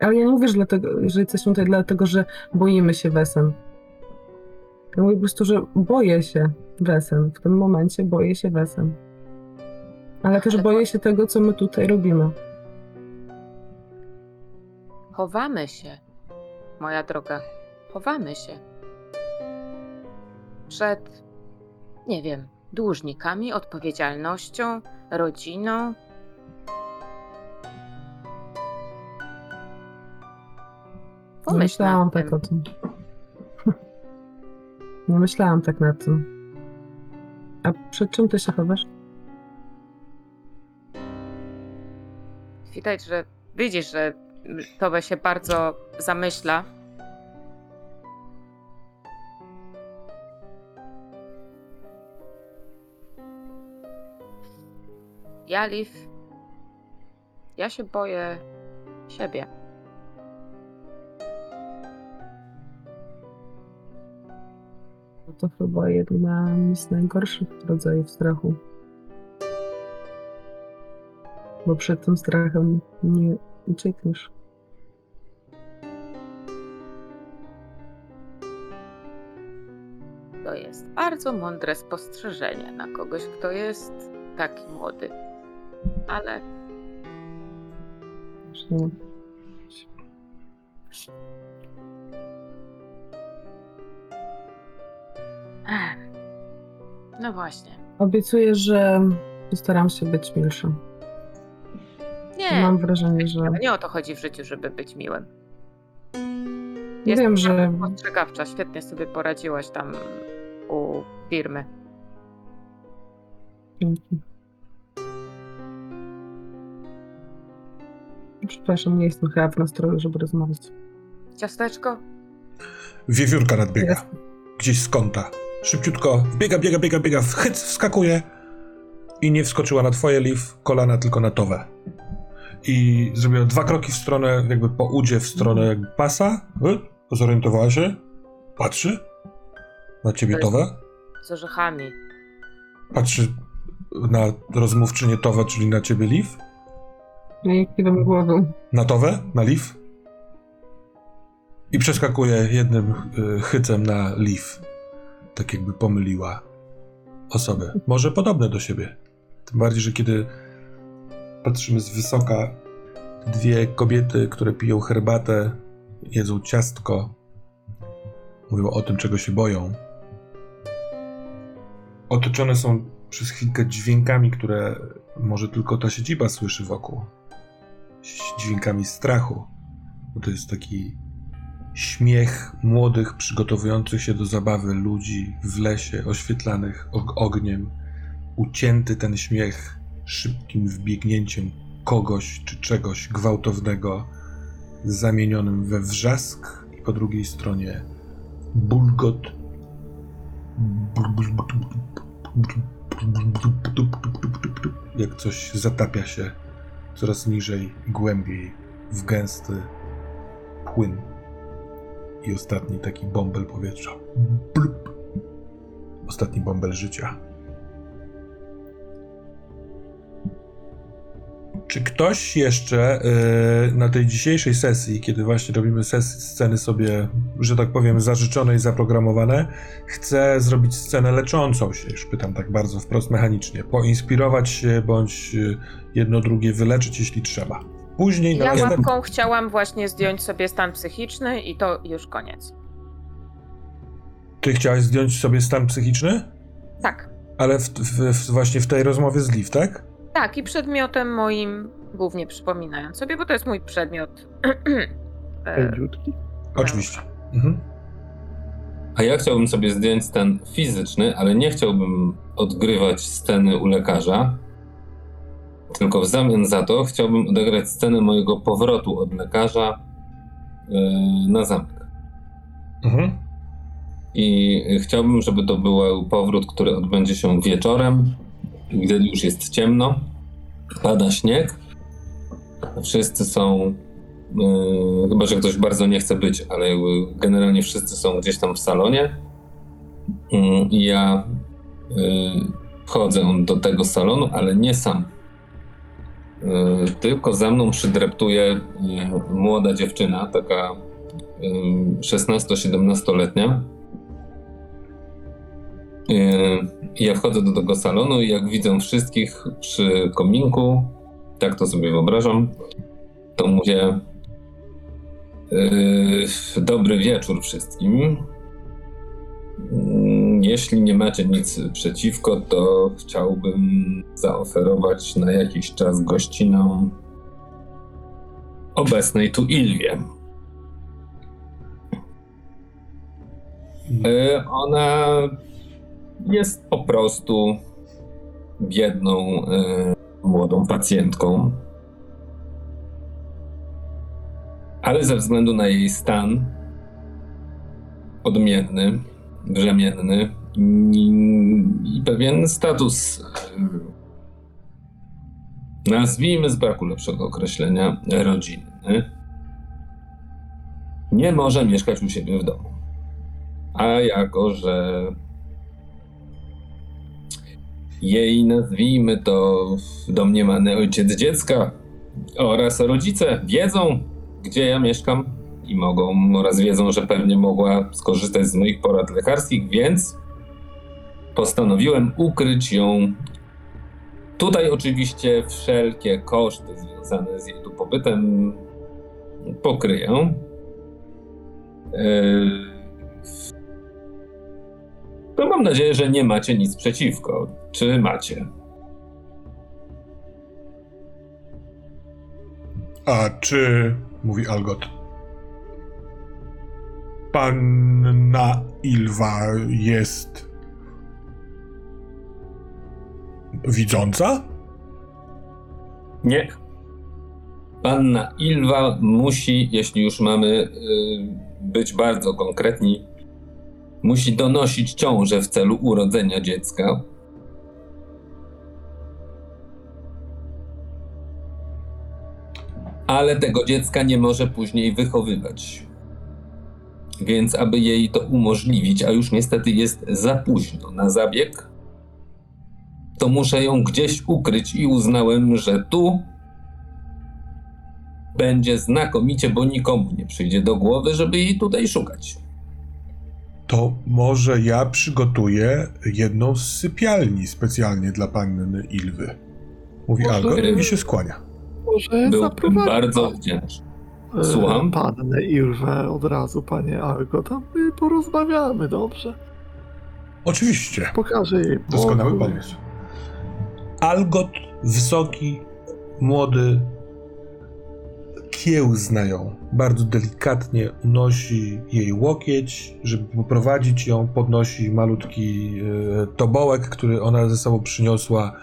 Ale ja nie mówię, że, dlatego, że jesteśmy tutaj dlatego, że boimy się wesen. Ja mówię po prostu, że boję się wesen. W tym momencie boję się wesen. Ale też Ale boję się tego, co my tutaj robimy. Chowamy się, moja droga. Chowamy się. Przed, nie wiem, dłużnikami, odpowiedzialnością, rodziną. Nie Pomyśl myślałam nad tak tym. o tym. Nie myślałam tak nad tym. A przed czym ty się chowasz? Widać, że widzisz, że Towe się bardzo zamyśla. Ja, Liv, ja się boję siebie. No To chyba jedna z najgorszych rodzajów strachu. Bo przed tym strachem nie uciekniesz. To jest bardzo mądre spostrzeżenie na kogoś, kto jest taki młody. Ale no właśnie. Obiecuję, że postaram się być milsza. Nie, Mam wrażenie, że nie o to chodzi w życiu, żeby być miłym. nie wiem, że Ostrzegawcza, świetnie sobie poradziłaś tam u firmy. Dzięki. Przepraszam, nie jestem chyba w nastroju, żeby rozmawiać. Ciasteczko? Wiewiórka nadbiega. Gdzieś z kąta. Szybciutko biega, biega, biega, biega, chyc, wskakuje i nie wskoczyła na twoje liv, kolana tylko na towe. I zrobiła dwa kroki w stronę, jakby po udzie w stronę pasa. Zorientowała się. Patrzy. Na ciebie To towe. Z orzechami. Patrzy na rozmówczynię towe, czyli na ciebie liv. Ja nie kiwam głową. Na towe, na liv. I przeskakuje jednym y, chycem na liv. Tak jakby pomyliła osobę. Może podobne do siebie. Tym bardziej, że kiedy patrzymy z wysoka, dwie kobiety, które piją herbatę, jedzą ciastko, mówią o tym, czego się boją. Otoczone są przez chwilkę dźwiękami, które może tylko ta siedziba słyszy wokół dźwiękami strachu. Bo to jest taki śmiech młodych, przygotowujących się do zabawy ludzi w lesie, oświetlanych og- ogniem. Ucięty ten śmiech szybkim wbiegnięciem kogoś czy czegoś gwałtownego, zamienionym we wrzask, i po drugiej stronie bulgot. Jak coś zatapia się coraz niżej i głębiej w gęsty płyn. I ostatni taki bąbel powietrza. Ostatni bąbel życia. Czy ktoś jeszcze yy, na tej dzisiejszej sesji, kiedy właśnie robimy sesy, sceny sobie, że tak powiem, zażyczone i zaprogramowane, chce zrobić scenę leczącą się, już pytam tak bardzo wprost mechanicznie, poinspirować się bądź yy, jedno drugie wyleczyć, jeśli trzeba. Później Ja następny... łapką chciałam właśnie zdjąć sobie stan psychiczny i to już koniec. Ty chciałeś zdjąć sobie stan psychiczny? Tak. Ale w, w, w, właśnie w tej rozmowie z Liv, tak? Tak, i przedmiotem moim, głównie przypominając sobie, bo to jest mój przedmiot. e, Pędziutki. Oczywiście. Mhm. A ja chciałbym sobie zdjąć stan fizyczny, ale nie chciałbym odgrywać sceny u lekarza. Tylko w zamian za to chciałbym odegrać scenę mojego powrotu od lekarza yy, na zamek. Mhm. I chciałbym, żeby to był powrót, który odbędzie się wieczorem, gdy już jest ciemno, pada śnieg. Wszyscy są, yy, chyba że ktoś bardzo nie chce być, ale generalnie wszyscy są gdzieś tam w salonie. Yy, ja yy, wchodzę do tego salonu, ale nie sam. Yy, tylko za mną przydreptuje młoda dziewczyna, taka yy, 16-17-letnia. Yy, Ja wchodzę do tego salonu i jak widzę wszystkich przy kominku, tak to sobie wyobrażam, to mówię yy, dobry wieczór wszystkim. Yy, Jeśli nie macie nic przeciwko, to chciałbym zaoferować na jakiś czas gościnę obecnej tu Ilwie. Yy, Ona jest po prostu biedną, e, młodą pacjentką. Ale ze względu na jej stan odmienny, brzemienny i, i pewien status, e, nazwijmy z braku lepszego określenia, rodzinny, nie może mieszkać u siebie w domu. A jako, że jej, nazwijmy to, domniemany ojciec dziecka oraz rodzice wiedzą, gdzie ja mieszkam i mogą, oraz wiedzą, że pewnie mogła skorzystać z moich porad lekarskich, więc postanowiłem ukryć ją. Tutaj oczywiście wszelkie koszty związane z jej tu pobytem pokryję. Yy, no mam nadzieję, że nie macie nic przeciwko. Czy macie? A czy, mówi Algot, panna Ilwa jest widząca? Nie. Panna Ilwa musi, jeśli już mamy y, być bardzo konkretni, musi donosić ciążę w celu urodzenia dziecka. Ale tego dziecka nie może później wychowywać. Więc, aby jej to umożliwić, a już niestety jest za późno na zabieg, to muszę ją gdzieś ukryć i uznałem, że tu będzie znakomicie, bo nikomu nie przyjdzie do głowy, żeby jej tutaj szukać. To może ja przygotuję jedną z sypialni specjalnie dla panny Ilwy. Mówi Może- Algot i się skłania. Może Byłbym bardzo wdzięczny. e, Słucham? Pannę Ilwę od razu, panie Argo. Tam my porozmawiamy, dobrze? Oczywiście. Pokażę jej Doskonały pomysł. Algot, wysoki, młody, kiełzna ją. Bardzo delikatnie unosi jej łokieć, żeby poprowadzić ją. Podnosi malutki e, tobołek, który ona ze sobą przyniosła.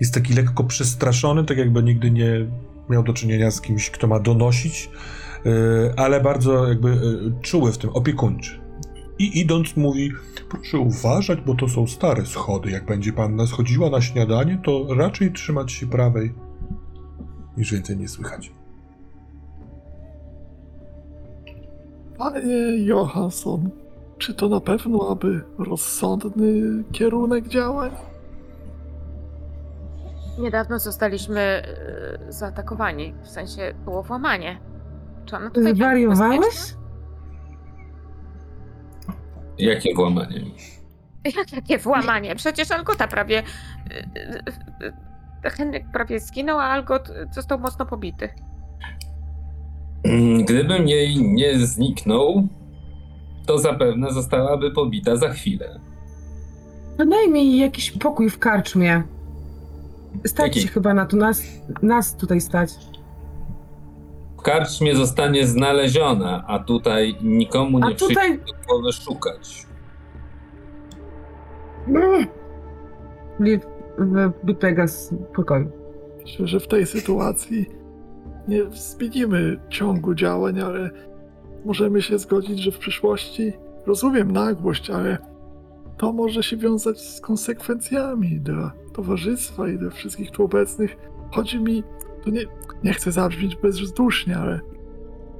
Jest taki lekko przestraszony, tak jakby nigdy nie miał do czynienia z kimś, kto ma donosić, e, ale bardzo jakby e, czuły w tym, opiekuńczy. I idąc mówi, proszę uważać, bo to są stare schody. Jak będzie panna schodziła na śniadanie, to raczej trzymać się prawej, niż więcej nie słychać. Panie Johansson, czy to na pewno aby rozsądny kierunek działań? Niedawno zostaliśmy e, zaatakowani, w sensie było włamanie. Czy ona tutaj Zwariowałeś? bezpieczna? Jakie włamanie? Jak, jakie włamanie? Przecież Algota prawie... e, e, Henryk prawie zginął, a Algot został mocno pobity. Mm, Gdybym jej nie zniknął, to zapewne zostałaby pobita za chwilę. No daj mi jakiś pokój w karczmie. Stać Jaki? się chyba na to, nas, nas tutaj stać. W karczmie zostanie znaleziona, a tutaj nikomu nie A przyjdzie tutaj do głowy szukać. Liv wybiega z pokoju. Myślę, że w tej sytuacji nie zmienimy ciągu działań, ale możemy się zgodzić, że w przyszłości rozumiem nagłość, ale to może się wiązać z konsekwencjami dla towarzystwa i dla wszystkich tu obecnych. Chodzi mi, to nie, nie chcę zabrzmieć bezwzdusznie, ale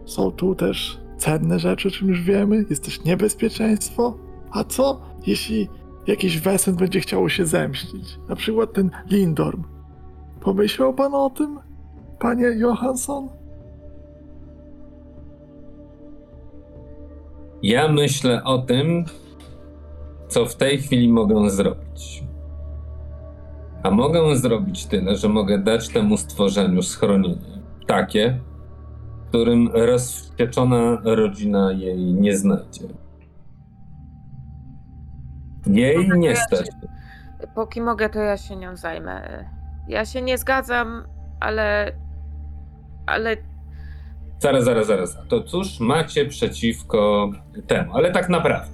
są tu też cenne rzeczy, o czym już wiemy, jest też niebezpieczeństwo. A co, jeśli jakiś Wesen będzie chciało się zemścić? Na przykład ten Lindorm. Pomyślał pan o tym, panie Johansson? Ja myślę o tym, co w tej chwili mogę zrobić. A mogę zrobić tyle, że mogę dać temu stworzeniu schronienie. Takie, w którym rozwścieczona rodzina jej nie znajdzie. Jej nie stać. Póki mogę, to ja się nią zajmę. Ja się nie zgadzam, ale. Ale Zaraz, zaraz, zaraz. To cóż macie przeciwko temu? Ale tak naprawdę.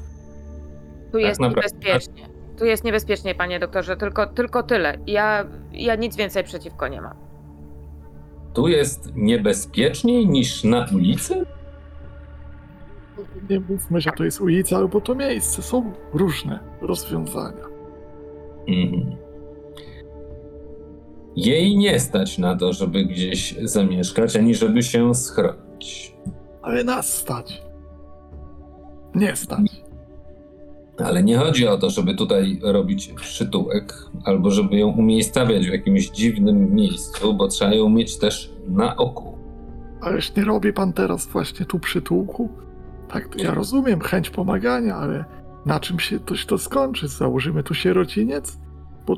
tu jest naprawdę. niebezpiecznie. Tu jest niebezpiecznie, panie doktorze, tylko, tylko tyle. Ja, ja nic więcej przeciwko nie mam. Tu jest niebezpieczniej niż na ulicy? Nie mówmy, że to jest ulica albo to miejsce. Są różne rozwiązania. Mhm. Jej nie stać na to, żeby gdzieś zamieszkać, ani żeby się schronić. Ale nas stać. Nie stać. Ale nie chodzi o to, żeby tutaj robić przytułek, albo żeby ją umiejscawiać w jakimś dziwnym miejscu, bo trzeba ją mieć też na oku. Ależ nie robi pan teraz właśnie tu przytułku? Tak, ja rozumiem chęć pomagania, ale na czym się to, to skończy? Założymy tu sierociniec? Bo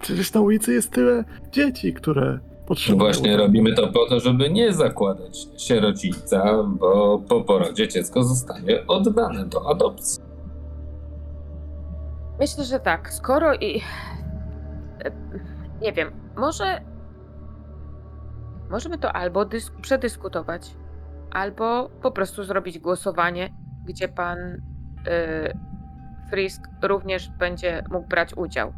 przecież na ulicy jest tyle dzieci, które potrzebują... Właśnie robimy to po to, żeby nie zakładać sierocińca, bo po porodzie dziecko zostanie oddane do adopcji. Myślę, że tak. Skoro i. e, Nie wiem, może. Możemy to albo dysk- przedyskutować, albo po prostu zrobić głosowanie, gdzie pan y, Frisk również będzie mógł brać udział.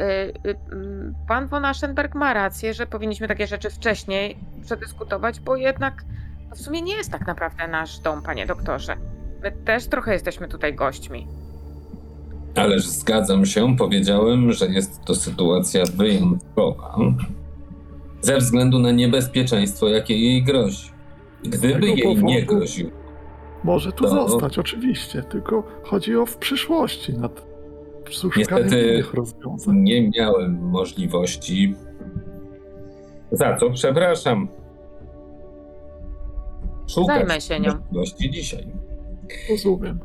Y, y, mm, pan von Aschenberg ma rację, że powinniśmy takie rzeczy wcześniej przedyskutować, bo jednak to w sumie nie jest tak naprawdę nasz dom, panie doktorze. My też trochę jesteśmy tutaj gośćmi. Ależ zgadzam się, powiedziałem, że jest to sytuacja wyjątkowa. Ze względu na niebezpieczeństwo, jakie jej grozi. Gdyby jej nie powodu- groził, Może tu To- zostać, oczywiście, tylko chodzi o w przyszłości nad Niestety- nie miałem możliwości. Za co przepraszam. Szukać Zajmę się nią. możliwości dzisiaj. Rozumiem.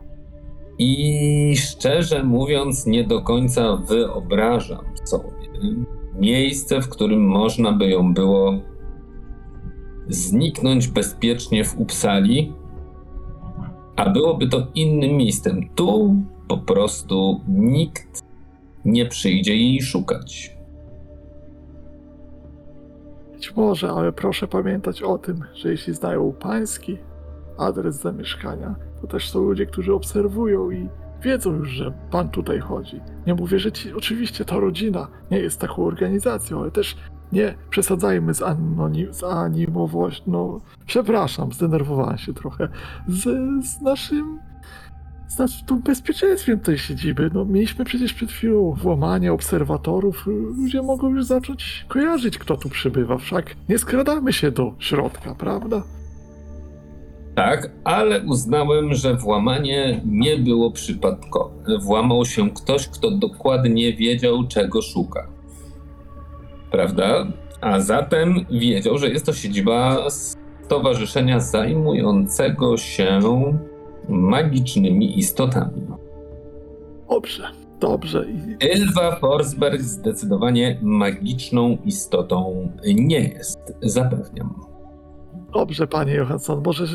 I szczerze mówiąc, nie do końca wyobrażam sobie miejsce, w którym można by ją było zniknąć bezpiecznie w Uppsali, a byłoby to innym miejscem. Tu po prostu nikt nie przyjdzie jej szukać. Być może, ale proszę pamiętać o tym, że jeśli znają pański adres zamieszkania, to też są ludzie, którzy obserwują i wiedzą już, że pan tutaj chodzi. Nie mówię, że ci, oczywiście ta rodzina nie jest taką organizacją, ale też nie przesadzajmy z, anonim, z animowością. No, przepraszam, zdenerwowałem się trochę. Z, z naszym. Z naszym bezpieczeństwem tej siedziby. No, mieliśmy przecież przed chwilą włamanie obserwatorów. Ludzie mogą już zacząć kojarzyć, kto tu przybywa. Wszak nie skradamy się do środka, prawda? Tak, ale uznałem, że włamanie nie było przypadkowe. Włamał się ktoś, kto dokładnie wiedział, czego szuka. Prawda? A zatem wiedział, że jest to siedziba stowarzyszenia zajmującego się magicznymi istotami. Dobrze, dobrze. I Ylwa Forsberg zdecydowanie magiczną istotą nie jest, zapewniam. Dobrze, panie Johansson, może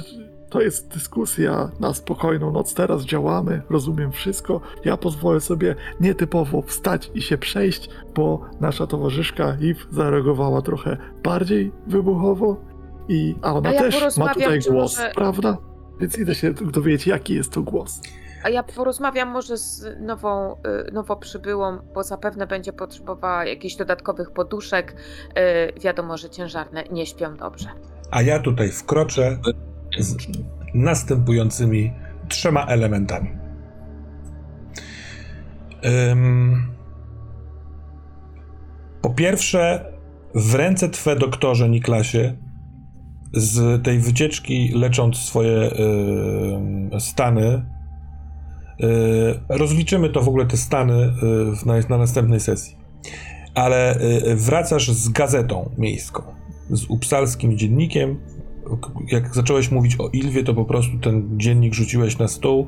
to jest dyskusja na spokojną noc. Teraz działamy, rozumiem wszystko. Ja pozwolę sobie nietypowo wstać i się przejść, bo nasza towarzyszka Liv zareagowała trochę bardziej wybuchowo. I, a ona A ja też ma tutaj głos, może- prawda? Więc idę się dowiedzieć, jaki jest to głos. A ja porozmawiam może z nową, y, nowo przybyłą, bo zapewne będzie potrzebowała jakichś dodatkowych poduszek. Y, Wiadomo, że ciężarne nie śpią dobrze. A ja tutaj wkroczę z następującymi trzema elementami. Po pierwsze, w ręce twe doktorze Niklasie z tej wycieczki lecząc swoje ym, stany yy, rozliczymy to w ogóle te stany w, na, na następnej sesji. Ale yy, wracasz z gazetą miejską, z upsalskim dziennikiem. Jak zacząłeś mówić o Ilwie, to po prostu ten dziennik rzuciłeś na stół.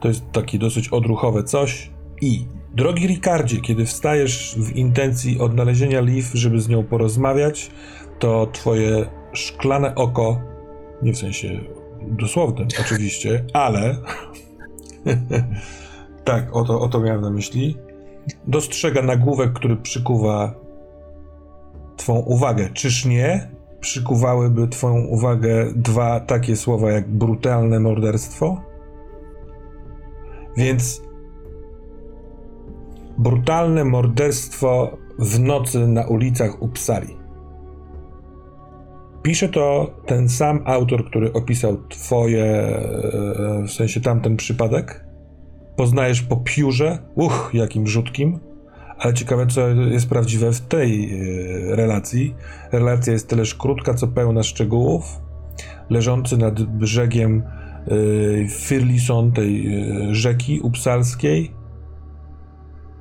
To jest takie dosyć odruchowe coś. I drogi Ricardzie, kiedy wstajesz w intencji odnalezienia Liv, żeby z nią porozmawiać, to twoje szklane oko, nie w sensie dosłownym oczywiście, ale tak, o to, o to miałem na myśli, dostrzega nagłówek, który przykuwa Twą uwagę. Czyż nie? Przykuwałyby Twoją uwagę dwa takie słowa jak brutalne morderstwo? Więc brutalne morderstwo w nocy na ulicach Uppsali. Pisze to ten sam autor, który opisał Twoje, e, w sensie tamten przypadek. Poznajesz po piórze, uch, jakim rzutkim. Ale ciekawe, co jest prawdziwe w tej e, relacji. Relacja jest tyleż krótka, co pełna szczegółów. Leżący nad brzegiem e, Firlison, tej rzeki upsalskiej,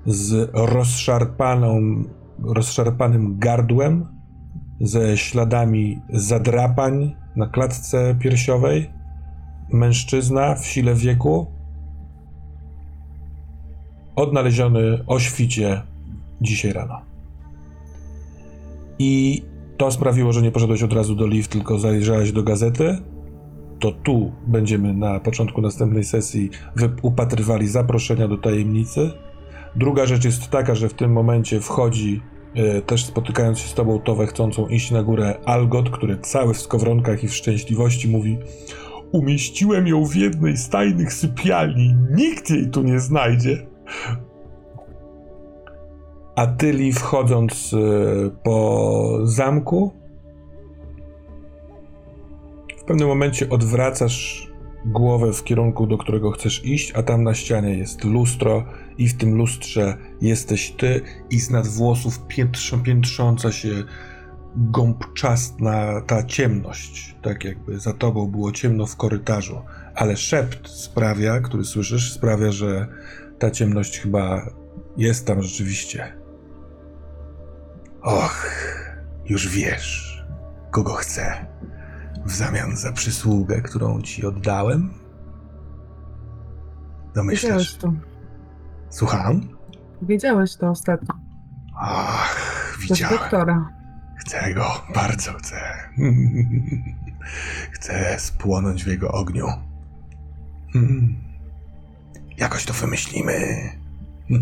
z rozszarpaną, rozszarpanym gardłem, ze śladami zadrapań na klatce piersiowej. Mężczyzna w sile wieku, odnaleziony o świcie dzisiaj rano. I to sprawiło, że nie poszedłeś od razu do Liv, tylko zajrzałeś do gazety. To tu będziemy na początku następnej sesji upatrywali zaproszenia do tajemnicy. Druga rzecz jest taka, że w tym momencie wchodzi, też spotykając się z tobą, Towę chcącą iść na górę, Algot, który cały w skowronkach i w szczęśliwości mówi Umieściłem ją w jednej z tajnych sypialni. Nikt jej tu nie znajdzie. A Tyli wchodząc e, po zamku, w pewnym momencie odwracasz głowę w kierunku, do którego chcesz iść, a tam na ścianie jest lustro i w tym lustrze jesteś ty i z nad włosów piętrz, piętrząca się gąbczastna ta ciemność, tak jakby za tobą było ciemno w korytarzu, ale szept sprawia, który słyszysz, sprawia, że ta ciemność chyba jest tam rzeczywiście. Och, już wiesz, kogo chcę w zamian za przysługę, którą ci oddałem? Domyślasz? to. Słucham? Wiedziałeś to ostatnio. Ach, widziałem. doktora. Chcę go, bardzo chcę. Chcę spłonąć w jego ogniu. Hmm. Jakoś to wymyślimy.